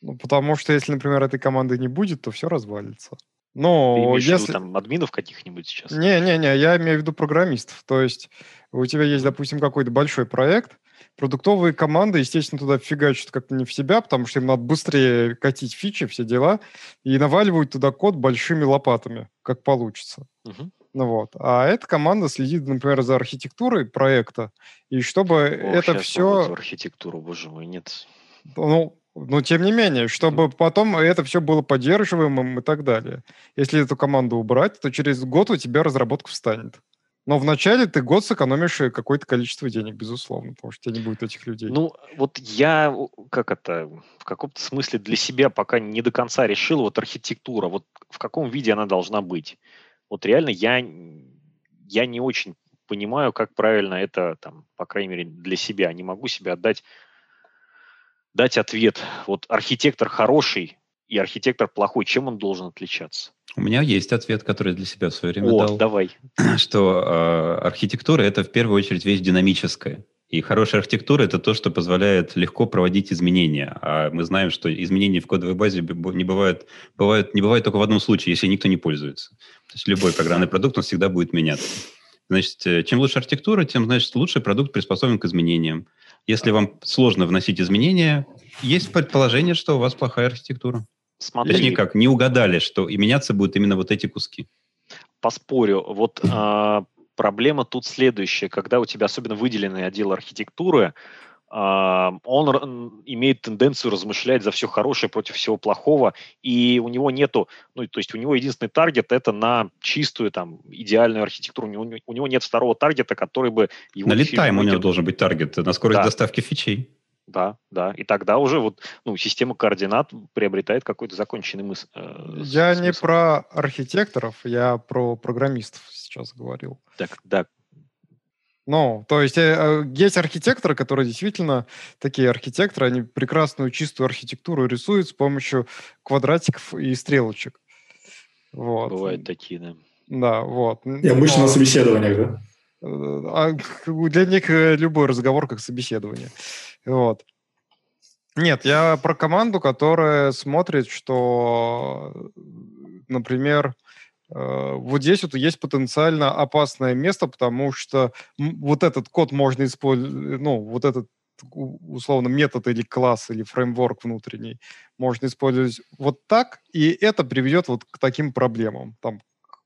Ну, потому что если, например, этой команды не будет, то все развалится. Ну, если... в виду там админов каких-нибудь сейчас? Не-не-не, я имею в виду программистов. То есть у тебя есть, допустим, какой-то большой проект, продуктовые команды, естественно, туда фигачат как-то не в себя, потому что им надо быстрее катить фичи, все дела, и наваливают туда код большими лопатами, как получится. Угу. Ну вот. А эта команда следит, например, за архитектурой проекта, и чтобы Ох, это все... архитектуру, боже мой, нет. Ну, но тем не менее, чтобы потом это все было поддерживаемым и так далее. Если эту команду убрать, то через год у тебя разработка встанет. Но вначале ты год сэкономишь какое-то количество денег, безусловно, потому что у тебя не будет этих людей. Ну, вот я, как это, в каком-то смысле для себя пока не до конца решил, вот архитектура, вот в каком виде она должна быть. Вот реально я, я не очень понимаю, как правильно это, там, по крайней мере, для себя. Не могу себе отдать дать ответ. Вот архитектор хороший и архитектор плохой, чем он должен отличаться? У меня есть ответ, который для себя в свое время О, дал. давай. Что э, архитектура – это в первую очередь вещь динамическая. И хорошая архитектура – это то, что позволяет легко проводить изменения. А мы знаем, что изменения в кодовой базе не бывают, бывают, не бывают только в одном случае, если никто не пользуется. То есть любой программный продукт, он всегда будет меняться. Значит, э, чем лучше архитектура, тем, значит, лучше продукт приспособлен к изменениям. Если вам сложно вносить изменения, есть предположение, что у вас плохая архитектура. Смотри. Точнее как, не угадали, что и меняться будут именно вот эти куски. Поспорю. Вот э, проблема тут следующая. Когда у тебя особенно выделенный отдел архитектуры, он имеет тенденцию размышлять за все хорошее против всего плохого, и у него нету, ну, то есть у него единственный таргет это на чистую, там, идеальную архитектуру. У него, у него нет второго таргета, который бы его... На литтайм у него должен быть таргет, на скорость да. доставки фичей. да, да. И тогда уже вот ну, система координат приобретает какой-то законченный мыс- э, Я не смысл. про архитекторов, я про программистов сейчас говорил. Так, да, Ну, то есть э, э, есть архитекторы, которые действительно такие архитекторы, они прекрасную чистую архитектуру рисуют с помощью квадратиков и стрелочек. Вот. бывают такие, да. Да, вот. И обычно Но, на собеседованиях, да? а для них э, любой разговор как собеседование. Вот. Нет, я про команду, которая смотрит, что, например, э, вот здесь вот есть потенциально опасное место, потому что вот этот код можно использовать, ну, вот этот условно метод или класс или фреймворк внутренний можно использовать вот так, и это приведет вот к таким проблемам, там,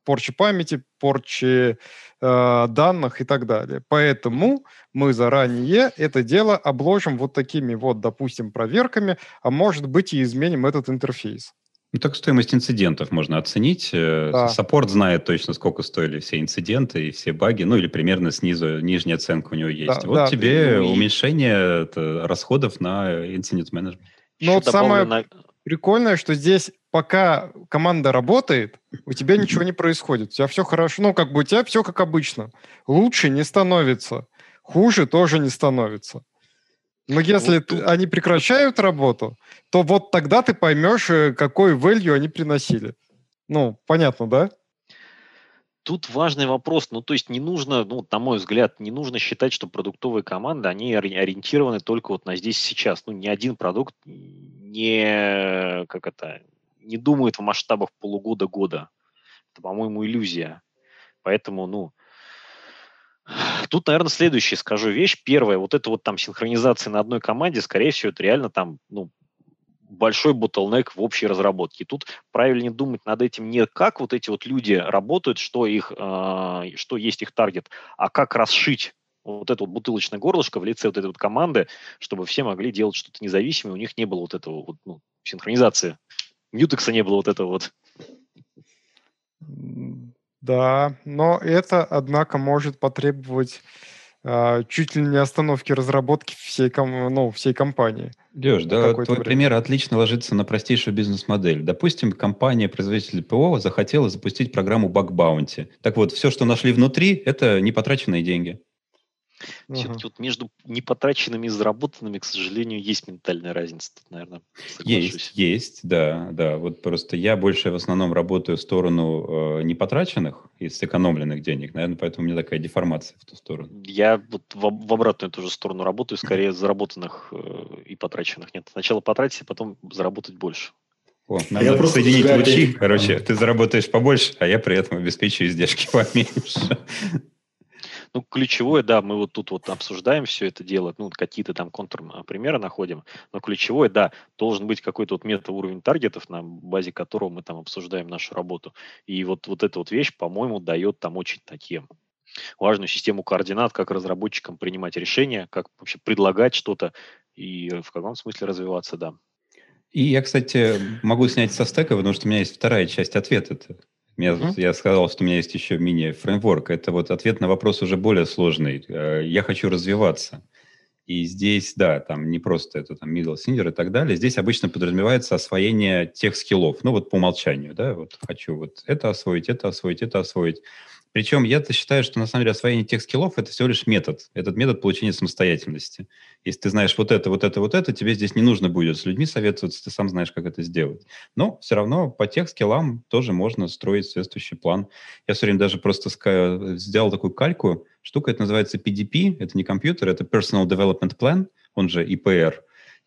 порче памяти, порче э, данных и так далее. Поэтому мы заранее это дело обложим вот такими вот, допустим, проверками, а может быть и изменим этот интерфейс. Ну, так стоимость инцидентов можно оценить. Э, Да. Саппорт знает точно, сколько стоили все инциденты и все баги, ну или примерно снизу, нижняя оценка у него есть. Да, вот да. тебе Ну и- уменьшение это, расходов на инцидент менеджмент. Но Еще вот самое на- прикольное, что здесь пока команда работает, у тебя ничего не происходит. У тебя все хорошо, ну как бы у тебя все как обычно. Лучше не становится, хуже тоже не становится. Но если Вот тут- они прекращают работу, то вот тогда ты поймешь, э, какой value они приносили. Ну, понятно, да? Тут важный вопрос, ну то есть не нужно, ну на мой взгляд, не нужно считать, что продуктовые команды, они ори- ориентированы только вот на здесь сейчас. Ну ни один продукт не, как это, не думает в масштабах полугода-года. Это, по-моему, иллюзия. Поэтому, ну, тут, наверное, следующее скажу вещь. Первое, вот это вот там синхронизация на одной команде, скорее всего, это реально там, ну, большой bottleneck в общей разработке. Тут правильнее думать над этим не как вот эти вот люди работают, что их, э, что есть их таргет, а как расшить вот это вот бутылочное горлышко в лице вот этой вот команды, чтобы все могли делать что-то независимое, у них не было вот этого вот, ну, синхронизации. Мьютекса не было вот этого вот. Да, но это, однако, может потребовать а, чуть ли не остановки разработки всей, ком- ну, всей компании. Леш, да, твой время. пример отлично ложится на простейшую бизнес-модель. Допустим, компания-производитель ПО захотела запустить программу Bounty. Так вот, все, что нашли внутри, это непотраченные деньги. Ага. Все-таки вот между непотраченными и заработанными, к сожалению, есть ментальная разница. Тут, наверное, соглашусь. Есть, есть, да, да. Вот просто я больше в основном работаю в сторону э, непотраченных и сэкономленных денег, наверное, поэтому у меня такая деформация в ту сторону. Я вот в, в обратную тоже сторону работаю, скорее заработанных э, и потраченных. Нет, сначала потратить, а потом заработать больше. О, я надо просто соединить лучи. Короче, ты заработаешь побольше, а я при этом обеспечу издержки поменьше. Ну, ключевое, да, мы вот тут вот обсуждаем все это дело, ну, какие-то там контрпримеры находим, но ключевое, да, должен быть какой-то вот метауровень таргетов, на базе которого мы там обсуждаем нашу работу. И вот, вот эта вот вещь, по-моему, дает там очень такие важную систему координат, как разработчикам принимать решения, как вообще предлагать что-то и в каком смысле развиваться, да. И я, кстати, могу снять со стека, потому что у меня есть вторая часть ответа. Меня, Мгм. Я сказал, что у меня есть еще мини-фреймворк. Это вот ответ на вопрос уже более сложный. Э, Я хочу развиваться. И здесь, да, там не просто это там middle, senior и так далее. Здесь обычно подразумевается освоение тех скиллов. Ну вот по умолчанию, да, вот хочу вот это освоить, это освоить, это освоить. Причем я-то считаю, что на самом деле освоение тех скиллов это всего лишь метод. Этот метод получения самостоятельности. Если ты знаешь вот это, вот это, вот это, тебе здесь не нужно будет с людьми советоваться, ты сам знаешь, как это сделать. Но все равно по тех скиллам тоже можно строить соответствующий план. Я все время даже просто сделал такую кальку. Штука это называется PDP, это не компьютер, это Personal Development Plan, он же IPR.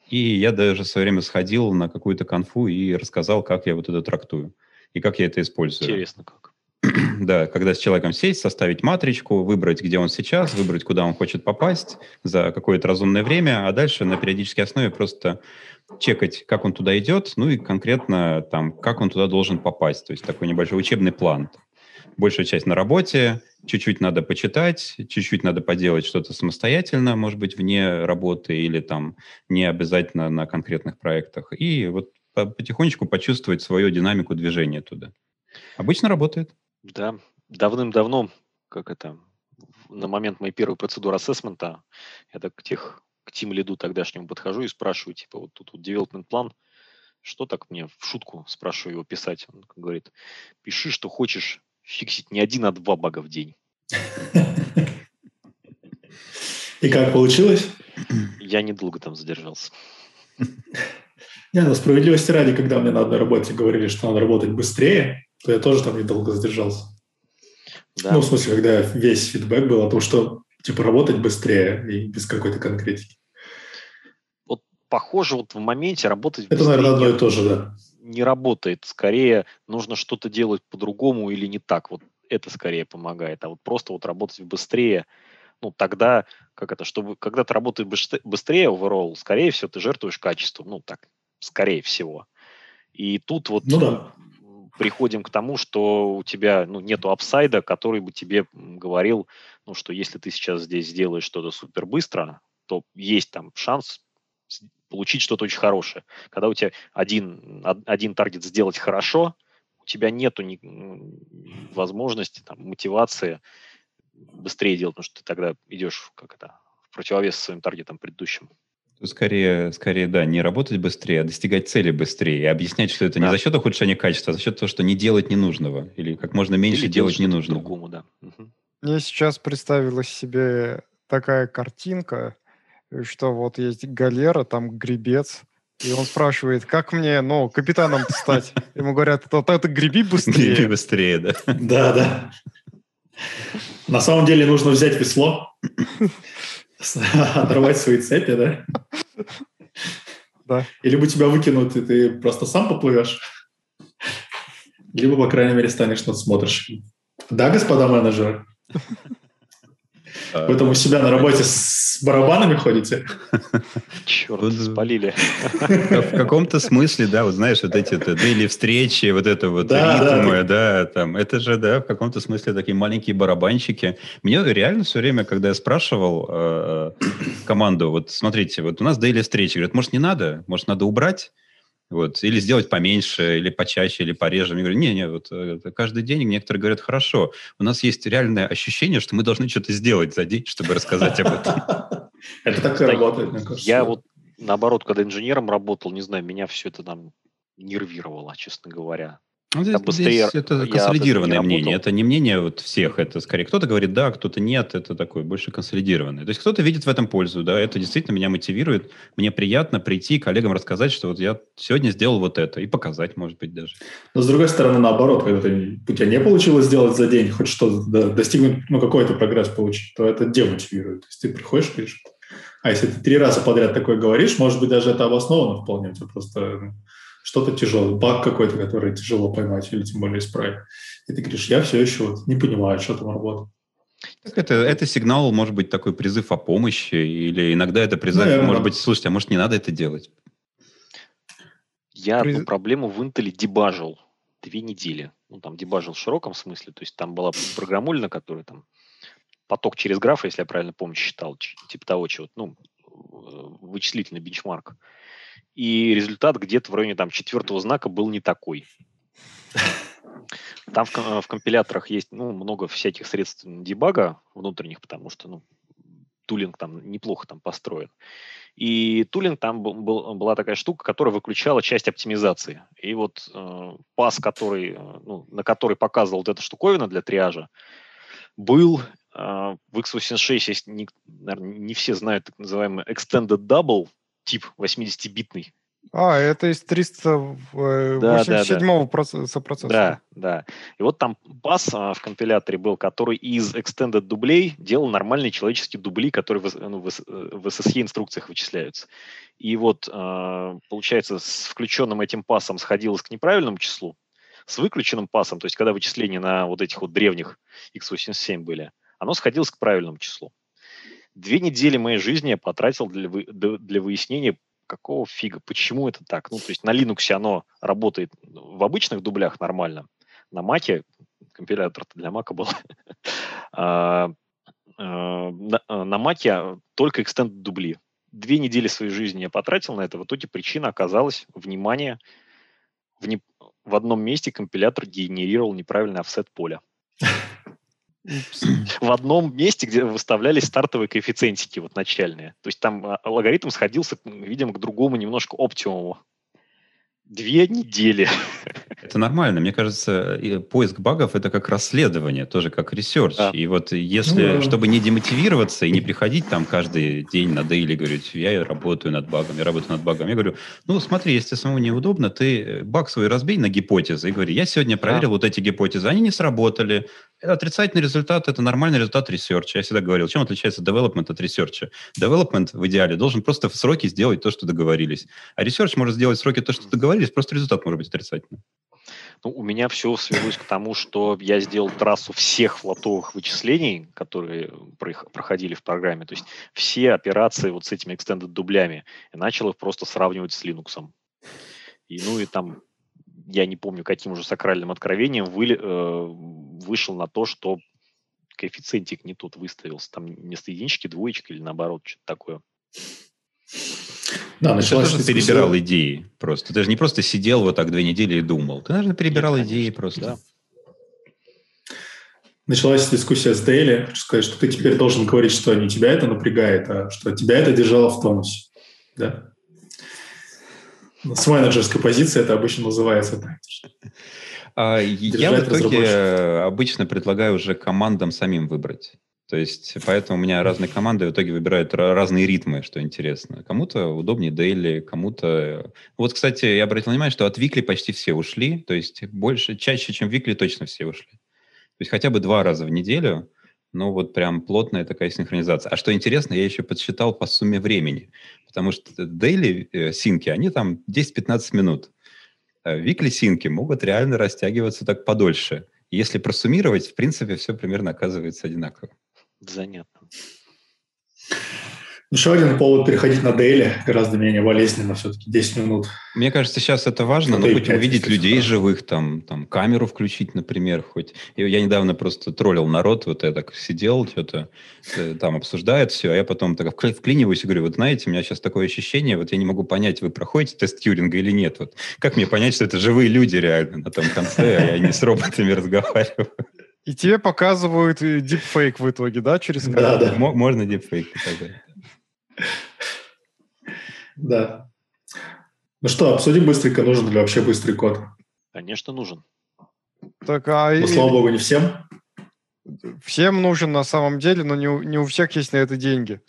И я даже в свое время сходил на какую-то конфу и рассказал, как я вот это трактую и как я это использую. Интересно как. Да, когда с человеком сесть, составить матричку, выбрать, где он сейчас, выбрать, куда он хочет попасть за какое-то разумное время, а дальше на периодической основе просто чекать, как он туда идет, ну и конкретно там, как он туда должен попасть. То есть такой небольшой учебный план. Большая часть на работе, чуть-чуть надо почитать, чуть-чуть надо поделать что-то самостоятельно, может быть, вне работы или там не обязательно на конкретных проектах. И вот по- потихонечку почувствовать свою динамику движения туда. Обычно работает. Да, давным-давно, как это, на момент моей первой процедуры ассессмента, я так к тех, к Тим Лиду тогдашнему подхожу и спрашиваю, типа, вот тут вот development план, что так мне в шутку спрашиваю его писать? Он говорит, пиши, что хочешь фиксить не один, а два бага в день. И как получилось? Я недолго там задержался. Не, ну справедливости ради, когда мне на одной работе говорили, что надо работать быстрее, то я тоже там недолго задержался. Да. Ну, в смысле, когда весь фидбэк был о том, что типа работать быстрее и без какой-то конкретики. Вот похоже, вот в моменте работать Это, наверное, одно и то же, да. Не работает. Скорее, нужно что-то делать по-другому или не так. Вот это скорее помогает. А вот просто вот работать быстрее, ну, тогда, как это, чтобы, когда ты работаешь быстрее overall, скорее всего, ты жертвуешь качеством. Ну, так, скорее всего. И тут вот ну, да. Приходим к тому, что у тебя ну, нету апсайда, который бы тебе говорил, ну, что если ты сейчас здесь сделаешь что-то супер быстро, то есть там шанс получить что-то очень хорошее. Когда у тебя один, один таргет сделать хорошо, у тебя нету ни, возможности, там, мотивации быстрее делать, потому что ты тогда идешь как это, в противовес своим таргетам предыдущим. Скорее, скорее, да, не работать быстрее, а достигать цели быстрее. И объяснять, что это да. не за счет ухудшения качества, а за счет того, что не делать ненужного. Или как можно меньше или делать ненужного. Другому, да. Угу. Мне сейчас представилась себе такая картинка, что вот есть галера, там гребец, и он спрашивает, как мне, ну, капитаном стать? Ему говорят, то ты греби быстрее. Греби быстрее, да. Да, да. На самом деле нужно взять весло, оторвать свои цепи, да? Да. И либо тебя выкинут, и ты просто сам поплывешь, либо, по крайней мере, станешь надсмотрщиком. Да, господа менеджеры? Вы там у себя на работе с барабанами ходите? Черт, спалили. В каком-то смысле, да, вот знаешь, вот эти daily встречи, вот это вот да, ритмы, да, там, это же, да, в каком-то смысле такие маленькие барабанщики. Мне реально все время, когда я спрашивал э, команду, вот смотрите, вот у нас daily встречи, говорят, может, не надо, может, надо убрать? Вот, или сделать поменьше, или почаще, или пореже. Мне говорят, не-не, вот э, каждый день некоторые говорят, хорошо, у нас есть реальное ощущение, что мы должны что-то сделать за день, чтобы рассказать об этом. Это так и работает, мне кажется. Я вот, наоборот, когда инженером работал, не знаю, меня все это там нервировало, честно говоря. Ну, здесь, здесь это консолидированное мнение. Это не мнение вот всех. Это скорее кто-то говорит да, кто-то нет. Это такое больше консолидированное. То есть кто-то видит в этом пользу. Да, это действительно меня мотивирует. Мне приятно прийти коллегам рассказать, что вот я сегодня сделал вот это. И показать, может быть, даже. Но с другой стороны, наоборот, когда ты, у тебя не получилось сделать за день хоть что-то, да, достигнуть, ну, какой-то прогресс получить, то это демотивирует. То есть ты приходишь и говоришь, а если ты три раза подряд такое говоришь, может быть, даже это обосновано вполне. У тебя просто ну, что-то тяжелое, баг какой-то, который тяжело поймать или тем более исправить. И ты говоришь, я все еще вот не понимаю, что там работает. Так это, это сигнал, может быть, такой призыв о помощи, или иногда это призыв, Наверное. может быть, слушайте, а может, не надо это делать? Я Приз... одну проблему в Intel дебажил две недели. Ну, там дебажил в широком смысле, то есть там была программульна, которая там поток через граф, если я правильно помню, считал, типа того чего, ну, вычислительный бенчмарк и результат где-то в районе там четвертого знака был не такой. Там в, в компиляторах есть ну, много всяких средств дебага внутренних, потому что ну, тулинг там неплохо там построен. И тулинг там был, был, была такая штука, которая выключала часть оптимизации. И вот э, пас, который, э, ну, на который показывал вот эта штуковина для триажа, был э, в x86 есть, не, наверное, не все знают так называемый extended double, тип 80-битный. А, это из 387-го да, да, да. процесса. Да, да. И вот там пас а, в компиляторе был, который из extended дублей делал нормальные человеческие дубли, которые в, ну, в, в SSE инструкциях вычисляются. И вот, а, получается, с включенным этим пасом сходилось к неправильному числу, с выключенным пасом, то есть когда вычисления на вот этих вот древних x87 были, оно сходилось к правильному числу. Две недели моей жизни я потратил для, вы, для выяснения, какого фига, почему это так. Ну, то есть на Linux оно работает в обычных дублях нормально, на Mac, компилятор для Mac был, а, а, на, а, на Mac только extend дубли. Две недели своей жизни я потратил на это. В итоге причина оказалась, внимание, в, не, в одном месте компилятор генерировал неправильный офсет поля. в одном месте, где выставлялись стартовые коэффициентики вот начальные. То есть там а, алгоритм сходился, видимо, к другому немножко оптимуму. Две недели. Это нормально. Мне кажется, поиск багов это как расследование, тоже как research. Да. И вот если, ну, чтобы не демотивироваться и не приходить там каждый день на daily, говорить, я работаю над багом, я работаю над багом, я говорю, ну смотри, если самому неудобно, ты баг свой разбей на гипотезы и говори, я сегодня проверил да. вот эти гипотезы, они не сработали, отрицательный результат – это нормальный результат research а. Я всегда говорил, чем отличается development от research а? Development в идеале должен просто в сроки сделать то, что договорились. А research может сделать в сроки то, что договорились, просто результат может быть отрицательным. Ну, у меня все свелось к тому, что я сделал трассу всех флотовых вычислений, которые проходили в программе, то есть все операции вот с этими extended дублями, и начал их просто сравнивать с Linux. И, ну и там я не помню, каким уже сакральным откровением вы, э, вышел на то, что коэффициентик не тот выставился. Там вместо единички двоечка или наоборот, что-то такое. Да, началось, ты перебирал идеи просто. Ты же не просто сидел вот так две недели и думал. Ты, наверное, перебирал Нет, идеи просто. Да. Началась дискуссия с Дейли, сказать, что ты теперь должен говорить, что не тебя это напрягает, а что тебя это держало в тонусе. Да? С менеджерской позиции это обычно называется так. А, я в итоге обычно предлагаю уже командам самим выбрать. То есть, поэтому у меня разные команды в итоге выбирают разные ритмы, что интересно. Кому-то удобнее дейли, кому-то... Вот, кстати, я обратил внимание, что от Викли почти все ушли, то есть больше, чаще, чем Викли, точно все ушли. То есть хотя бы два раза в неделю, ну вот прям плотная такая синхронизация. А что интересно, я еще подсчитал по сумме времени, потому что дейли э, синки, они там 10-15 минут. Викли синки могут реально растягиваться так подольше. Если просуммировать, в принципе, все примерно оказывается одинаково. Занятно. Еще один повод переходить на дейли гораздо менее болезненно все-таки 10 минут. Мне кажется, сейчас это важно, ну, хоть увидеть людей живых, там, там камеру включить, например, хоть. Я недавно просто троллил народ, вот я так сидел, что-то э, там обсуждает все, а я потом так вклиниваюсь и говорю, вот знаете, у меня сейчас такое ощущение, вот я не могу понять, вы проходите тест Тьюринга или нет. Вот как мне понять, что это живые люди реально на том конце, а я не с роботами разговариваю? И тебе показывают дипфейк в итоге, да, через Да, да. Можно дипфейк показать. Да. Ну что, обсудим быстренько, нужен ли вообще быстрый код? Конечно, нужен. Так, а ну, и... слава богу, не всем. Всем нужен на самом деле, но не у, не у всех есть на это деньги.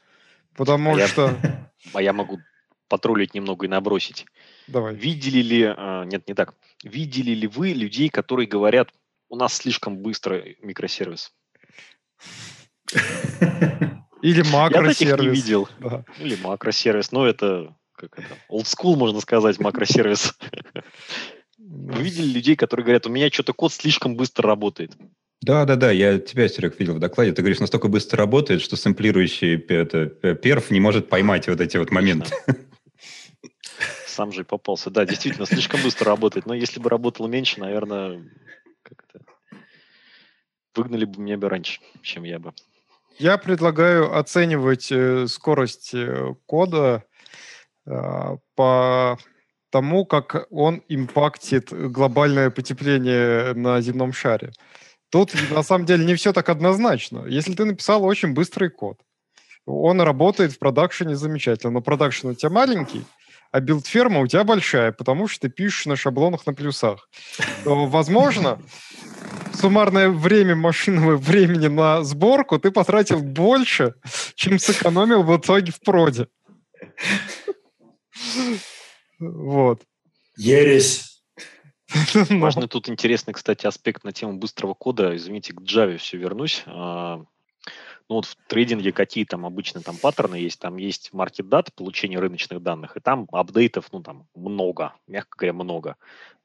Потому а что... Я, а я могу потроллить немного и набросить. Давай. Видели ли... А, нет, не так. Видели ли вы людей, которые говорят, у нас слишком быстрый микросервис? Или макросервис. Я таких не видел. Да. Или макросервис. Ну, это как это, old school, можно сказать, макросервис. Вы видели людей, которые говорят, у меня что-то код слишком быстро работает. Да, да, да, я тебя, Серег, видел в докладе. Ты говоришь, настолько быстро работает, что сэмплирующий это, перф не может поймать вот эти вот моменты. Сам же и попался. Да, действительно, слишком быстро работает. Но если бы работало меньше, наверное, как это, выгнали бы меня бы раньше, чем я бы. Я предлагаю оценивать э, скорость э, кода а, по тому, как он impact ит глобальное потепление на земном шаре. Тут на самом деле не все так однозначно. Если ты написал очень быстрый код, он работает в production е замечательно, но production у тебя маленький, а build-ферма у тебя большая, потому что ты пишешь на шаблонах на плюсах, то, возможно, суммарное время машинного времени на сборку ты потратил больше, чем сэкономил в итоге в проде. Вот. Ересь. Важный тут интересный, кстати, аспект на тему быстрого кода. Извините, к Java все вернусь. Ну вот в трейдинге какие там обычно там паттерны есть, там есть market data, получение рыночных данных, и там апдейтов, ну там много, мягко говоря, много.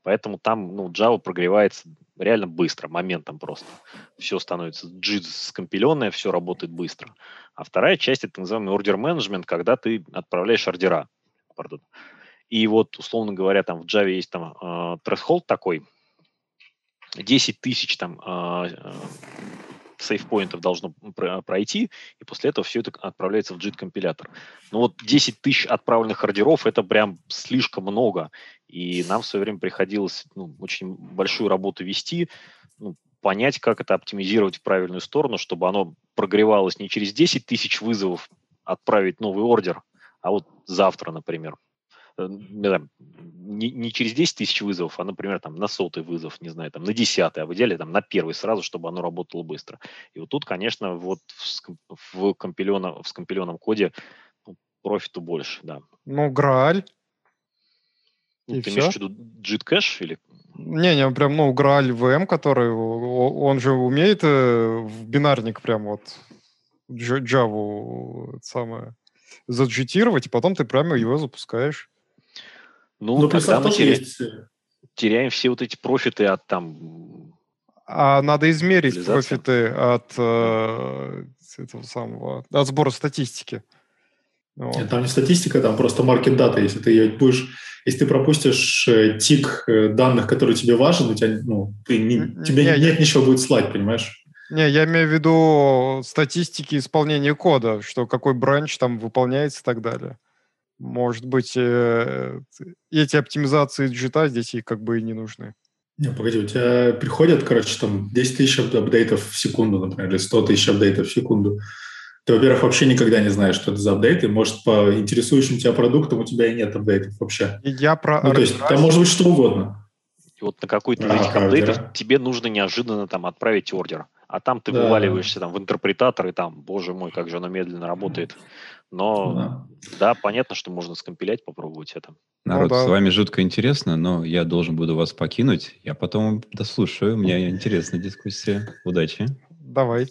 Поэтому там, ну, Java прогревается реально быстро, моментом просто. Все становится JIT скомпиленное, все работает быстро. А вторая часть – это называемый order management, когда ты отправляешь ордера. Pardon. И вот, условно говоря, там в Java есть там э, threshold такой, 10 тысяч там э, сейфпоинтов должно пройти, и после этого все это отправляется в JIT-компилятор. Но вот 10 тысяч отправленных ордеров – это прям слишком много, и нам в свое время приходилось ну, очень большую работу вести, ну, понять, как это оптимизировать в правильную сторону, чтобы оно прогревалось не через 10 тысяч вызовов отправить новый ордер, а вот завтра, например. Э, не, не через 10 тысяч вызовов, а, например, там, на сотый вызов, не знаю, там, на десятый, а в идеале там, на первый сразу, чтобы оно работало быстро. И вот тут, конечно, вот в, в, компиленном, в скомпиленном коде ну, профиту больше, да. Ну, Грааль. Ну, ты все? имеешь в виду JIT или не-не, прям, ну, Грааль ВМ, который, он же умеет э, в бинарник прям вот Java самое заджитировать, и потом ты прямо его запускаешь. Ну, Но ну, тогда мы теряем, есть. теряем все вот эти профиты от там... А надо измерить профиты от э, этого самого, от сбора статистики. Вот. Нет, там не статистика, там просто маркет дата. Если ты ее будешь, если ты пропустишь э, тик э, данных, который тебе важен, у тебя, ну, ты не, тебе не, нет я... ничего будет слать, понимаешь? Не, я имею в виду статистики исполнения кода, что какой бранч там выполняется и так далее. Может быть, э, эти оптимизации джита здесь и как бы и не нужны. Не, погоди, у тебя приходят, короче, там 10 тысяч апдейтов в секунду, например, или 100 тысяч апдейтов в секунду ты, во-первых, вообще никогда не знаешь, что это за апдейты. Может, по интересующим тебя продуктам у тебя и нет апдейтов вообще. Я про... Ну, то есть там может быть что угодно. И вот на какой-то из этих апдейтов ордера. тебе нужно неожиданно там отправить ордер. А там ты да. вываливаешься там в интерпретатор, и там, боже мой, как же оно медленно работает. Но да, да понятно, что можно скомпилять, попробовать это. Народ, ну, да. с вами жутко интересно, но я должен буду вас покинуть. Я потом дослушаю. У меня интересная дискуссия. Удачи. Давай.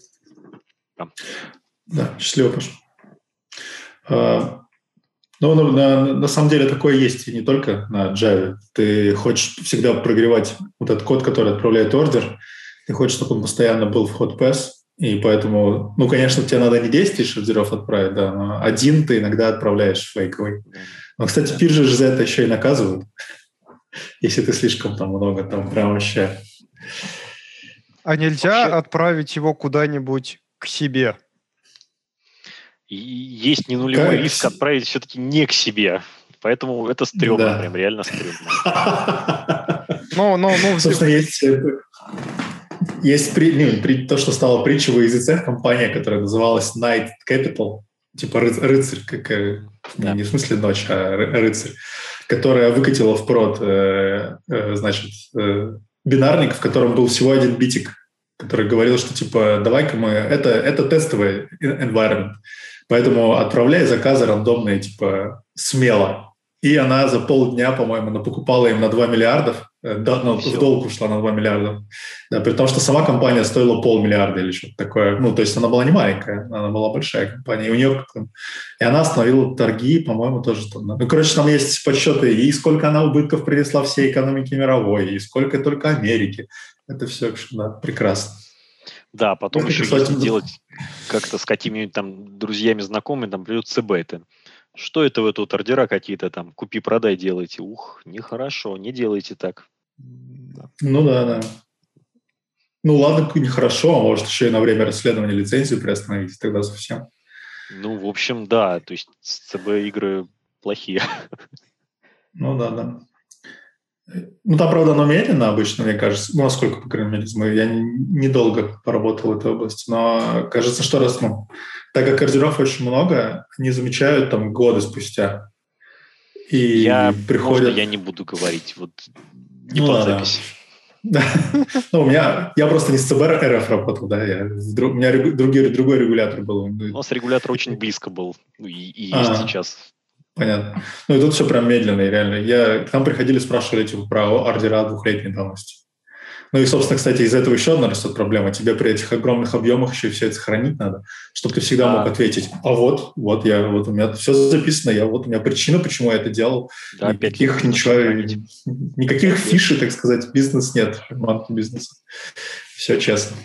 Да, счастливо, Паша. А, ну, ну, на, на самом деле такое есть и не только на Java. Ты хочешь всегда прогревать вот этот код, который отправляет ордер, ты хочешь, чтобы он постоянно был в hot pass, и поэтому, ну, конечно, тебе надо не 10 тысяч ордеров отправить, да, но один ты иногда отправляешь фейковый. Но, кстати, биржи же за это еще и наказывают, если ты слишком там много, там прям вообще... А нельзя вообще... отправить его куда-нибудь к себе? И есть не нулевой как? риск отправить все-таки не к себе. Поэтому это стрёмно, да. прям реально стрёмно. Ну, ну, ну, собственно, есть, э, есть при, ну, при, то, что стало притчей в языцах, компания, которая называлась Night Capital, типа ры, рыцарь, как, э, да. не в смысле ночь, а рыцарь, которая выкатила в прод, э, э, значит, э, бинарник, в котором был всего один битик, который говорил, что типа давай-ка мы... Это, это тестовый environment. Поэтому отправляй заказы рандомные, типа, смело. И она за полдня, по-моему, покупала им на 2 миллиардов, да, ну, в долг ушла на 2 миллиарда. Да, при том, что сама компания стоила полмиллиарда или что-то такое. Ну, то есть она была не маленькая, она была большая компания. И у нее и она остановила торги, по-моему, тоже там. Ну, короче, там есть подсчеты, и сколько она убытков принесла всей экономике мировой, и сколько только Америки. Это все да, прекрасно. Да, потом еще кстати, если делать как-то с какими-нибудь там друзьями, знакомыми, там придет цбеты. Что это вы тут ордера какие-то там купи-продай делаете? Ух, нехорошо, не делайте так. Ну да, да. Ну ладно, нехорошо, а может еще и на время расследования лицензию приостановить, тогда совсем. Ну, в общем, да, то есть ЦБ игры плохие. Ну да, да. Ну, там, правда, оно медленно обычно, мне кажется. Ну, насколько, по крайней мере, мы, я недолго поработал в этой области, но кажется, что раз, ну, так как ордеров очень много, они замечают там годы спустя. И я, приходят... Можно я не буду говорить, вот не ну, под да. запись. Да. Ну, у меня, я просто не с ЦБ РФ работал, да, я, у меня другой, другой регулятор был. У нас регулятор очень близко был, ну, и, и есть а, сейчас. Понятно. Ну и тут все прям медленно, и реально. Я, к нам приходили, спрашивали типа, про ордера двухлетней давности. Ну и, собственно, кстати, из этого еще одна растет проблема. Тебе при этих огромных объемах еще все это хранить надо, чтобы ты всегда мог ответить, а вот, вот я, вот у меня все записано, я вот у меня причина, почему я это делал. Да, никаких ничего, никаких фишей, так сказать, бизнес нет, бизнеса. Все честно.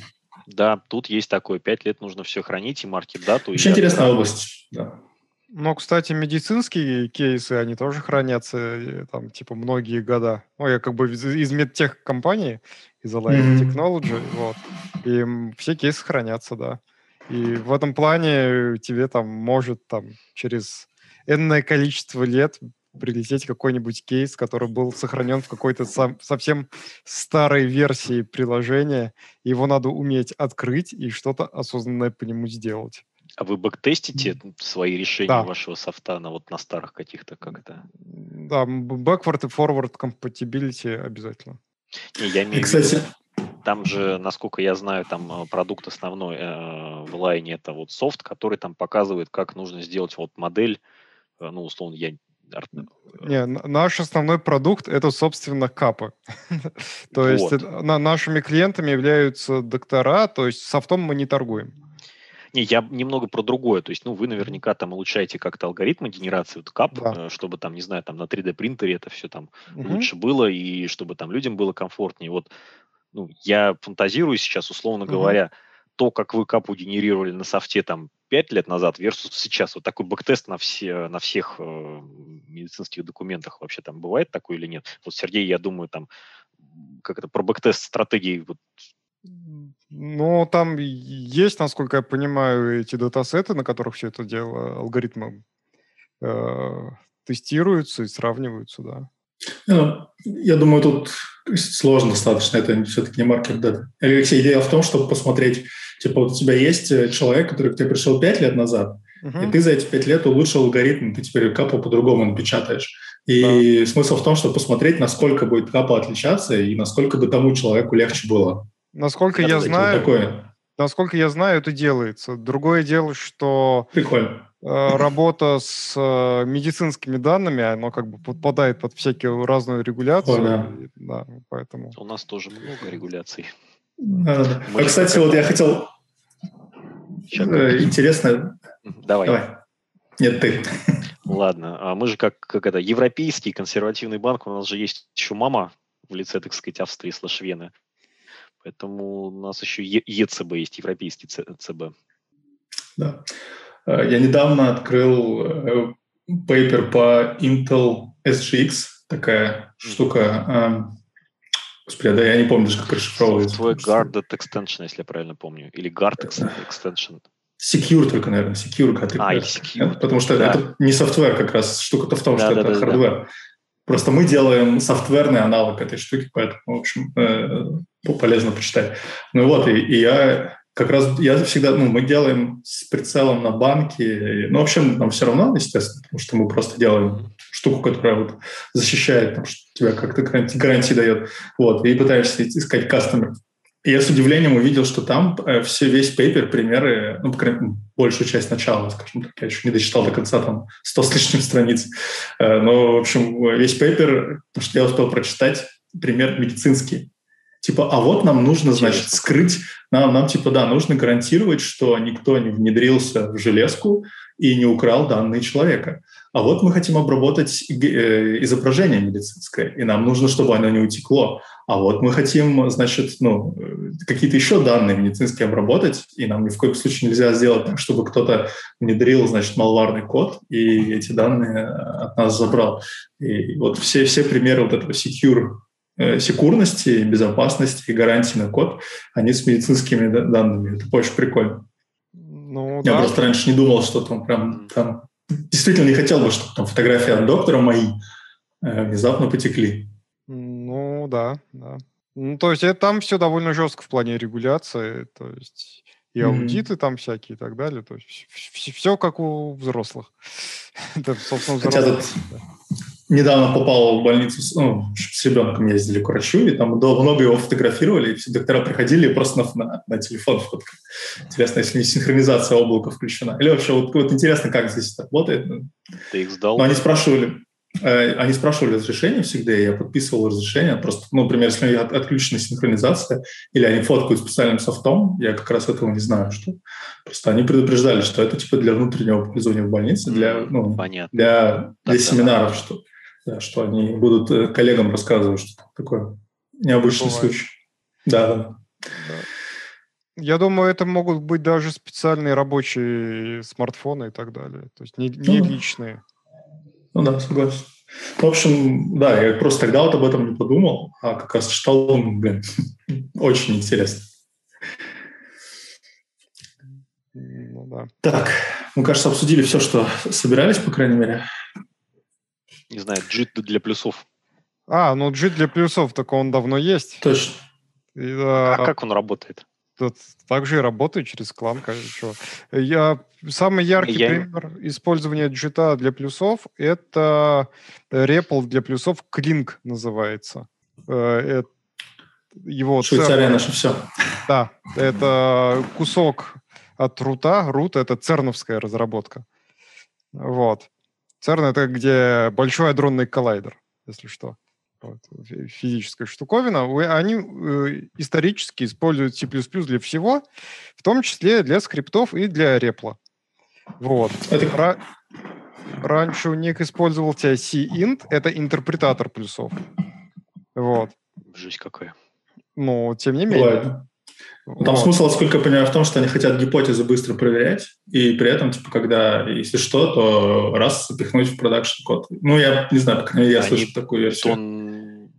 Да, тут есть такое, пять лет нужно все хранить и маркет дату. Очень интересная область, да. Ну, кстати, медицинские кейсы, они тоже хранятся э, там, типа, многие года. Ну, я как бы из, из медтех компании, из Align mm-hmm. Technology, вот. И все кейсы хранятся, да. И в этом плане тебе там может там через энное количество лет прилететь какой-нибудь кейс, который был сохранен в какой-то сам, совсем старой версии приложения. Его надо уметь открыть и что-то осознанное по нему сделать. А вы бэктестите свои решения да. вашего софта на вот на старых каких-то как это? Да, backward и forward compatibility обязательно. Не, я имею Кстати, там же, насколько я знаю, там э, продукт основной э, в лайне это вот софт, который там показывает, как нужно сделать вот модель, э, ну, условно, я э, не, наш основной продукт это, собственно, капы. то вот. есть на, нашими клиентами являются доктора, то есть софтом мы не торгуем. Не, я немного про другое. То есть, ну, вы наверняка там улучшаете как-то алгоритмы генерации вот кап, да. чтобы там, не знаю, там на 3D принтере это все там угу. лучше было и чтобы там людям было комфортнее. Вот ну, я фантазирую сейчас, условно mm-hmm. говоря, то, как вы капу генерировали на софте там 5 лет назад versus сейчас. Вот такой backtest на, все, на всех э, медицинских документах вообще там бывает такой или нет? Вот Сергей, я думаю, там как это про backtest стратегии вот ну, там есть, насколько я понимаю, эти датасеты, на которых все это дело, алгоритмы э, тестируются и сравниваются, да. Ну, я думаю, тут сложно достаточно, это все-таки не маркет дата. Алексей, идея в том, чтобы посмотреть, типа вот у тебя есть человек, который к тебе пришел пять лет назад, uh-huh. и ты за эти пять лет улучшил алгоритм, ты теперь капу по-другому напечатаешь. И да. смысл в том, чтобы посмотреть, насколько будет капа отличаться и насколько бы тому человеку легче было. Насколько я знаю, такое. насколько я знаю, это делается. Другое дело, что Прикольно. Э, работа с э, медицинскими данными, оно как бы подпадает под всякие разную регуляцию. О, да. да, поэтому. У нас тоже много регуляций. Да. А, кстати, вот я хотел... Сейчас. Э, интересно... Давай. Давай. Нет, ты. Ладно. А мы же как, как это, европейский консервативный банк, у нас же есть еще мама в лице, так сказать, Австрии слэш Вены. Поэтому у нас еще ЕЦБ есть, европейский ЦБ. Да. Э, я недавно открыл paper по Intel SGX, такая штука. Эм, господи, да, я не помню даже, как расшифровывается. Software Guard Extension, если я правильно помню. Или Guard Extension. Secure только, наверное, Secure. Как а, secure. Потому что да. это не software как раз, штука-то в том, да, что да, это да, hardware. Да. Просто мы делаем софтверный аналог этой штуки, поэтому, в общем, э, полезно почитать. Ну вот, и, и я как раз я всегда, ну, мы делаем с прицелом на банки, ну, в общем, нам все равно, естественно, потому что мы просто делаем штуку, которая вот защищает, там, тебя как-то гарантии, гарантии дает, вот, и пытаешься искать кастомеров. И я с удивлением увидел, что там э, все, весь пейпер, примеры, ну, по крайней мере, большую часть начала, скажем так, я еще не дочитал до конца, там, 100 с лишним страниц. Э, но, в общем, весь пейпер, что я успел прочитать, пример медицинский. Типа, а вот нам нужно, значит, скрыть, нам, нам типа, да, нужно гарантировать, что никто не внедрился в железку и не украл данные человека. А вот мы хотим обработать э, изображение медицинское, и нам нужно, чтобы оно не утекло. А вот мы хотим, значит, ну, какие-то еще данные медицинские обработать, и нам ни в коем случае нельзя сделать так, чтобы кто-то внедрил, значит, малварный код и эти данные от нас забрал. И вот все, все примеры вот этого secure Э, секурности, безопасности и гарантии на код, они с медицинскими данными. Это очень прикольно. Ну, Я да. просто раньше не думал, что там прям там действительно не хотел бы, чтобы там фотографии от доктора мои э, внезапно потекли. Ну да, да. Ну, то есть это, там все довольно жестко в плане регуляции, то есть и аудиты mm-hmm. там всякие и так далее. То есть все, все как у взрослых. Это, собственно, взрослых. Хотя тут недавно попал в больницу, ну, с ребенком ездили к врачу, и там много его фотографировали, и все доктора приходили просто на, на, на телефон фоткать. Интересно, если не синхронизация облака включена. Или вообще, вот, вот интересно, как здесь это работает. Ты их сдал? Но они спрашивали, э, они спрашивали разрешение всегда, и я подписывал разрешение. Просто, ну, например, если от, отключена синхронизация, или они фоткают специальным софтом, я как раз этого не знаю, что. Просто они предупреждали, что это типа для внутреннего пользования в больнице, для, ну, Понятно. для, для семинаров, что да, что они будут э, коллегам рассказывать, что такое необычный Бывает. случай. Да, да. Я думаю, это могут быть даже специальные рабочие смартфоны и так далее. То есть не, не ну, личные. Ну да, согласен. В общем, да, я просто тогда вот об этом не подумал, а как раз читал, блин, очень интересно. Ну, да. Так, мы, кажется, обсудили все, что собирались, по крайней мере. Не знаю, JIT для плюсов. А, ну JIT для плюсов, так он давно есть. Точно. И, А а, как он работает? тут так же и работает через клан. конечно. Я, самый яркий Я- пример использования джита для плюсов – это REPL для плюсов, Клинк называется. Э, э, Его Швейцария цер- наше все. Да, это кусок от рута. Рут — это церновская разработка. Вот. Церн — это где большой адронный коллайдер, если что. Вот. фи- Физическая штуковина. Они э, исторически используют C++ для всего, в том числе для скриптов и для репла. Вот. Это Ра- Раньше у них использовался C-int, это интерпретатор плюсов. Вот. Жесть какая. Но, тем не менее. бывает. Там Вот. смысл, насколько я понимаю, в том, что они хотят гипотезы быстро проверять, и при этом, типа, когда, если что, то раз запихнуть в продакшн код. Ну, я не знаю, по крайней мере, я слышу такую версию. Он...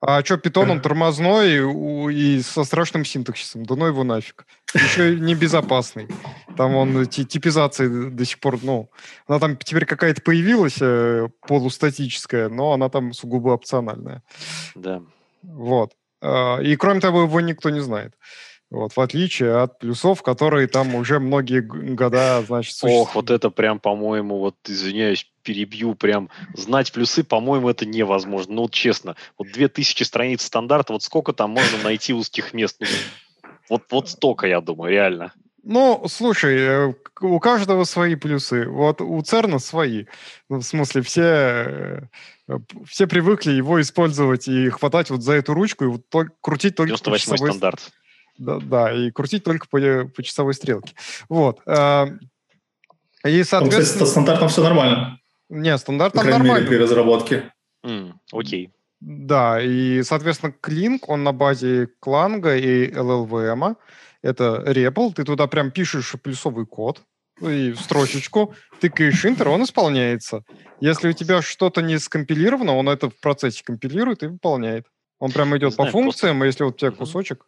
А что, питон, он тормозной у- и со страшным синтаксисом. Да ну его нафиг. Еще и небезопасный. Там он ти- типизация до сих пор, ну, она там теперь какая-то появилась э, полустатическая, но она там сугубо опциональная. Да. Вот. А, И кроме того, его никто не знает. Вот, в отличие от плюсов, которые там уже многие года, значит, Ох, вот существуют. это прям, по-моему, вот, извиняюсь, перебью, прям знать плюсы, по-моему, это невозможно. Ну, вот честно, вот 2000 страниц стандарта, вот сколько там можно найти узких мест? Ну, вот, вот столько, я думаю, реально. Ну, слушай, э, у каждого свои плюсы. Вот у ЦЕРНа свои. Ну, в смысле, все, э, все привыкли его использовать и хватать вот за эту ручку и вот тол- крутить только по 98 часовой... стандарт. Да, да, и крутить только по, э, по часовой стрелке. Вот. а, И, кстати, соответственно... со стандартом все нормально, Не, стандарт по крайней мере, нормальный. при разработке. М, окей. Да, и, соответственно, Клинк, он на базе Кланга и LLVM. Это REPL, ты туда прям пишешь плюсовый код, и строчечку, тыкаешь Enter, он исполняется. Если у тебя что-то не скомпилировано, он это в процессе компилирует и выполняет. Он прям идет по знаю, функциям, а если вот у тебя кусочек.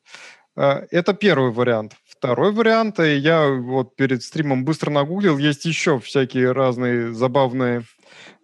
э, Это первый вариант. Второй вариант, э, я вот перед стримом быстро нагуглил, есть еще всякие разные забавные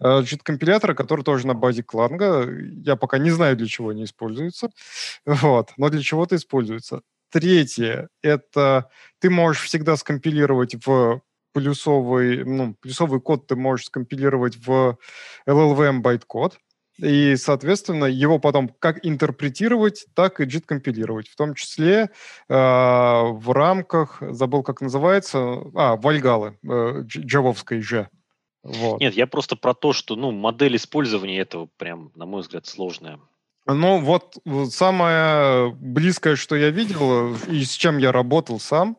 э, JIT-компиляторы, которые тоже на базе Кланга. Я пока не знаю, для чего они используются, вот, но для чего-то используются. Третье – это ты можешь всегда скомпилировать в плюсовый, ну, плюсовый код ты можешь скомпилировать в LLVM байткод, и, соответственно, его потом как интерпретировать, так и JIT компилировать, в том числе э, в рамках, забыл, как называется, а, Вальгалы, э, дж- джавовской же. Вот. Нет, я просто про то, что, ну, модель использования этого прям, на мой взгляд, сложная. Ну, вот, самое близкое, что я видел, и с чем я работал сам,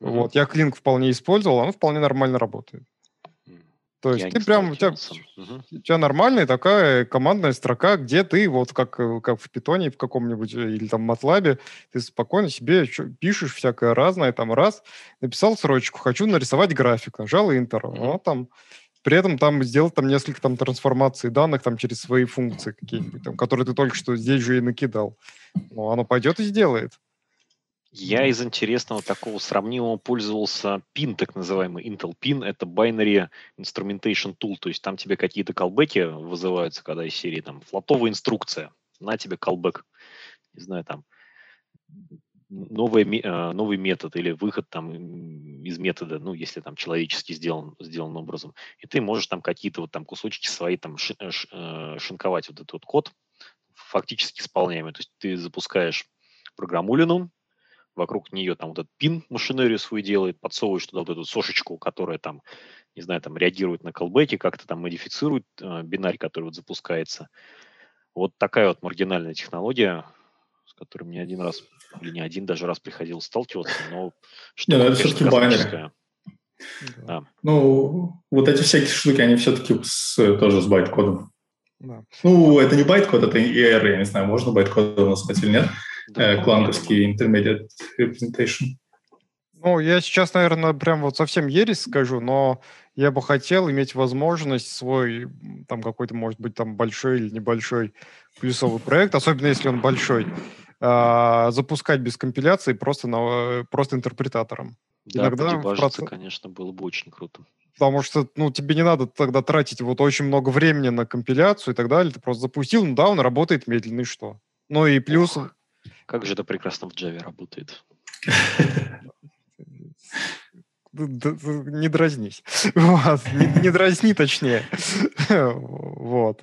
Мгм. вот, я Клинк вполне использовал, он вполне нормально работает. То есть я ты прям, у тебя. Мгм. у тебя нормальная такая командная строка, где ты, вот как, э, как в питоне в каком-нибудь, э, или там матлабе, ты спокойно себе пишешь всякое разное, там раз, написал срочку, хочу нарисовать график, нажал Enter, Мгм. ну, там, при этом там сделать там несколько там трансформаций данных там через свои функции какие-нибудь, там, которые ты только что здесь же и накидал. Ну, оно пойдет и сделает. Я из интересного такого сравнимого пользовался PIN, так называемый Intel PIN. Это Binary Instrumentation Tool, то есть там тебе какие-то колбеки вызываются, когда из серии там флотовая инструкция, на тебе колбек, не знаю, там новый, э, новый метод или выход там из метода, ну, если там человечески сделан, сделан образом. И ты можешь там какие-то вот там кусочки свои там э, э, шинковать вот этот вот код, фактически исполняемый. То есть ты запускаешь программулину, вокруг нее там вот этот пин машинерию свою делает, подсовываешь туда вот эту сошечку, которая там, не знаю, там реагирует на колбеки, как-то там модифицирует э, бинарь, который вот запускается. Вот такая вот маргинальная технология, с которой мне один раз, или не один даже раз приходилось сталкиваться, но Не, ну это binary. космическая. Да. Ну, вот эти всякие штуки, они все-таки тоже с байт-кодом. Да. Ну, это не байт-код, это IR, я не знаю, можно байт-кодом назвать или нет. Да, Э, по-моему, Clang овский Intermediate Representation. Ну, я сейчас, наверное, прям вот совсем ересь скажу, но я бы хотел иметь возможность свой, там какой-то, может быть, там большой или небольшой плюсовый проект, особенно если он большой, а, запускать без компиляции просто, на, э, просто интерпретатором. Да, Иногда проц- конечно, было бы очень круто. Потому что, ну, тебе не надо тогда тратить вот очень много времени на компиляцию и так далее. Ты просто запустил, ну да, он работает медленно, и что? Ну и плюс... Ох. Как же это прекрасно в Java работает. Не дразнись. Вот. Не, не дразни, точнее. Вот.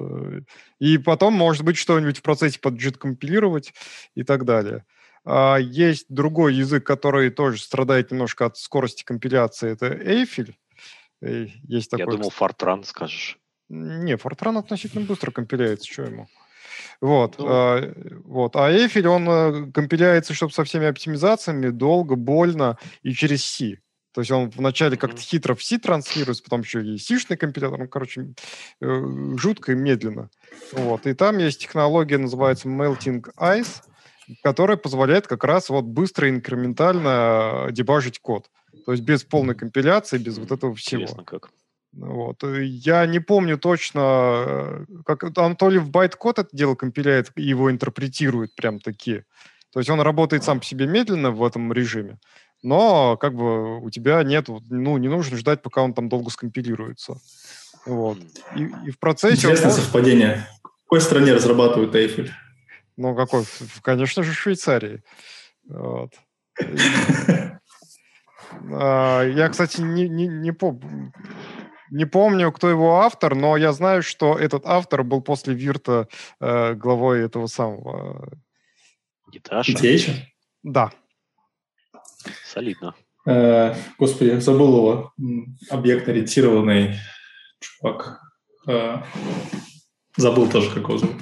И потом, может быть, что-нибудь в процессе поджит компилировать и так далее. А есть другой язык, который тоже страдает немножко от скорости компиляции. Это Эйфель. Э, Есть такой. Я думал, Fortran скажешь. Не, Fortran относительно быстро компиляется, что ему. Вот, Ну. а, вот. А Эйфель, он э, компиляется, чтобы со всеми оптимизациями, долго, больно и через C. То есть он вначале как-то хитро в C транслируется, потом еще и C-шный компилятор, ну, короче, э, жутко и медленно. Вот. И там есть технология, называется Melting Ice, которая позволяет как раз вот быстро и инкрементально дебажить код. То есть без полной компиляции, без вот этого всего. Интересно как. Вот. э, Я не помню точно, э, как там то ли в байт-код это дело компиляет и его интерпретирует прям такие. То есть он работает сам по себе медленно в этом режиме, но как бы у тебя нет, ну, не нужно ждать, пока он там долго скомпилируется. Вот. И, и в процессе... он Интересное может- совпадение. В какой стране разрабатывают Эйфель? Ну, какой? Конечно же, в Швейцарии. Вот. А, Я, кстати, не, не, не, пом- не помню, кто его автор, но я знаю, что этот автор был после Вирта э, главой этого самого. Гиташа. Да. Солидно. Э, Господи, забыл его. Объектно-ориентированный чувак. Э, Забыл тоже, как его зовут.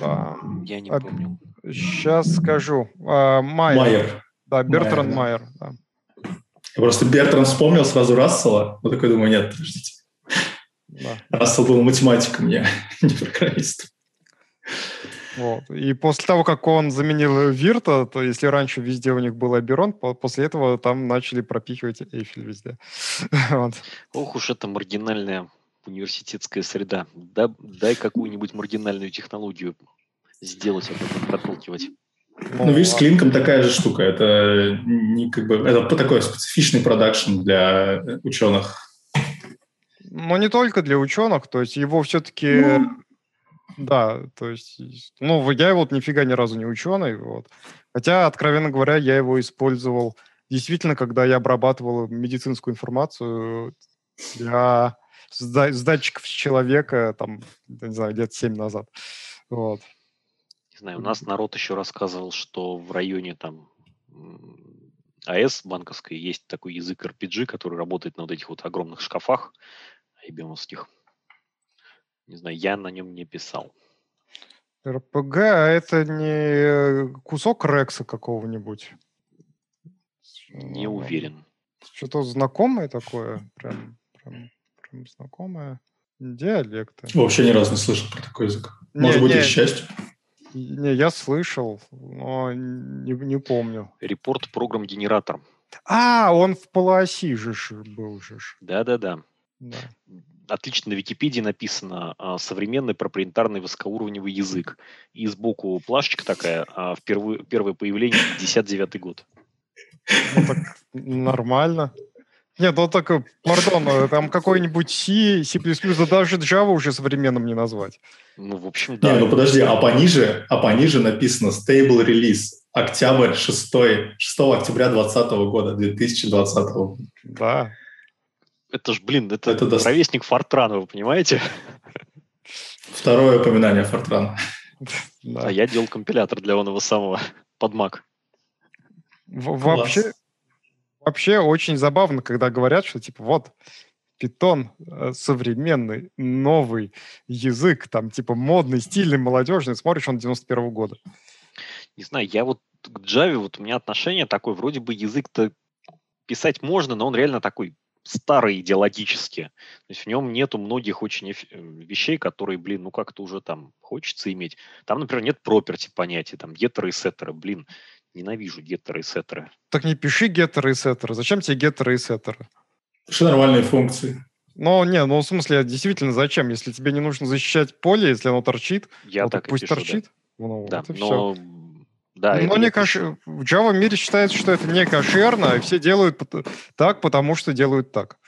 Да. Я не А- помню. Сейчас скажу. А, Майер. Майер. Да, Бертран Майер, Майер. да. Я просто Бертран вспомнил сразу Рассела. Вот такой думаю, нет, подождите. Да. Рассел был математиком, я не программист. Вот. И после того, как он заменил Вирта, то если раньше везде у них был Аберон, по- после этого там начали пропихивать Эйфель везде. Вот. Ох уж эта маргинальная университетская среда. Да, дай какую-нибудь маргинальную технологию сделать, а потом проталкивать. Ну, видишь, с клинком такая же штука. Это не как бы это такой специфичный продакшн для ученых. Но не только для ученых, то есть его все-таки... Ну. Да, то есть, ну, я вот нифига ни разу не ученый, вот. Хотя, откровенно говоря, я его использовал действительно, когда я обрабатывал медицинскую информацию для с, да- с датчиков человека, там, не знаю, лет семь назад. Вот. Не знаю, у нас народ еще рассказывал, что в районе там АЭС банковской есть такой язык RPG, который работает на вот этих вот огромных шкафах IBM-овских. Не знаю, я на нем не писал. РПГ, а это не кусок Рекса какого-нибудь? Не уверен. Что-то знакомое такое, прям, прям, прям знакомое. Диалекты. Вообще ни разу не слышал про такой язык. Не, Может быть, не, и к счастью. Не, я слышал, но не, не помню. Репорт программ генератор. А, он в полоси же был же. Да-да-да. Да. Отлично на Википедии написано а, современный проприетарный высокоуровневый язык. И сбоку плашечка такая, а, впервые, первое появление 59 год. Ну, так нормально. Нет, ну так, пардон, э, там какой-нибудь C, C++, да даже Java уже современным не назвать. Ну, в общем, Не, да. ну подожди, а пониже, а пониже написано Stable Release. Октябрь 6, 6 октября 2020 года, 2020 года. Да. Это ж, блин, это, Это даст- ровесник Фортрана, вы понимаете? Второе упоминание Фортрана. да. А я делал компилятор для оного самого под Mac. В- Класс. вообще, вообще очень забавно, когда говорят, что типа вот питон э, современный, новый язык, там типа модный, стильный, молодежный, смотришь, он 91 года. Не знаю, я вот к Java, вот у меня отношение такое, вроде бы язык-то писать можно, но он реально такой старый идеологически. То есть в нем нету многих очень э, вещей, которые, блин, ну как-то уже там хочется иметь. Там, например, нет property понятия, там геттеры и сеттеры. Блин, ненавижу геттеры и сеттеры. Так не пиши геттеры и сеттеры. Зачем тебе геттеры и сеттеры? Что нормальные функции. Ну, не, ну, в смысле, действительно, зачем? Если тебе не нужно защищать поле, если оно торчит, Я вот так пусть пишу, да. торчит. Ну, Да, вот и все. Да, Но не кош... в Java мире считается, что это не кошерно, и все делают так, потому что делают так.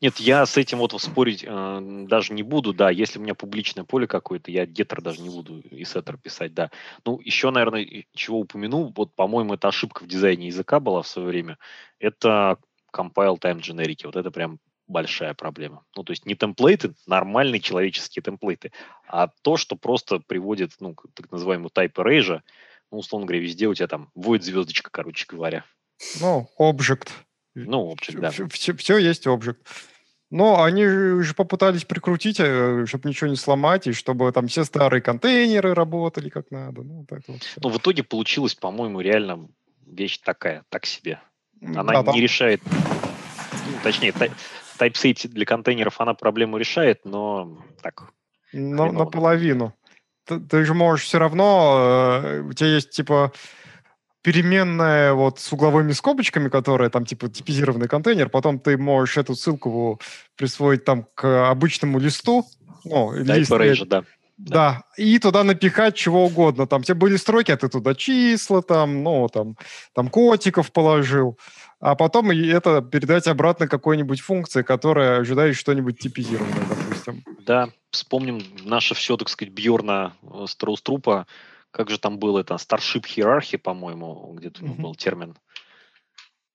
Нет, я с этим вот спорить э, даже не буду, да, если у меня публичное поле какое-то, я геттер даже не буду и сеттер писать, да. Ну, еще, наверное, чего упомяну, вот, по-моему, это ошибка в дизайне языка была в свое время, это compile time generic, вот это прям большая проблема. Ну, то есть не темплейты, нормальные человеческие темплейты, а то, что просто приводит, ну, так называемому type erasure, ну, условно говоря, везде у тебя там void звездочка, короче говоря. Ну, object. Ну, object, да. Все, все, все есть object. Но они же попытались прикрутить, э, чтобы ничего не сломать, и чтобы там все старые контейнеры работали как надо. Ну, вот вот Но в итоге получилась, по-моему, реально вещь такая, так себе. Она Да, не там- решает, ну, точнее, TypeScript для контейнеров она проблему решает, но так, На- наполовину. Ты, ты же можешь все равно, э, у тебя есть типа переменная вот с угловыми скобочками, которая там типа типизированный контейнер, потом ты можешь эту ссылку присвоить там к обычному листу, ну, type лист, erasure, да. да, и туда напихать чего угодно. Там тебе были строки, а ты туда числа, там, ну, там, там котиков положил. А потом это передать обратно какой-нибудь функции, которая ожидает что-нибудь типизированное, допустим. Да, вспомним наше все, так сказать, Бьорна Строуструпа. Как же там было это? Starship Hierarchy, по-моему, где-то у него был термин.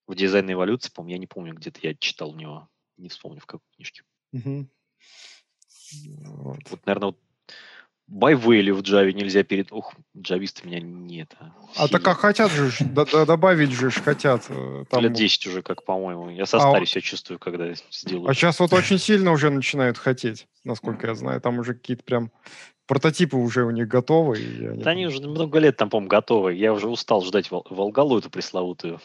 В дизайне эволюции, по-моему, я не помню, где-то я читал у него. Не вспомню, в какой книжке. Мгм. Вот. Вот, наверное, вот by value в Java нельзя перед... Ух, джависты меня не это... А так сильно. а хотят же, да- да- добавить же хотят. э, Там, Лет 10 уже, как, по-моему. Я А состарюсь, я чувствую, когда сделаю. а сейчас вот очень сильно уже начинают хотеть, насколько я знаю. Там уже какие-то прям прототипы уже у них готовы. и они Да они уже много лет там, по-моему, готовы. Я уже устал ждать Вол- Волгалу эту пресловутую.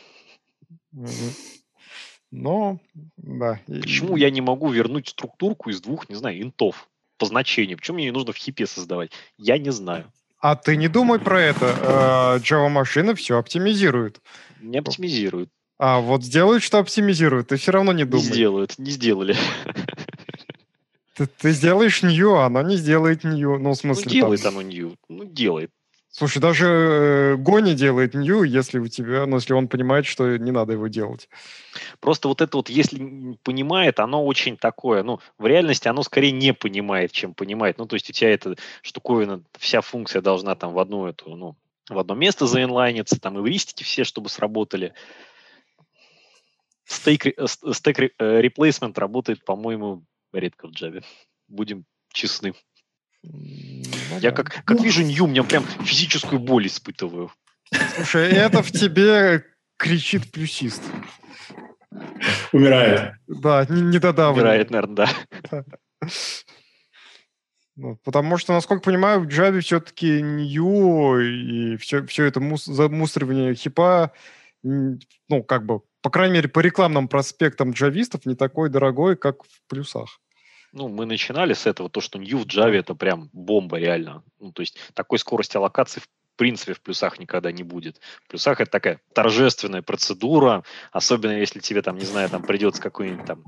Но, да. Почему я не могу вернуть структурку из двух, не знаю, интов по значению? Почему мне не нужно в хипе создавать? Я не знаю. А ты не думай про это. Э, Java машины все оптимизируют. Не оптимизируют. А вот сделают, что оптимизируют, ты все равно не Не думай. сделают, не сделали. Ты, ты сделаешь new, а оно не сделает new. Ну, в Ну, смысле, там- делает оно new. Ну, делает. Слушай, даже э, Гони делает new, если у тебя, ну, если он понимает, что не надо его делать. Просто вот это вот, если понимает, оно очень такое, ну, в реальности оно скорее не понимает, чем понимает. Ну, то есть у тебя эта штуковина, вся функция должна там в одну эту, ну, в одно место заинлайниться, там эвристики все, чтобы сработали. Стейк, ре- э, э, replacement работает, по-моему, редко в Java. Будем честны. Ну Я как, как вижу new, меня прям физическую боль испытываю. Слушай, это в тебе кричит плюсист. Умирает. Да, не, не додавливай. Умирает, наверное, да. Ну, потому что, насколько понимаю, в Java все-таки new и все, все это мус- замусоривание хипа, ну, как бы, по крайней мере, по рекламным проспектам джавистов не такой дорогой, как в плюсах. Ну, мы начинали с этого, то, что New в Java это прям бомба реально. Ну, то есть такой скорости аллокации в принципе в плюсах никогда не будет. В плюсах это такая торжественная процедура, особенно если тебе там, не знаю, там придется какой-нибудь там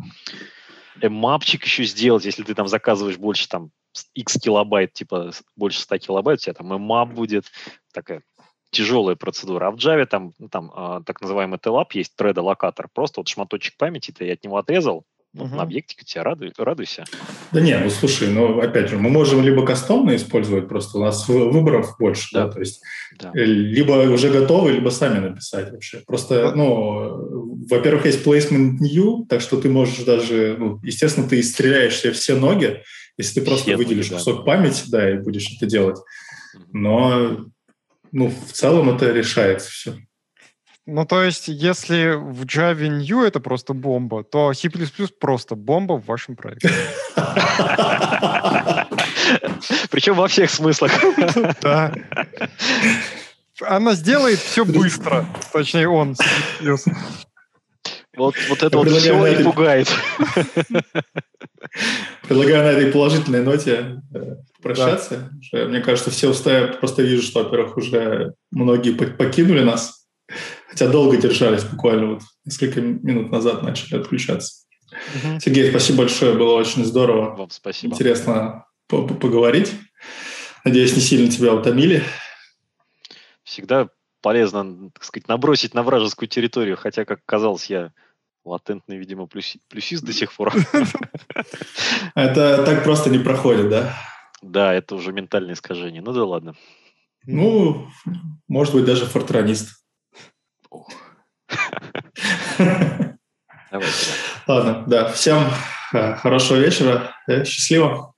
мапчик еще сделать, если ты там заказываешь больше там x килобайт, типа больше 100 килобайт, у тебя там map будет, такая тяжелая процедура. А в Java там, ну, там а, так называемый TLAP есть, thread аллокатор просто вот шматочек памяти ты от него отрезал, ну, Мгм. на объектике тебя радуй, радуйся. Да не, ну слушай, ну опять же, мы можем либо кастомно использовать, просто у нас вы- выборов больше, да, Да. то есть Да. э, либо уже готовы, либо сами написать вообще. Просто, ну, во-первых, есть placement new, так что ты можешь даже, ну, естественно, ты стреляешь себе все ноги, если ты просто Все ноги, выделишь да. кусок памяти, да, и будешь это делать. Но, ну, в целом это решается все. Ну, то есть, если в Java new это просто бомба, то C++ просто бомба в вашем проекте. Причем во всех смыслах. Да. Она сделает все быстро. Точнее, он. C++. Вот, вот это вот все и пугает. Предлагаю на этой положительной ноте э, прощаться. Мне кажется, все устают. Просто вижу, что, во-первых, уже многие по- покинули нас, хотя долго держались, буквально вот несколько минут назад начали отключаться. Мгм. Сергей, спасибо большое, было очень здорово, Вам спасибо. интересно по- по- поговорить. Надеюсь, не сильно тебя утомили. Всегда полезно, так сказать, набросить на вражескую территорию, хотя, как казалось, я латентный, видимо, плюси, плюсист до сих пор. Это так просто не проходит, да? Да, это уже ментальное искажение. Ну да ладно. Ну, может быть, даже фортранист. Ладно, да. Всем э, хорошего вечера. Э, счастливо.